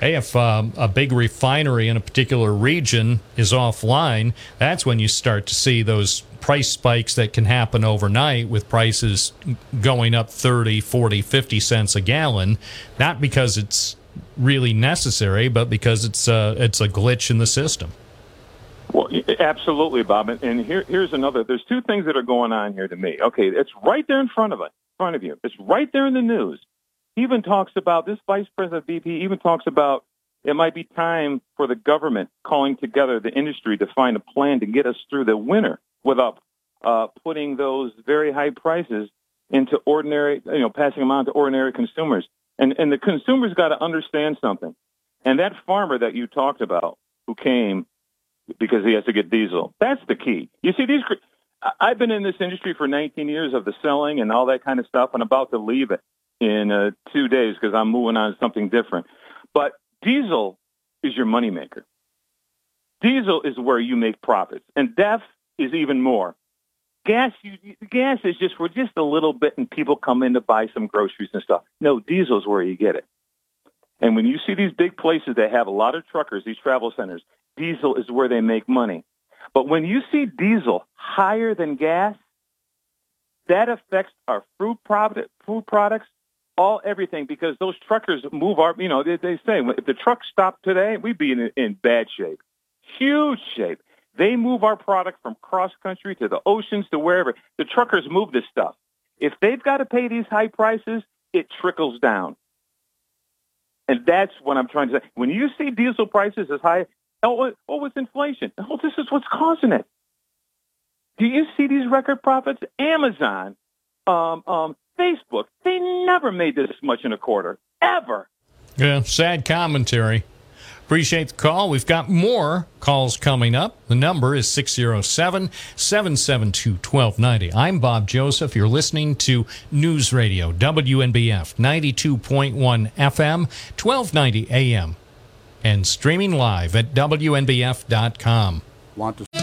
[SPEAKER 5] hey, if um, a big refinery in a particular region is offline, that's when you start to see those price spikes that can happen overnight with prices going up 30, 40, 50 cents a gallon, not because it's really necessary, but because it's uh, it's a glitch in the system.
[SPEAKER 19] Well, absolutely, Bob. And- here, here's another. There's two things that are going on here to me. Okay, it's right there in front of it, front of you. It's right there in the news. He even talks about this vice president of BP. Even talks about it might be time for the government calling together the industry to find a plan to get us through the winter without uh, putting those very high prices into ordinary, you know, passing them on to ordinary consumers. And and the consumers got to understand something. And that farmer that you talked about, who came because he has to get diesel. That's the key. You see, these. I've been in this industry for 19 years of the selling and all that kind of stuff, and about to leave it in uh, two days because I'm moving on to something different. But diesel is your moneymaker. Diesel is where you make profits, and DEF is even more. Gas, you, gas is just for just a little bit, and people come in to buy some groceries and stuff. No, diesel is where you get it. And when you see these big places that have a lot of truckers, these travel centers, diesel is where they make money. But when you see diesel higher than gas, that affects our food product, food products, all everything, because those truckers move our, you know, they, they say if the truck stopped today, we'd be in, in bad shape, huge shape. They move our product from cross country to the oceans to wherever. The truckers move this stuff. If they've got to pay these high prices, it trickles down. And that's what I'm trying to say. When you see diesel prices as high, oh, what- oh, what's inflation? Oh, this is what's causing it. Do you see these record profits? Amazon, um, um, Facebook, they never made this much in a quarter, ever.
[SPEAKER 5] Yeah, sad commentary. Appreciate the call. We've got more calls coming up. The number is 607 772 1290. I'm Bob Joseph. You're listening to News Radio, WNBF 92.1 FM, 1290 AM, and streaming live at WNBF.com.
[SPEAKER 16] Want to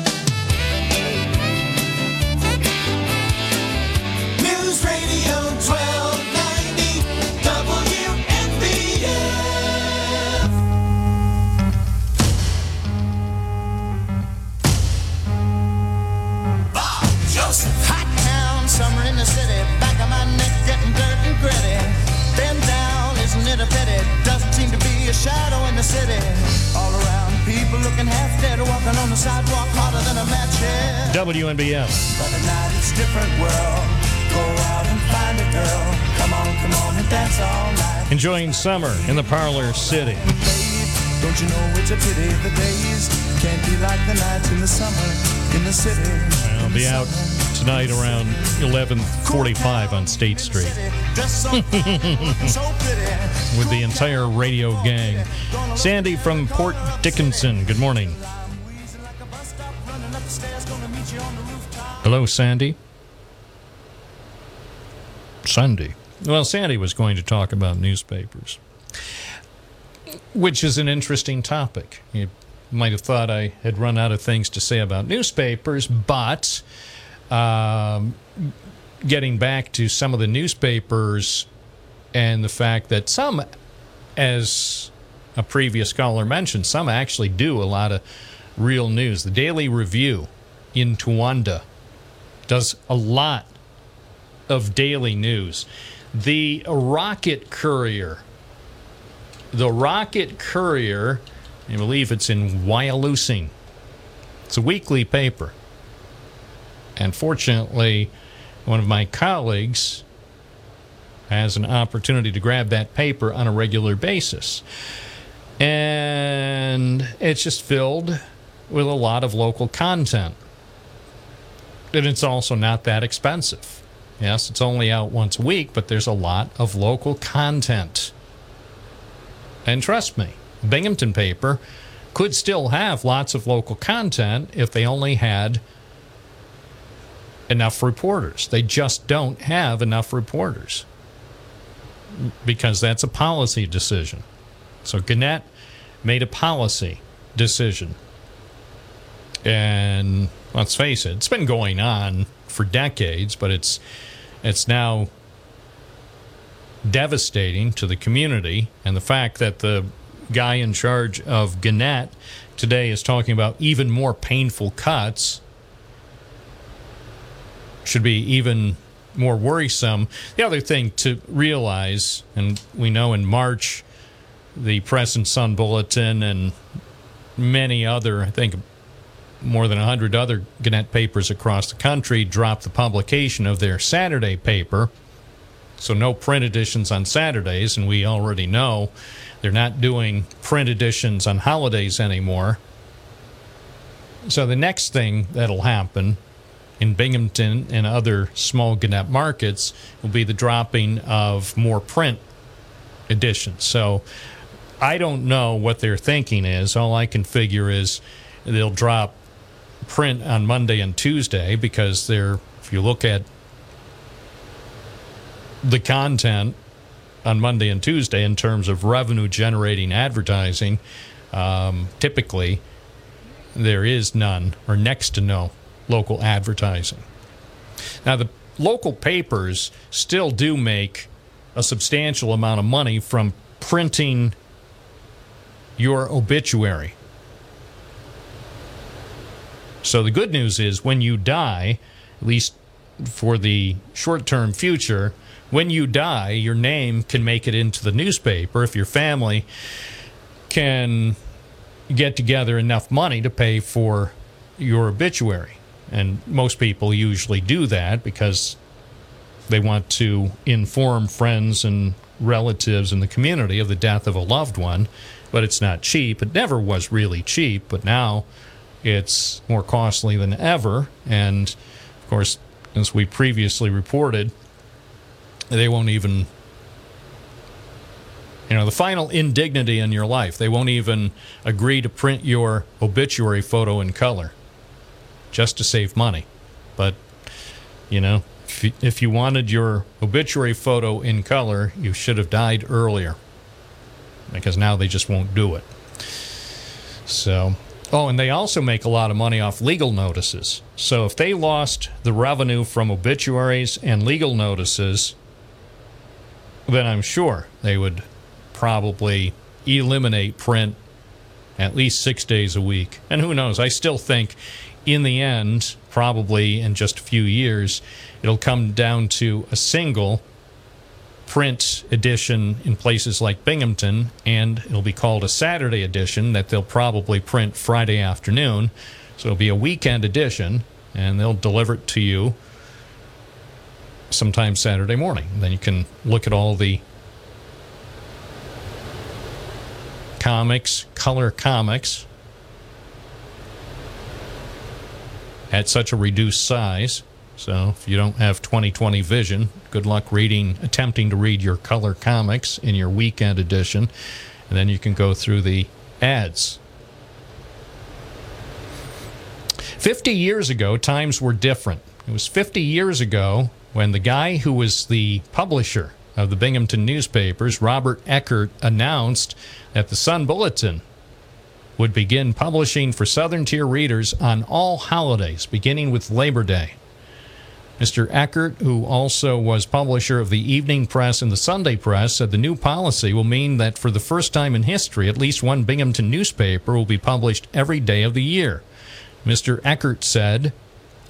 [SPEAKER 4] city. All around, people looking half dead, walking on the sidewalk harder than a match head.
[SPEAKER 5] WNBF.
[SPEAKER 4] But at night it's a different world. Go out and find a girl. Come on, come on and dance all night.
[SPEAKER 5] Enjoying summer in the parlor city.
[SPEAKER 4] Don't you know it's a pity the days can't be like the nights in the summer in the city.
[SPEAKER 5] I'll be out tonight around 11:45 on State Street with the entire radio gang. Sandy from Port Dickinson. Good morning. Hello, Sandy. Sandy. Well, Sandy was going to talk about newspapers, which is an interesting topic. You might have thought I had run out of things to say about newspapers, but um, getting back to some of the newspapers and the fact that some, as a previous caller mentioned, some actually do a lot of real news. The Daily Review in Towanda does a lot of daily news. The Rocket Courier, the Rocket Courier, I believe it's in Wyalusing. It's a weekly paper. And fortunately, one of my colleagues has an opportunity to grab that paper on a regular basis. And it's just filled with a lot of local content. And it's also not that expensive. Yes, it's only out once a week, but there's a lot of local content. And trust me, Binghamton paper could still have lots of local content if they only had enough reporters. They just don't have enough reporters because that's a policy decision. So Gannett made a policy decision. And let's face it, it's been going on for decades, but it's it's now devastating to the community and the fact that the guy in charge of Gannett today is talking about even more painful cuts should be even more worrisome. The other thing to realize, and we know in March, the Press and Sun Bulletin and many other, I think more than 100 other Gannett papers across the country dropped the publication of their Saturday paper. So, no print editions on Saturdays, and we already know they're not doing print editions on holidays anymore. So, the next thing that'll happen in Binghamton and other small Gannett markets will be the dropping of more print editions. So, I don't know what their thinking is. All I can figure is they'll drop print on Monday and Tuesday because they're, if you look at the content on Monday and Tuesday in terms of revenue generating advertising, um, typically there is none or next to no local advertising. Now, the local papers still do make a substantial amount of money from printing your obituary. So the good news is when you die, at least for the short term future, when you die, your name can make it into the newspaper if your family can get together enough money to pay for your obituary. And most people usually do that because they want to inform friends and relatives in the community of the death of a loved one, but it's not cheap. It never was really cheap, but now it's more costly than ever. And of course, as we previously reported, they won't even, you know, the final indignity in your life, they won't even agree to print your obituary photo in color just to save money. But, you know, if you, if you wanted your obituary photo in color, you should have died earlier because now they just won't do it. So, oh, and they also make a lot of money off legal notices. So if they lost the revenue from obituaries and legal notices, then I'm sure they would probably eliminate print at least six days a week. And who knows? I still think in the end, probably in just a few years, it'll come down to a single print edition in places like Binghamton, and it'll be called a Saturday edition that they'll probably print Friday afternoon. So it'll be a weekend edition, and they'll deliver it to you sometime Saturday morning. Then you can look at all the comics, color comics, at such a reduced size. So if you don't have 20/20 vision, good luck reading, attempting to read your color comics in your weekend edition, and then you can go through the ads. 50 years ago, times were different. It was 50 years ago when the guy who was the publisher of the Binghamton newspapers, Robert Eckert, announced that the Sun Bulletin would begin publishing for Southern Tier readers on all holidays, beginning with Labor Day. Mr. Eckert, who also was publisher of the Evening Press and the Sunday Press, said the new policy will mean that for the first time in history, at least one Binghamton newspaper will be published every day of the year. Mr. Eckert said,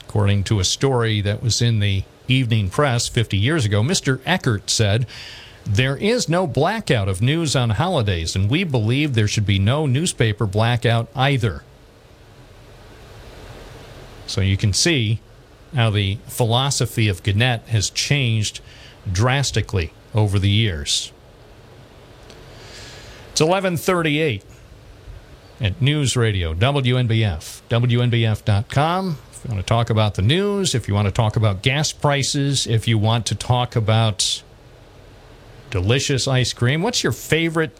[SPEAKER 5] according to a story that was in the Evening Press 50 years ago, Mr. Eckert said, there is no blackout of news on holidays, and we believe there should be no newspaper blackout either. So you can see how the philosophy of Gannett has changed drastically over the years. It's 1138. at News Radio, WNBF, WNBF.com. If you want to talk about the news, if you want to talk about gas prices, if you want to talk about delicious ice cream, what's your favorite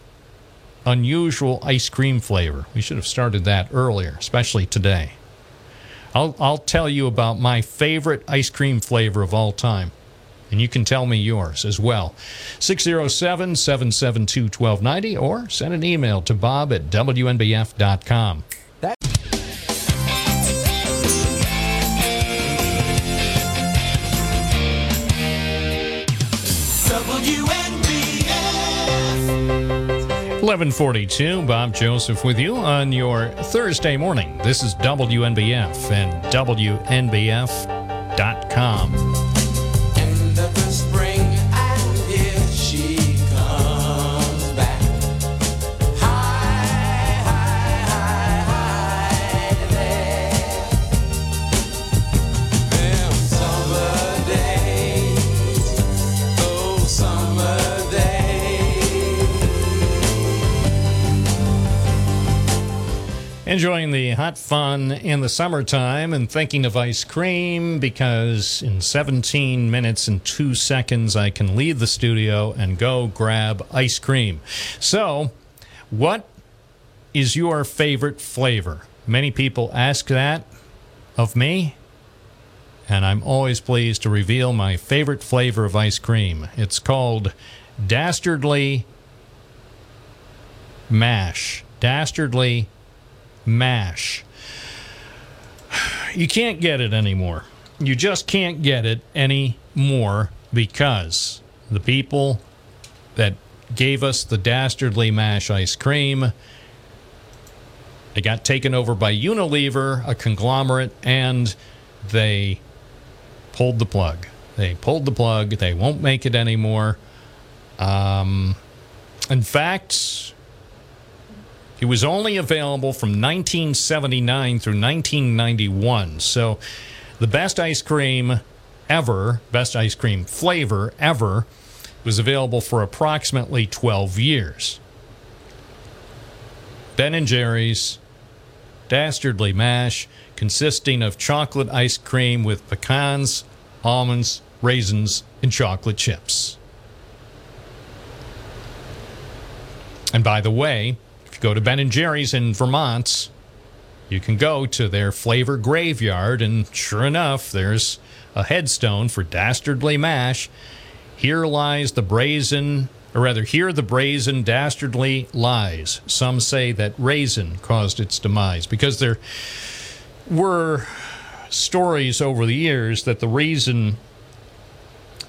[SPEAKER 5] unusual ice cream flavor? We should have started that earlier, especially today. I'll, I'll tell you about my favorite ice cream flavor of all time. And you can tell me yours as well. 607 772 1290 or send an email to bob at WNBF.com. 1142, Bob Joseph with you on your Thursday morning. This is WNBF and WNBF.com. Enjoying the hot fun in the summertime and thinking of ice cream because in 17 minutes and 2 seconds I can leave the studio and go grab ice cream. So, what is your favorite flavor? Many people ask that of me, and I'm always pleased to reveal my favorite flavor of ice cream. It's called Dastardly Mash. Dastardly Mash. You can't get it anymore. You just can't get it anymore because the people that gave us the Dastardly Mash ice cream they got taken over by Unilever, a conglomerate, and they pulled the plug. They pulled the plug. They won't make it anymore. Um, in fact, it was only available from 1979 through 1991. So, the best ice cream ever, best ice cream flavor ever, was available for approximately 12 years. Ben and Jerry's Dastardly Mash, consisting of chocolate ice cream with pecans, almonds, raisins, and chocolate chips. And by the way, you go to Ben and Jerry's in Vermont, you can go to their flavor graveyard, and sure enough, there's a headstone for Dastardly Mash. Here lies the brazen, or rather, here the brazen dastardly lies. Some say that raisin caused its demise because there were stories over the years that the reason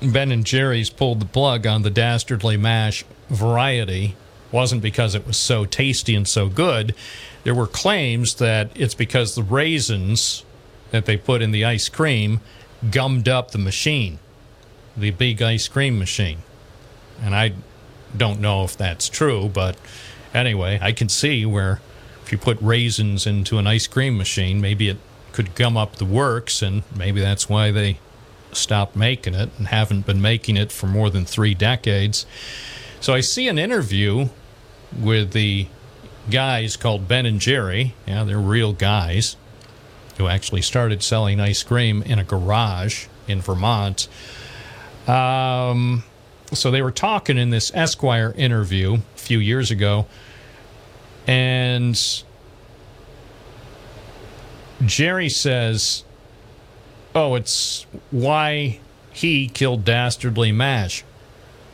[SPEAKER 5] Ben and Jerry's pulled the plug on the dastardly mash variety wasn't because it was so tasty and so good. There were claims that it's because the raisins that they put in the ice cream gummed up the machine, the big ice cream machine. And I don't know if that's true, but anyway, I can see where if you put raisins into an ice cream machine, maybe it could gum up the works, and maybe that's why they stopped making it and haven't been making it for more than three decades. So I see an interview with the guys called Ben and Jerry. Yeah, they're real guys who actually started selling ice cream in a garage in Vermont. Um, so they were talking in this Esquire interview a few years ago, and Jerry says, Oh, it's why he killed Dastardly Mash,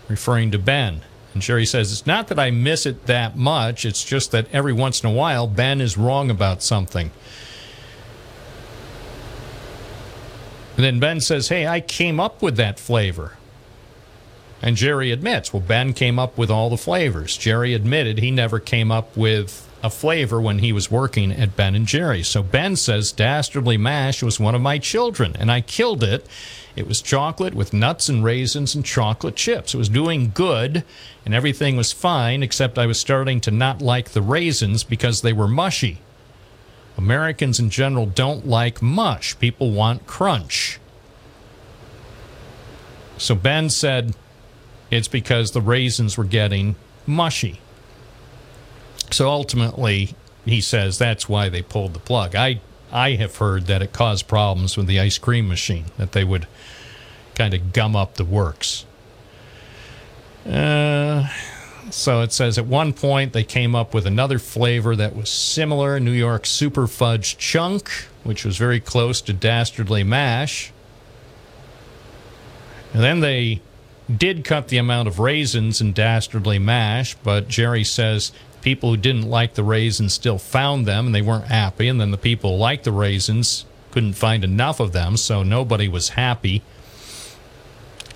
[SPEAKER 5] referring to Ben. And Jerry says, It's not that I miss it that much, it's just that every once in a while Ben is wrong about something. And then Ben says, Hey, I came up with that flavor. And Jerry admits, well, Ben came up with all the flavors. Jerry admitted he never came up with a flavor when he was working at Ben and Jerry. So Ben says Dastardly Mash was one of my children, and I killed it. It was chocolate with nuts and raisins and chocolate chips. It was doing good, and everything was fine, except I was starting to not like the raisins because they were mushy. Americans in general don't like mush, people want crunch. So Ben said, it's because the raisins were getting mushy. So ultimately, he says that's why they pulled the plug. I I have heard that it caused problems with the ice cream machine that they would kind of gum up the works. Uh, so it says at one point they came up with another flavor that was similar New York Super Fudge Chunk, which was very close to Dastardly Mash. And then they did cut the amount of raisins in Dastardly Mash, but Jerry says people who didn't like the raisins still found them and they weren't happy. And then the people who liked the raisins couldn't find enough of them, so nobody was happy.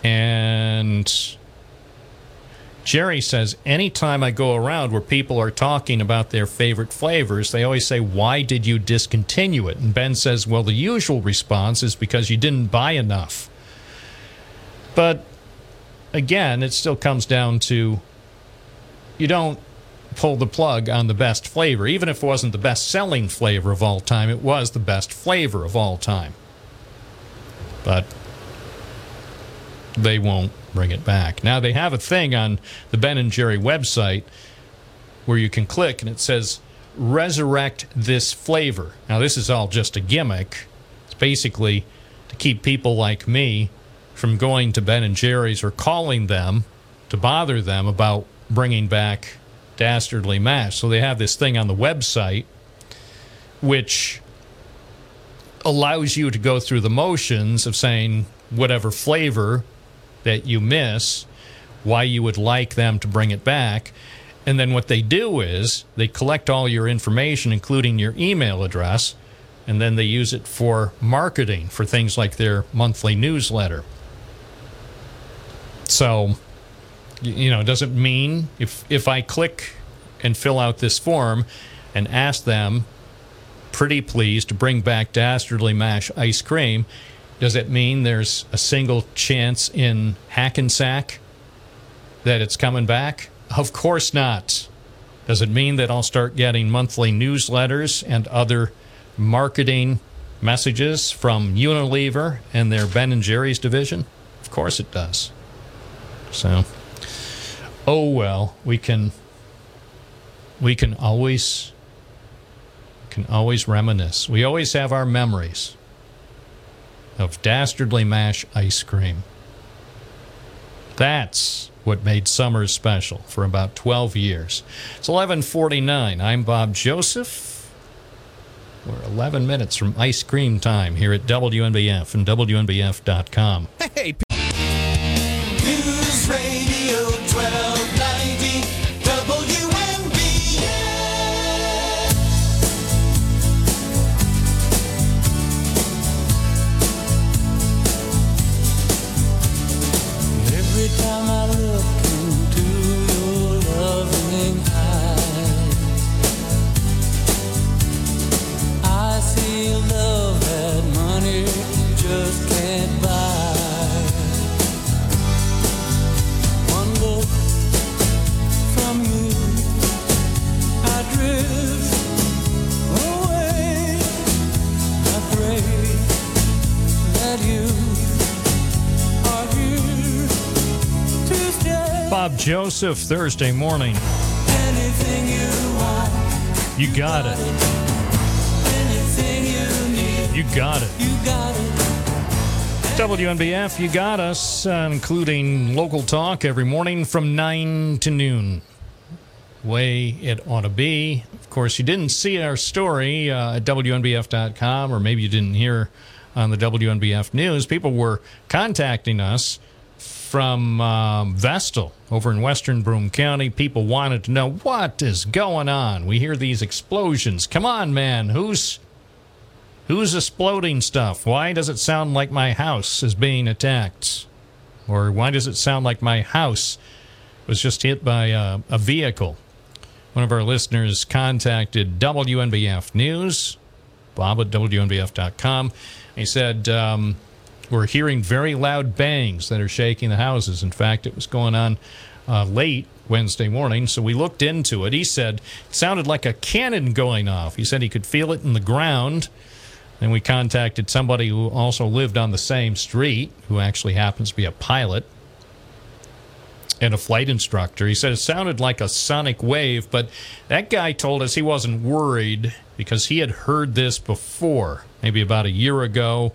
[SPEAKER 5] And Jerry says anytime I go around where people are talking about their favorite flavors, they always say, Why did you discontinue it? And Ben says, Well, the usual response is because you didn't buy enough. But again, it still comes down to you don't pull the plug on the best flavor. Even if it wasn't the best selling flavor of all time, it was the best flavor of all time. But they won't bring it back. Now they have a thing on the Ben and Jerry website where you can click and it says resurrect this flavor. Now this is all just a gimmick. It's basically to keep people like me from going to Ben and Jerry's or calling them to bother them about bringing back dastardly mash. So they have this thing on the website which allows you to go through the motions of saying whatever flavor that you miss, why you would like them to bring it back. And then what they do is they collect all your information, including your email address, and then they use it for marketing for things like their monthly newsletter. So, you know, does it mean if if I click and fill out this form and ask them, pretty please, to bring back Dastardly Mash ice cream, does it mean there's a single chance in Hackensack that it's coming back? Of course not. Does it mean that I'll start getting monthly newsletters and other marketing messages from Unilever and their Ben and Jerry's division? Of course it does. So, oh well, we can we can always can always reminisce. We always have our memories of dastardly mash ice cream. That's what made summers special for about 12 years. It's 11:49. I'm Bob Joseph. We're 11 minutes from ice cream time here at WNBF and WNBF.com.
[SPEAKER 17] Hey,
[SPEAKER 5] Joseph, Thursday morning.
[SPEAKER 20] Anything you want,
[SPEAKER 5] You got it.
[SPEAKER 20] anything you need,
[SPEAKER 5] You got it.
[SPEAKER 20] you got it.
[SPEAKER 5] WNBF, you got us, uh, including local talk every morning from 9 to noon. Way it ought to be. Of course, you didn't see our story uh, at WNBF.com, or maybe you didn't hear on the WNBF news. People were contacting us from um, Vestal over in western Broome County. People wanted to know what is going on. We hear these explosions. Come on, man. Who's Who's exploding stuff? Why does it sound like my house is being attacked? Or why does it sound like my house was just hit by a, a vehicle? One of our listeners contacted WNBF News, Bob at WNBF.com. He said, um, We're hearing very loud bangs that are shaking the houses. In fact, it was going on uh, late Wednesday morning, so we looked into it. He said it sounded like a cannon going off. He said he could feel it in the ground. Then we contacted somebody who also lived on the same street, who actually happens to be a pilot. and a flight instructor. He said it sounded like a sonic wave, but that guy told us he wasn't worried because he had heard this before, maybe about a year ago.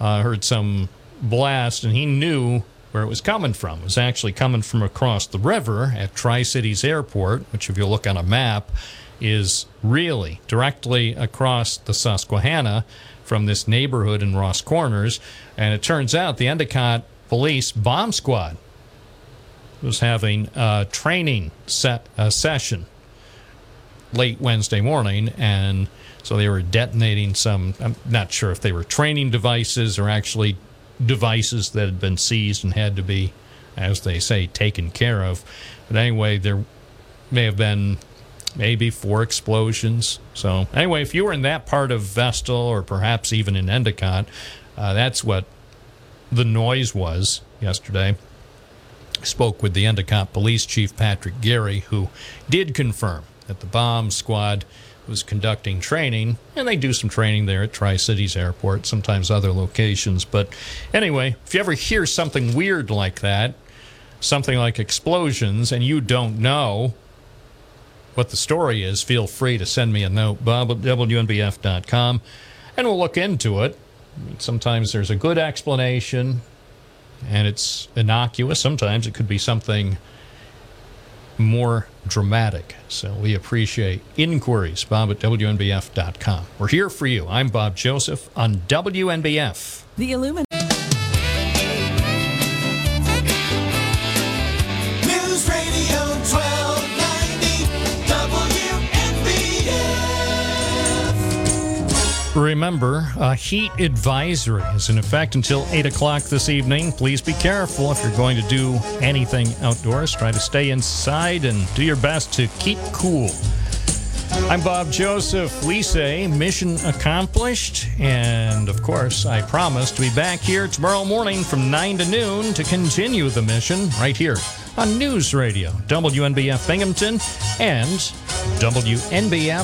[SPEAKER 5] Uh, heard some blast, and he knew where it was coming from. It was actually coming from across the river at Tri Cities Airport, which, if you look on a map, is really directly across the Susquehanna from this neighborhood in Ross Corners. And it turns out the Endicott Police Bomb Squad was having a training set a session late Wednesday morning, and so they were detonating some. I'm not sure if they were training devices or actually devices that had been seized and had to be, as they say, taken care of. But anyway, there may have been maybe four explosions. So anyway, if you were in that part of Vestal or perhaps even in Endicott, uh, that's what the noise was yesterday. Spoke with the Endicott Police Chief Patrick Garey, who did confirm that the bomb squad was conducting training, and they do some training there at Tri Cities Airport, sometimes other locations. But anyway, if you ever hear something weird like that, something like explosions, and you don't know what the story is, feel free to send me a note, bob at WNBF.com, and we'll look into it. Sometimes there's a good explanation, and it's innocuous. Sometimes it could be something more dramatic. So we appreciate inquiries. Bob at WNBF.com. We're here for you. I'm Bob Joseph on WNBF.
[SPEAKER 7] The Illumin.
[SPEAKER 5] Remember, a heat advisory is in effect until 8 o'clock this evening. Please be careful if you're going to do anything outdoors. Try to stay inside and do your best to keep cool. I'm Bob Joseph. We say mission accomplished. And of course, I promise to be back here tomorrow morning from 9 to noon to continue the mission right here on News Radio, WNBF Binghamton, and WNBF.com.